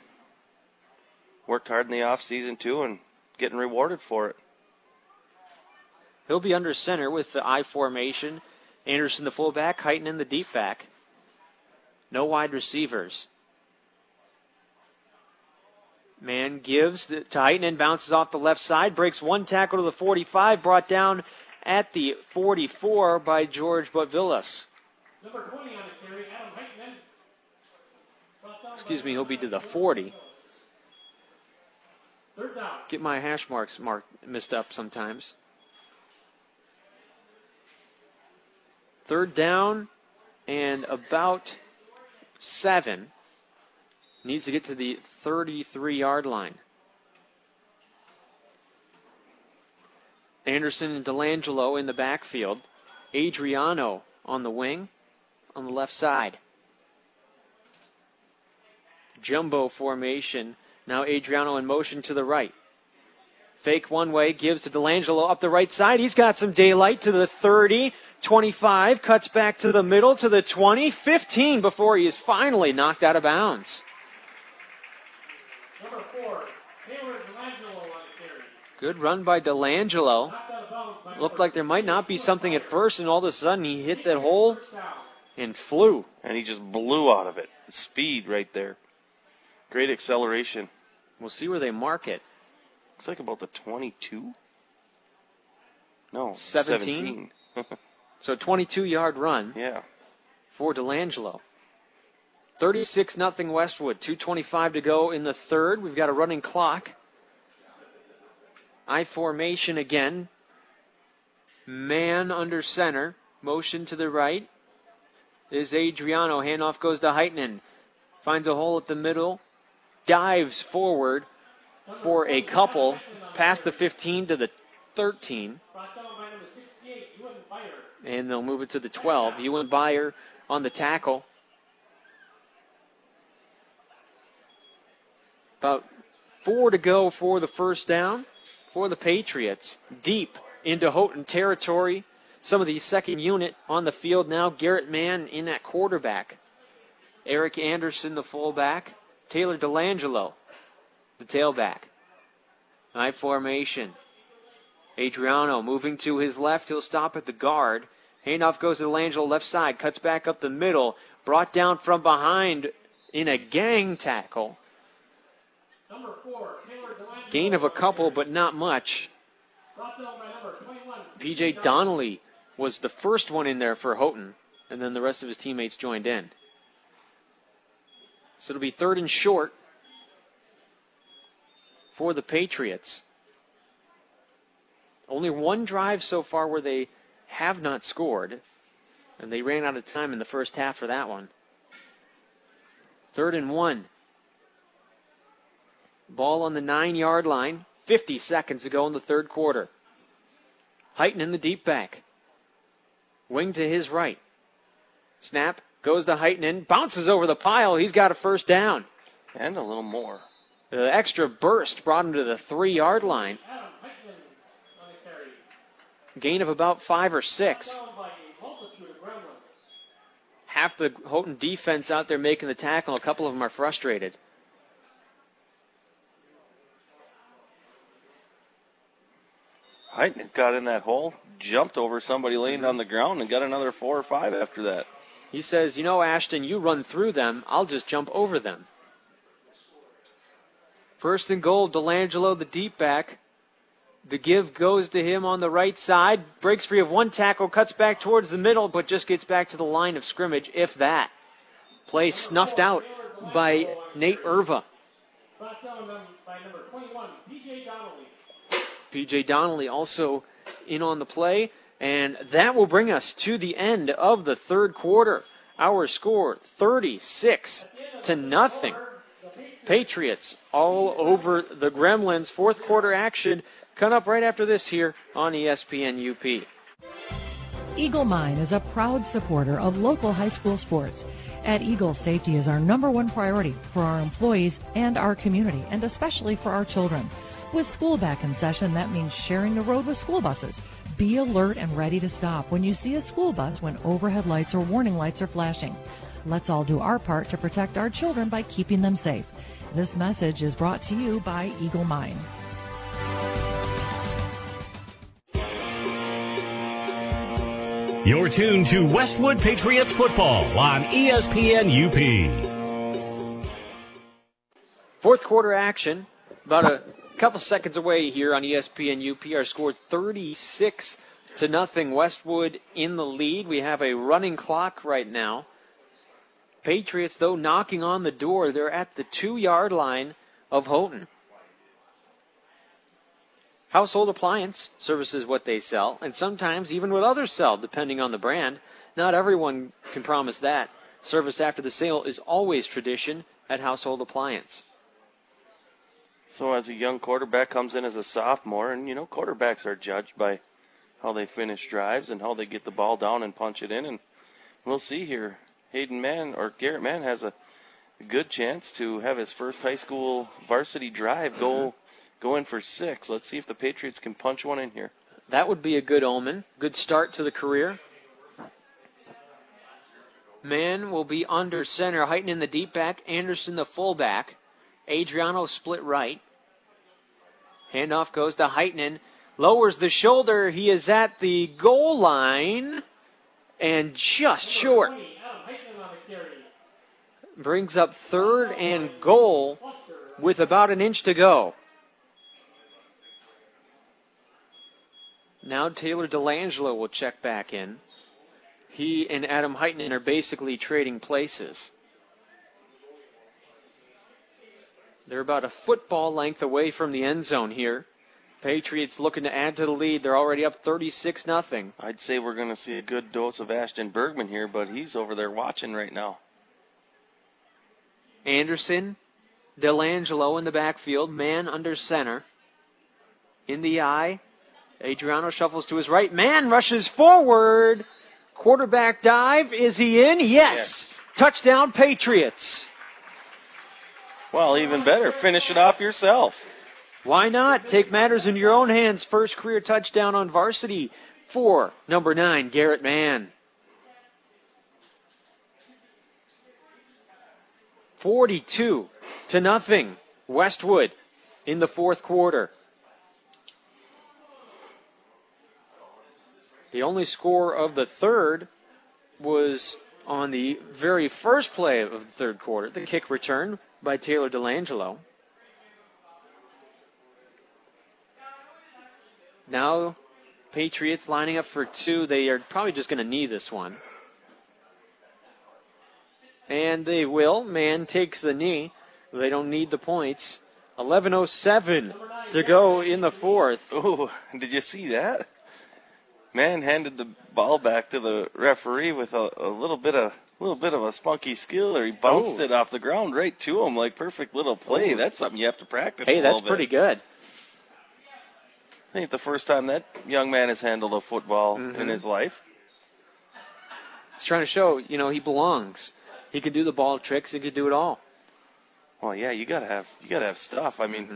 Worked hard in the off season too and getting rewarded for it. He'll be under center with the I formation. Anderson the fullback, Heitman in the deep back. No wide receivers. Mann gives the, to Heitman and bounces off the left side, breaks one tackle to the 45, brought down at the 44 by George Butvillis. Number 20 on the carry, Adam Heitman. Excuse me, he'll be to the 40. Get my hash marks marked missed up sometimes. Third down and about seven. Needs to get to the 33 yard line. Anderson and Delangelo in the backfield. Adriano on the wing on the left side. Jumbo formation. Now Adriano in motion to the right. Fake one way, gives to Delangelo up the right side. He's got some daylight to the 30, 25, cuts back to the middle to the 20, 15 before he is finally knocked out of bounds. Number four, Taylor Delangelo on the carry. Good run by Delangelo. Knocked out of bounds by Looked like there might not be something at first, and all of a sudden he hit that hole and flew. And he just blew out of it. Speed right there. Great acceleration. We'll see where they mark it. Looks like about the 22. No, 17? 17. So 22 yard run. Yeah. For Delangelo. 36 nothing Westwood. 225 to go in the third. We've got a running clock. I formation again. Mann under center. Motion to the right. Is Adriano. Handoff goes to Heitman. Finds a hole at the middle. Dives forward for a couple. Past the 15 to the 13. Brought down by number 68, Ewan Fire. And they'll move it to the 12. Ewan Byer on the tackle. About four to go for the first down for the Patriots. Deep into Houghton territory. Some of the second unit on the field now. Garrett Mann in that quarterback. Eric Anderson, the fullback. Taylor Delangelo, the tailback. I formation. Adriano moving to his left. He'll stop at the guard. Handoff goes to Delangelo left side. Cuts back up the middle. Brought down from behind in a gang tackle. Number four, Taylor Gain of a couple, but not much. Brought down by number 21. PJ Donnelly was the first one in there for Houghton, and then the rest of his teammates joined in. So it'll be third and short for the Patriots. Only one drive so far where they have not scored, and they ran out of time in the first half for that one. Third and one. Ball on the nine yard line. 50 seconds to go in the third quarter. Heitman in the deep back. Wing to his right. Snap goes to Heitman, bounces over the pile. He's got a first down. And a little more. The extra burst brought him to the three yard line. Gain of about five or six. Half the Houghton defense out there making the tackle. A couple of them are frustrated. Heitman got in that hole, jumped over somebody laying on the ground, and got another four or five after that. He says, You know, Ashton, you run through them, I'll just jump over them. First and goal, Delangelo, the deep back. The give goes to him on the right side. Breaks free of one tackle, cuts back towards the middle, but just gets back to the line of scrimmage, if that. Play snuffed out by Nate Irva. Brought down by number 21, PJ Donnelly. PJ Donnelly also in on the play. And that will bring us to the end of the third quarter. Our score 36 to nothing. Patriots all over the Gremlins. Fourth quarter action coming up right after this here on ESPN UP. Eagle Mine is a proud supporter of local high school sports. At Eagle, safety is our number one priority for our employees and our community, and especially for our children. With school back in session, that means sharing the road with school buses. Be alert and ready to stop when you see a school bus when overhead lights or warning lights are flashing. Let's all do our part to protect our children by keeping them safe. This message is brought to you by Eagle Mine. You're tuned to Westwood Patriots football on ESPN UP. Fourth quarter action, about a couple seconds away here on ESPN UP. Our score 36 to nothing. Westwood in the lead. We have a running clock right now. Patriots, though, knocking on the door. They're at the two yard line of Houghton. Household appliance services what they sell, and sometimes even what others sell, depending on the brand. Not everyone can promise that. Service after the sale is always tradition at Household Appliance. So as a young quarterback comes in as a sophomore, and you know quarterbacks are judged by how they finish drives and how they get the ball down and punch it in, and we'll see here. Hayden Mann or Garrett Mann has a good chance to have his first high school varsity drive go go in for six. Let's see if the Patriots can punch one in here. That would be a good omen. Good start to the career. Mann will be under center. Heitman in the deep back. Anderson the fullback. Adriano split right. Handoff goes to Heitman. Lowers the shoulder. He is at the goal line and just short. Brings up third and goal with about an inch to go. Now Taylor Delangelo will check back in. He and Adam Heitman are basically trading places. They're about a football length away from the end zone here. Patriots looking to add to the lead. They're already up 36 nothing. I'd say we're going to see a good dose of Ashton Bergman here, but he's over there watching right now. Anderson, Delangelo in the backfield, Mann under center. In the eye, Adriano shuffles to his right. Mann rushes forward. Quarterback dive. Is he in? Yes. Yes. Touchdown, Patriots. Well, even better, finish it off yourself. Why not? Take matters in your own hands. First career touchdown on varsity for number nine, Garrett Mann. 42 to nothing. Westwood in the fourth quarter. The only score of the third was on the very first play of the third quarter, the kick return by Taylor Delangelo. Now, Patriots lining up for two. They are probably just going to knee this one. And they will. Mann takes the knee. They don't need the points. 11.07 to go in the fourth. Ooh, did you see that? Mann handed the ball back to the referee with a, a little bit of little bit of a spunky skill there. He bounced Oh. it off the ground right to him like perfect little play. Ooh. That's something you have to practice. Hey, a that's bit. pretty good. ain't the first time that young man has handled a football in Mhm. his life. He's trying to show, you know, he belongs. He could do the ball tricks. He could do it all. Well, yeah, you gotta have you gotta have stuff. I mean,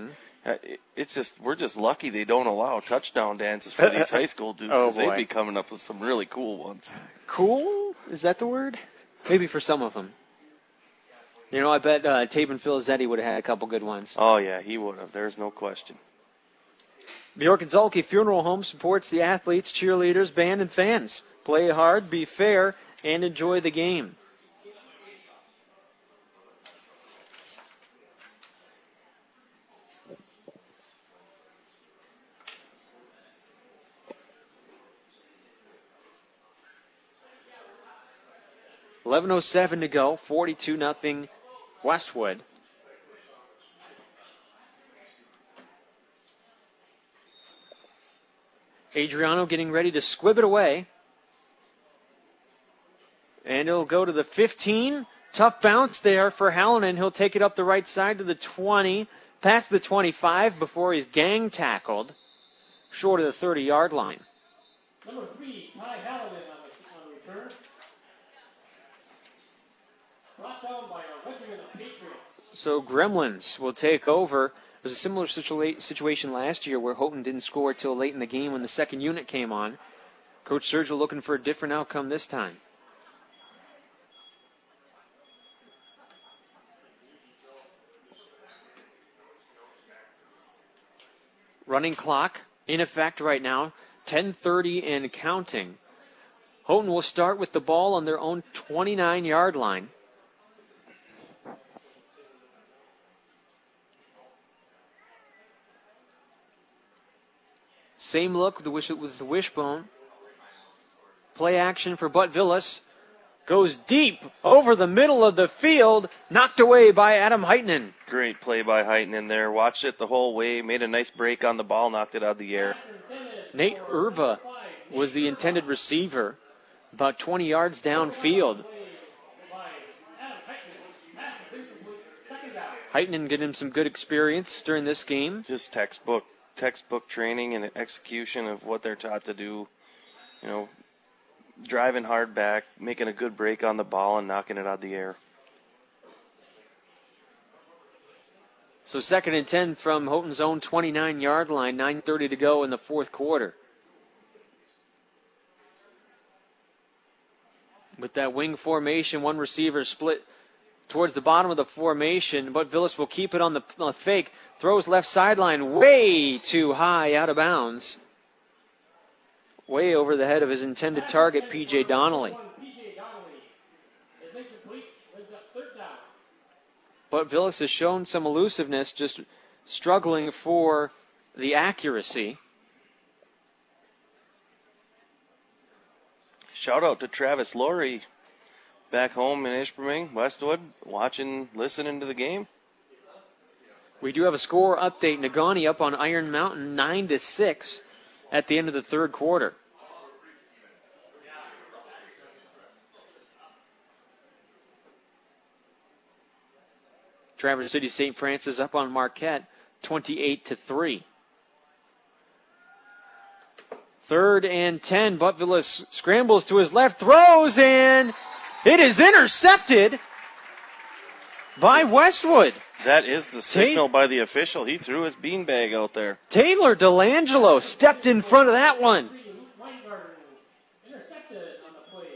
Mm-hmm. uh, it's just we're just lucky they don't allow touchdown dances for these high school dudes Oh, they'd be coming up with some really cool ones. Cool? Is that the word? Maybe for some of them. You know, I bet uh, Tabin Filizetti would have had a couple good ones. Oh yeah, he would have. There's no question. Bjork and Zhulkie Funeral Home supports the athletes, cheerleaders, band, and fans. Play hard, be fair, and enjoy the game. Eleven oh seven to go, forty-two nothing, Westwood. Adriano getting ready to squib it away. And it'll go to the 15. Tough bounce there for Hallinan. He'll take it up the right side to the 20, past the 25 before he's gang tackled, short of the 30 yard line. Number three, Ty Hallinan on the, return. Brought down by a regiment of Patriots. So Gremlins will take over. Was a similar situa- situation last year where Houghton didn't score till late in the game when the second unit came on. Coach Sergio looking for a different outcome this time. Running clock in effect right now, 10:30 and counting. Houghton will start with the ball on their own 29 yard line. Same look with the, wish, with the wishbone. Play action for Butvillis. Goes deep over the middle of the field, knocked away by Adam Heitman. Great play by Heitman in there. Watched it the whole way. Made a nice break on the ball. Knocked it out of the air. Nate Irva was the intended receiver, about 20 yards downfield. Heitman getting him some good experience during this game. Just textbook textbook training and execution of what they're taught to do. You know, driving hard back, making a good break on the ball, and knocking it out of the air. So second and 10 from Houghton's own 29 yard line, 9.30 to go in the fourth quarter. With that wing formation, one receiver split towards the bottom of the formation, Butvillis will keep it on the fake. Throws left sideline way too high out of bounds. Way over the head of his intended target, PJ Donnelly. Butvillis has shown some elusiveness, just struggling for the accuracy. Shout out to Travis Laurie, back home in Ishpeming, Westwood, watching, listening to the game. We do have a score update. Negaunee up on Iron Mountain, nine to six, at the end of the third quarter. Traverse City St. Francis up on Marquette, 28 to three. Third and 10. Butvillis scrambles to his left, throws, and it is intercepted by Westwood. That is the signal by the official. He threw his beanbag out there. Taylor Delangelo stepped in front of that one. Weingarten intercepted on the play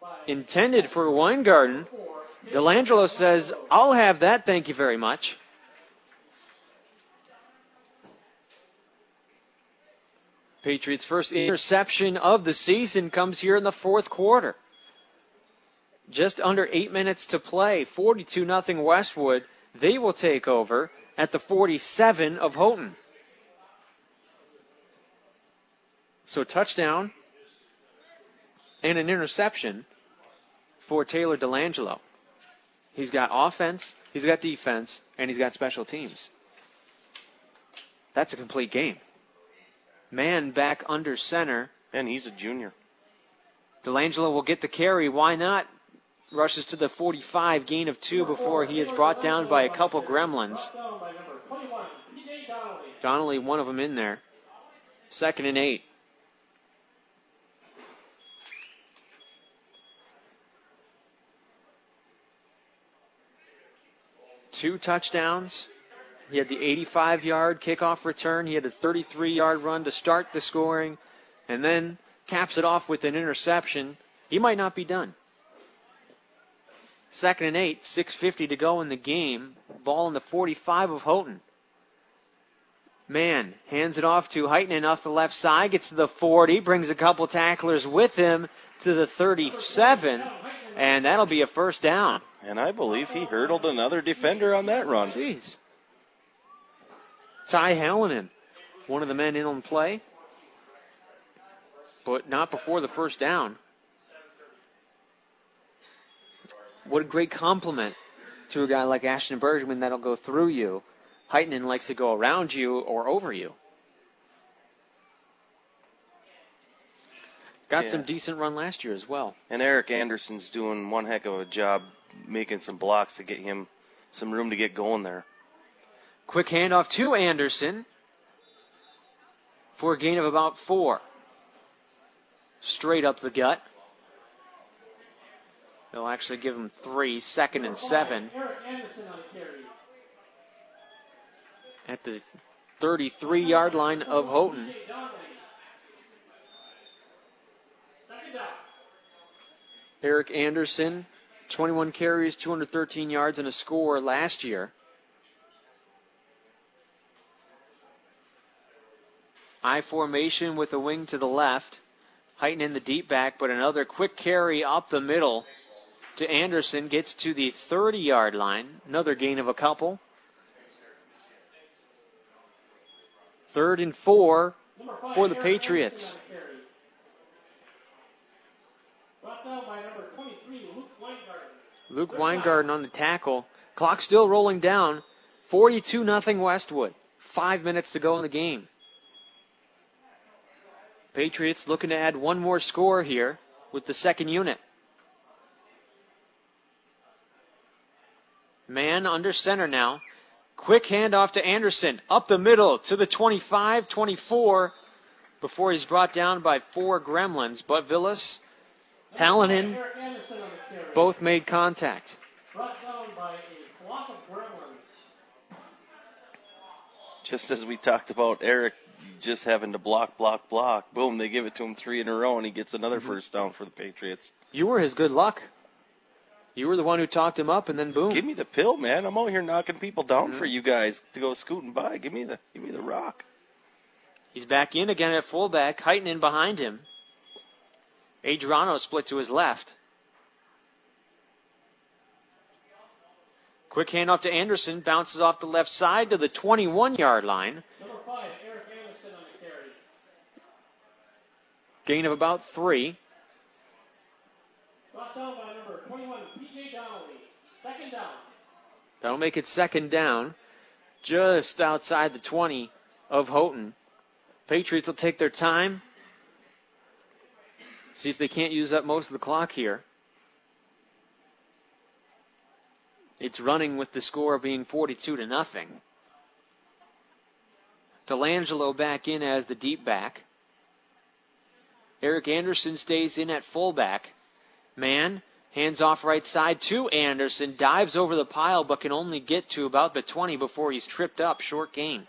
by Intended for Weingarten. Delangelo says, I'll have that, thank you very much. Patriots' first interception of the season comes here in the fourth quarter. Just under eight minutes to play, 42 0 Westwood. They will take over at the 47 of Houghton. So touchdown and an interception for Taylor Delangelo. He's got offense, he's got defense, and he's got special teams. That's a complete game. Mann back under center. And he's a junior. Delangelo will get the carry. Why not? Rushes to the 45, gain of two before he is brought down by a couple gremlins. down by number 21, PJ Donnelly. Donnelly, one of them in there. Second and eight. Two touchdowns. He had the 85 yard kickoff return. He had a 33 yard run to start the scoring, and then caps it off with an interception. He might not be done. Second and eight, 6.50 to go in the game. Ball in the 45 of Houghton. Mann hands it off to Heitman off the left side, gets to the 40, brings a couple tacklers with him to the 37, and that'll be a first down. And I believe he hurdled another defender on that run. Jeez. Ty Hallinan, one of the men in on play, but not before the first down. What a great compliment to a guy like Ashton Bergman that'll go through you. Heitman likes to go around you or over you. Got Yeah. some decent run last year as well. And Eric Anderson's doing one heck of a job making some blocks to get him some room to get going there. Quick handoff to Anderson for a gain of about four. Straight up the gut. They'll actually give him three, second and seven at the 33 yard line of Houghton. Eric Anderson, 21 carries, 213 yards, and a score last year. I formation with a wing to the left. Heitman in the deep back, but another quick carry up the middle to Anderson gets to the 30 yard line. Another gain of a couple. Third and four for the Patriots. Number 23, Luke Weingarten. On the tackle. Clock still rolling down. 42 nothing Westwood. Five minutes to go in the game. Patriots looking to add one more score here with the second unit. Mann under center now. Quick handoff to Anderson. Up the middle to the 25 24 before he's brought down by four gremlins. Butvillis, Hallinan, Eric Anderson on the carry. both made contact. Brought down by a flock of gremlins. Just as we talked about Eric just having to block, block, block. Boom, they give it to him three in a row, and he gets another mm-hmm. first down for the Patriots. You were his good luck. You were the one who talked him up, and then boom. Give me the pill, man. I'm out here knocking people down for mm-hmm. you guys to go scooting by. Give me the, give me the rock. He's back in again at fullback, Heitman in behind him. Adriano split to his left. Quick handoff to Anderson, bounces off the left side to the 21 yard line. Number five, Eric Anderson on the carry. Gain of about three. Brought down by number 21, PJ Donnelly. Second down. That'll make it second down, just outside the 20 of Houghton. Patriots will take their time. See if they can't use up most of the clock here. It's running with the score being 42 to nothing. Delangelo back in as the deep back. Eric Anderson stays in at fullback. Mann hands off right side to Anderson, dives over the pile but can only get to about the 20 before he's tripped up. Short gain.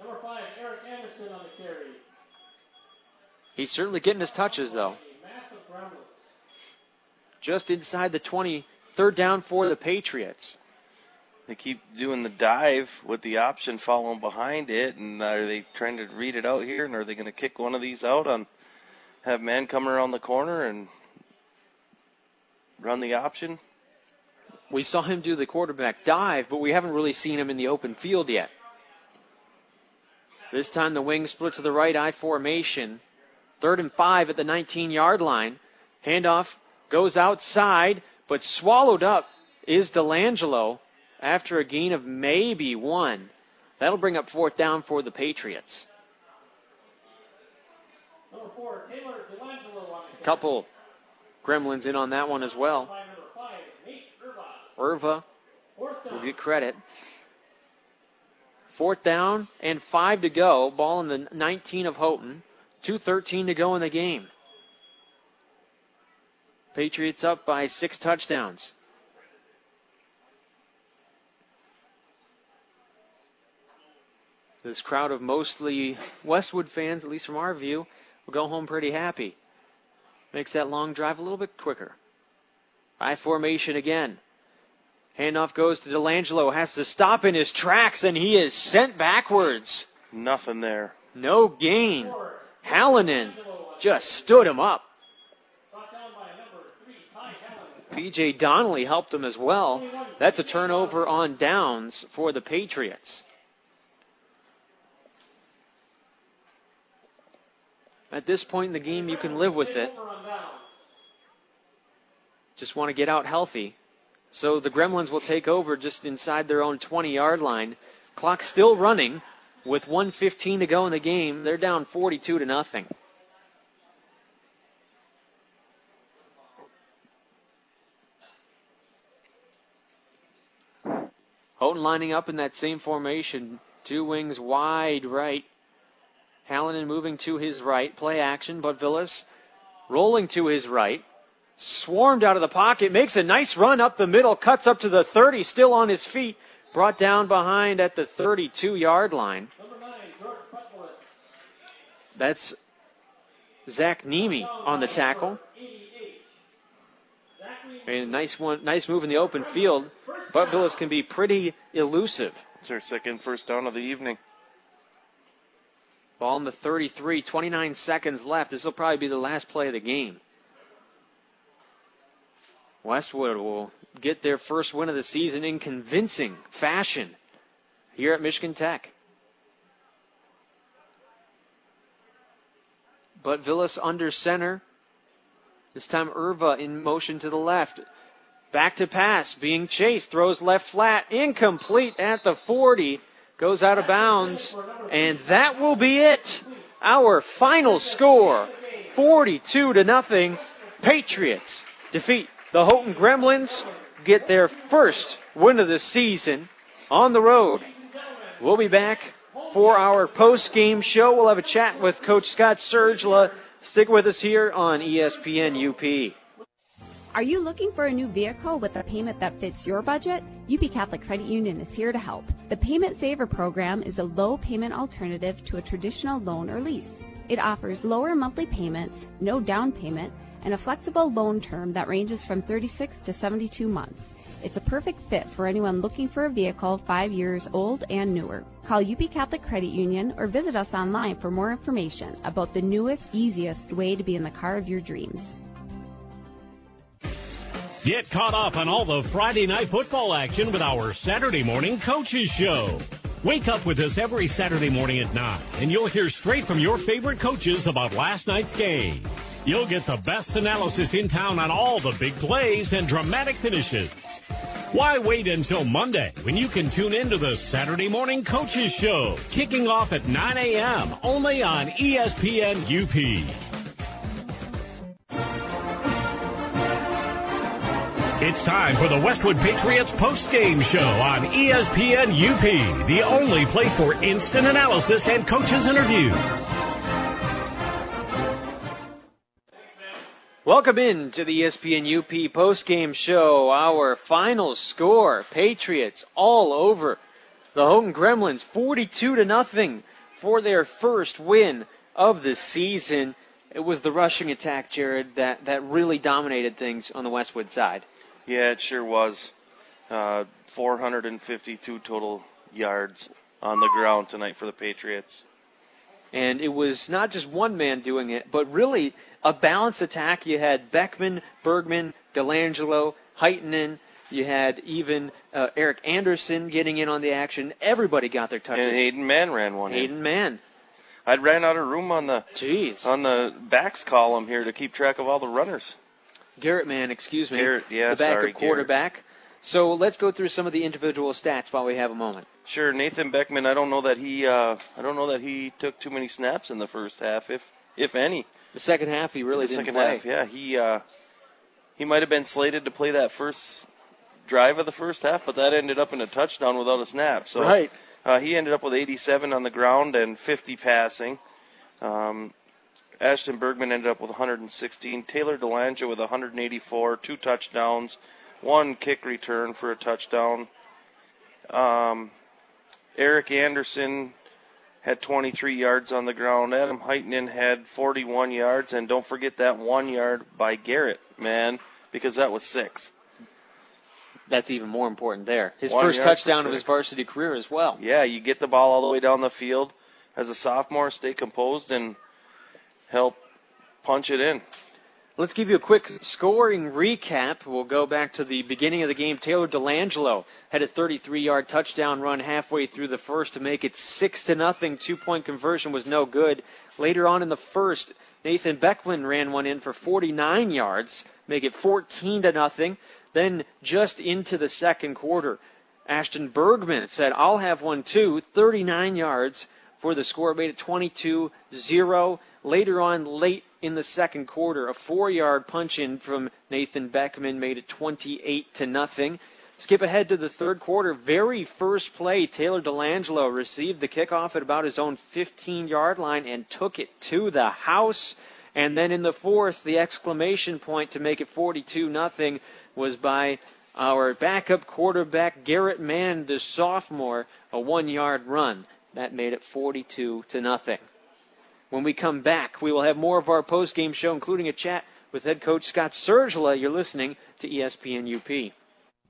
Number five, Eric Anderson on the carry. He's certainly getting his touches though. Just inside the 20, third down for the Patriots. They keep doing the dive with the option following behind it, and are they trying to read it out here? And are they going to kick one of these out on have Mann come around the corner and run the option? We saw him do the quarterback dive, but we haven't really seen him in the open field yet. This time the wing split to the right I formation. Third and five at the 19 yard line. Handoff goes outside, but swallowed up is Delangelo after a gain of maybe one. That'll bring up fourth down for the Patriots. Number four, Taylor Delangelo on the carry. Couple gremlins in on that one as well. Irva. Will get credit. Fourth down and five to go. Ball in the 19 of Houghton. 2.13 to go in the game. Patriots up by six touchdowns. This crowd of mostly Westwood fans, at least from our view, will go home pretty happy. Makes that long drive a little bit quicker. High formation again. Handoff goes to Delangelo, has to stop in his tracks, and he is sent backwards. Nothing there. No gain. Hallinan just stood him up. PJ Donnelly helped him as well. That's a turnover on downs for the Patriots. At this point in the game, you can live with it. Just want to get out healthy. So the Gremlins will take over just inside their own 20 yard line. Clock still running with 115 to go in the game. They're down 42 to nothing. Houghton lining up in that same formation. Two wings wide right. Hallinan moving to his right. Play action, Butvillis rolling to his right. Swarmed out of the pocket, makes a nice run up the middle, cuts up to the 30, still on his feet. Brought down behind at the 32 yard line. That's Zach Nemi on the tackle. And nice one, nice move in the open field. Butvillis can be pretty elusive. It's our second first down of the evening. Ball in the 33, 29 seconds left. This will probably be the last play of the game. Westwood will get their first win of the season in convincing fashion here at Michigan Tech. Butvillis under center. This time Irva in motion to the left. Back to pass, being chased, throws left flat, incomplete at the 40, goes out of bounds, and that will be it. Our final score 42 to nothing. Patriots defeat the Houghton Gremlins, get their first win of the season on the road. We'll be back for our post game show. We'll have a chat with Coach Scott Sergila. Stick with us here on ESPN UP. Are you looking for a new vehicle with a payment that fits your budget? UP Catholic Credit Union is here to help. The Payment Saver program is a low payment alternative to a traditional loan or lease. It offers lower monthly payments, no down payment, and a flexible loan term that ranges from 36 to 72 months. It's a perfect fit for anyone looking for a vehicle five years old and newer. Call UP Catholic Credit Union or visit us online for more information about the newest, easiest way to be in the car of your dreams. Get caught up on all the Friday night football action with our Saturday morning coaches show. Wake up with us every Saturday morning at 9 and you'll hear straight from your favorite coaches about last night's game. You'll get the best analysis in town on all the big plays and dramatic finishes. Why wait until Monday when you can tune into the Saturday Morning Coaches Show, kicking off at 9 a.m. only on ESPN UP. It's time for the Westwood Patriots post-game show on ESPN UP, the only place for instant analysis and coaches interviews. Welcome in to the ESPN UP post-game show. Our final score: Patriots all over the Houghton Gremlins, 42 to nothing for their first win of the season. It was the rushing attack, Jared, that that really dominated things on the Westwood side. Yeah, it sure was. Uh, 452 total yards on the ground tonight for the Patriots. And it was not just one man doing it, but really a balanced attack. You had Beckman, Bergman, Delangelo, Heitenen. You had even uh, Eric Anderson getting in on the action. Everybody got their touches. And Hayden Mann ran one. in. Hayden Mann. I ran out of room on the Jeez. on the backs column here to keep track of all the runners. Garrett Mann, excuse me. Garrett, yeah, the backup sorry, quarterback. So let's go through some of the individual stats while we have a moment. Sure, Nathan Beckman. I don't know that he. Uh, I don't know that he took too many snaps in the first half, if if any. The second half, he really the didn't second play. half, yeah, he uh, he might have been slated to play that first drive of the first half, but that ended up in a touchdown without a snap. So Right. Uh, he ended up with 87 on the ground and 50 passing. Um, Ashton Bergman ended up with 116. Taylor Delanja with 184, two touchdowns, one kick return for a touchdown. Um, Eric Anderson had 23 yards on the ground. Adam Heitinen had 41 yards, and don't forget that one yard by Garrett, Mann, because that was six. That's even more important there. His One first touchdown of his varsity career as well. Yeah, you get the ball all the way down the field as a sophomore, stay composed, and help punch it in. Let's give you a quick scoring recap. We'll go back to the beginning of the game. Taylor Delangelo had a 33-yard touchdown run halfway through the first to make it six to nothing. Two-point conversion was no good. Later on in the first, Nathan Beckman ran one in for 49 yards, make it 14 to nothing. Then just into the second quarter, Ashton Bergman said, "I'll have one too." 39 yards for the score, made it 22-0. Later on, late in the second quarter, a four-yard punch in from Nathan Beckman made it 28 to nothing. Skip ahead to the third quarter. Very first play, Taylor Delangelo received the kickoff at about his own 15-yard line and took it to the house. And then in the fourth, the exclamation point to make it 42 nothing was by our backup quarterback Garrett Mann, the sophomore, a one-yard run that made it 42 to nothing. When we come back, we will have more of our post-game show, including a chat with head coach Scott Sergila. You're listening to ESPN UP.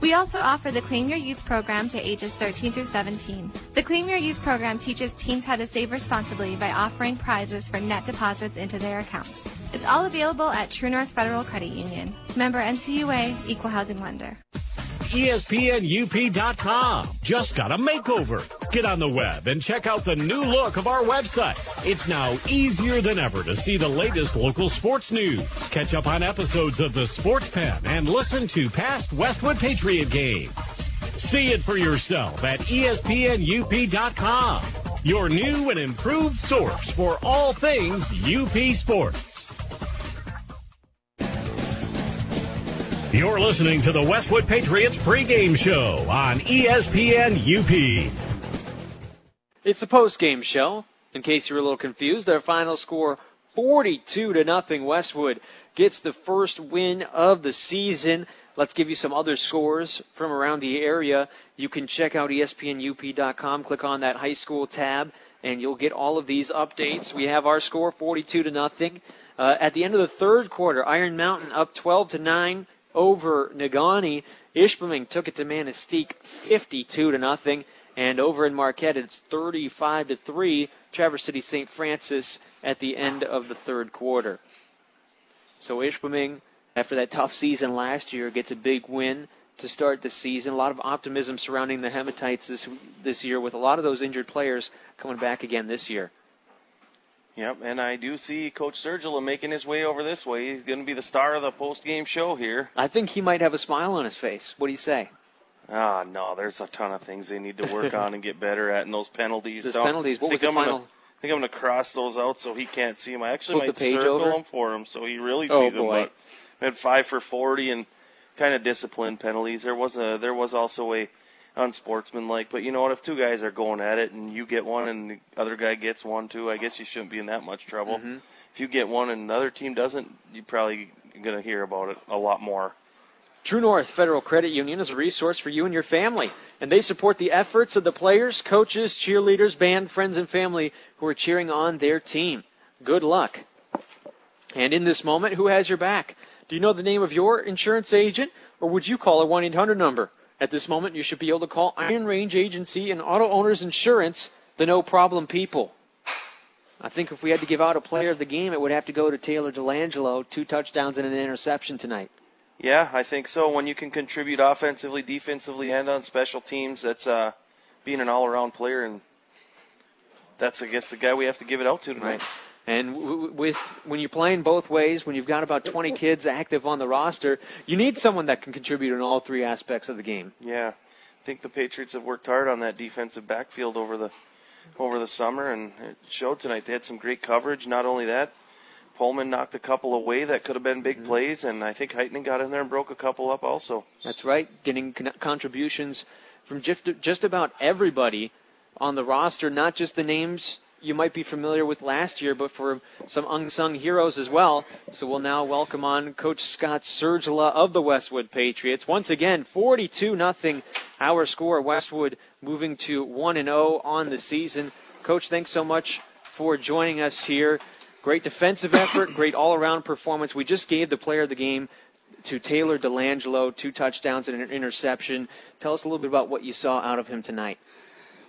We also offer the Claim Your Youth program to ages 13 through 17. The Claim Your Youth program teaches teens how to save responsibly by offering prizes for net deposits into their account. It's all available at True North Federal Credit Union. Member NCUA, Equal Housing Lender. ESPNUP.com just got a makeover. Get on the web and check out the new look of our website. It's now easier than ever to see the latest local sports news. Catch up on episodes of the Sports Pen and listen to past Westwood Patriot games. See it for yourself at ESPNUP.com. Your new and improved source for all things UP sports. You're listening to the Westwood Patriots pregame show on ESPN UP. It's the post-game show. In case you're a little confused, our final score 42 to nothing. Westwood gets the first win of the season. Let's give you some other scores from around the area. You can check out ESPNUP.com, click on that high school tab, and you'll get all of these updates. We have our score 42 to nothing. Uh, at the end of the third quarter, Iron Mountain up 12 to 9 over Negaunee. Ishpeming took it to Manistique 52 to nothing. And over in Marquette, it's 35 to 3. Traverse City St. Francis at the end of the third quarter. So Ishpeming, after that tough season last year, gets a big win to start the season. A lot of optimism surrounding the Hematites this this year, with a lot of those injured players coming back again this year. Yep, and I do see Coach Sergila making his way over this way. He's going to be the star of the post-game show here. I think he might have a smile on his face. What do you say? Ah, no, there's a ton of things they need to work on and get better at, and those penalties. Those penalties, what I was think the I'm final- Gonna, I think I'm going to cross those out so he can't see them. I actually Flip might circle over? them for him so he really Oh, sees them. boy. But we had five for 40 and kind of disciplined penalties. There was a there was also a unsportsmanlike. But you know what? If two guys are going at it and you get one and the other guy gets one too, I guess you shouldn't be in that much trouble. Mhm. If you get one and the other team doesn't, you're probably going to hear about it a lot more. True North Federal Credit Union is a resource for you and your family, and they support the efforts of the players, coaches, cheerleaders, band, friends, and family who are cheering on their team. Good luck. And in this moment, who has your back? Do you know the name of your insurance agent, or would you call a 1 800 number? At this moment, you should be able to call Iron Range Agency and Auto Owners Insurance the no problem people. I think if we had to give out a player of the game, it would have to go to Taylor Delangelo. Two touchdowns and an interception tonight. Yeah, I think so. When you can contribute offensively, defensively, and on special teams, that's uh, being an all-around player, and that's I guess the guy we have to give it out to tonight. Right. And w- with when you're playing both ways, when you've got about 20 kids active on the roster, you need someone that can contribute in all three aspects of the game. Yeah, I think the Patriots have worked hard on that defensive backfield over the over the summer, and it showed tonight. They had some great coverage. Not only that, Pullman knocked a couple away that could have been big mm-hmm. plays, and I think Heitman got in there and broke a couple up also. That's right, getting con- contributions from just, just about everybody on the roster, not just the names you might be familiar with last year, but for some unsung heroes as well. So we'll now welcome on Coach Scott Sergila of the Westwood Patriots. Once again, 42 nothing our score. Westwood moving to 1 and 0 on the season. Coach, thanks so much for joining us here. Great defensive effort, great all-around performance. We just gave the player of the game to Taylor Delangelo, two touchdowns and an interception. Tell us a little bit about what you saw out of him tonight.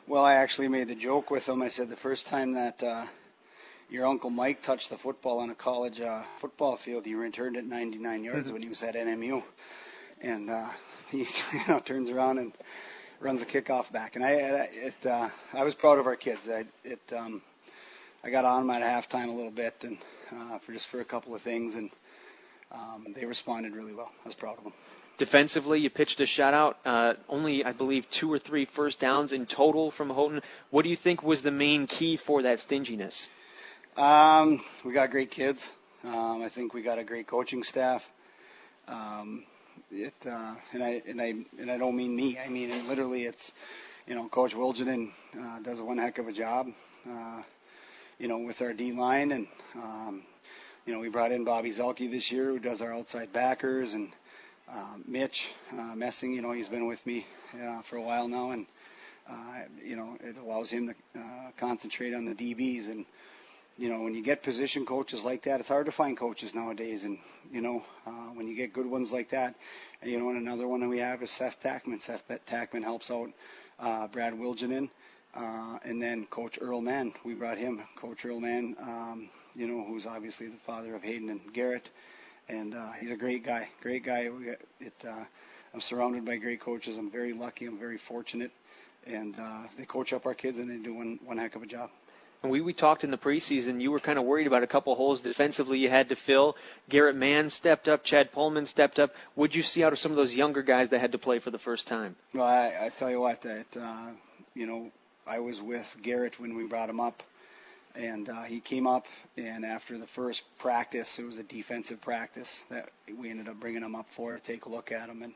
Well, I actually made the joke with him. I said the first time that uh, your uncle Mike touched the football on a college uh, football field, he returned it 99 yards when he was at NMU, and uh, he you know, turns around and runs a kickoff back. And I, it, uh, I was proud of our kids. I, it, um, I got on them at halftime a little bit, and uh, for just for a couple of things, and um, they responded really well. I was proud of them. Defensively, you pitched a shutout. Uh, only, I believe, two or three first downs in total from Houghton. What do you think was the main key for that stinginess? Um, we got great kids. Um, I think we got a great coaching staff. Um, it uh, and I and I and I don't mean me. I mean it, literally. It's you know Coach Wilginen uh, does one heck of a job. Uh, you know with our D line and um, you know we brought in Bobby Zelke this year who does our outside backers and uh, Mitch uh, Messing. You know he's been with me uh, for a while now and. Uh, you know, it allows him to uh, concentrate on the DBs. And, you know, when you get position coaches like that, it's hard to find coaches nowadays. And, you know, uh, when you get good ones like that, and, you know, and another one that we have is Seth Tackman. Seth Tackman helps out Brad Wilginen. Uh, and then Coach Earl Mann, we brought him, Coach Earl Mann, um, you know, who's obviously the father of Hayden and Garrett. And uh, he's a great guy, great guy. We it, uh, I'm surrounded by great coaches. I'm very lucky. I'm very fortunate and uh, they coach up our kids and they do one, one heck of a job. And we, we talked in the preseason. You were kind of worried about a couple holes defensively you had to fill. Garrett Mann stepped up. Chad Pullman stepped up. What'd you see out of some of those younger guys that had to play for the first time? Well, I, I tell you what, that uh, you know, I was with Garrett when we brought him up, and uh, he came up. And after the first practice, it was a defensive practice that we ended up bringing him up for to take a look at him and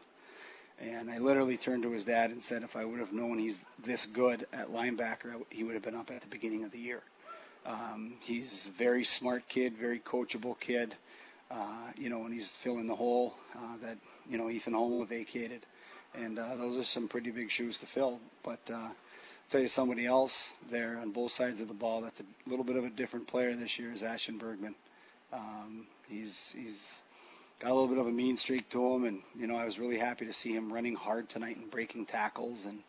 and I literally turned to his dad and said, if I would have known he's this good at linebacker, he would have been up at the beginning of the year. Um, he's a very smart kid, very coachable kid. Uh, you know, and he's filling the hole uh, that you know Ethan Holm vacated, and uh, those are some pretty big shoes to fill. But uh, tell you, somebody else there on both sides of the ball that's a little bit of a different player this year is Ashton Bergman. Um, he's he's got a little bit of a mean streak to him, and you know I was really happy to see him running hard tonight and breaking tackles and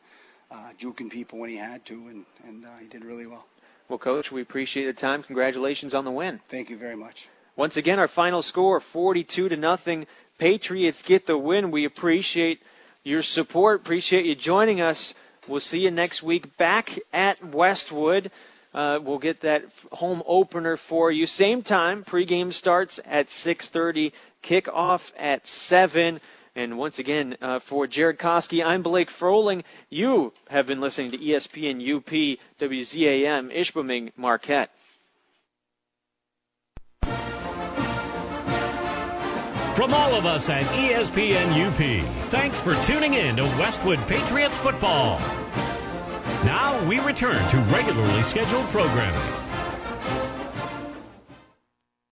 uh, juking people when he had to, and and uh, he did really well. Well, Coach, we appreciate the time. Congratulations on the win. Thank you very much. Once again, our final score: forty-two to nothing. Patriots get the win. We appreciate your support. Appreciate you joining us. We'll see you next week back at Westwood. Uh, we'll get that home opener for you. Same time. Pregame starts at 6:30 kickoff at 7. And once again, uh, for Jared Koski, I'm Blake Froling. You have been listening to ESPN UP WZAM Ishpeming Marquette. From all of us at ESPN UP, thanks for tuning in to Westwood Patriots football. Now we return to regularly scheduled programming.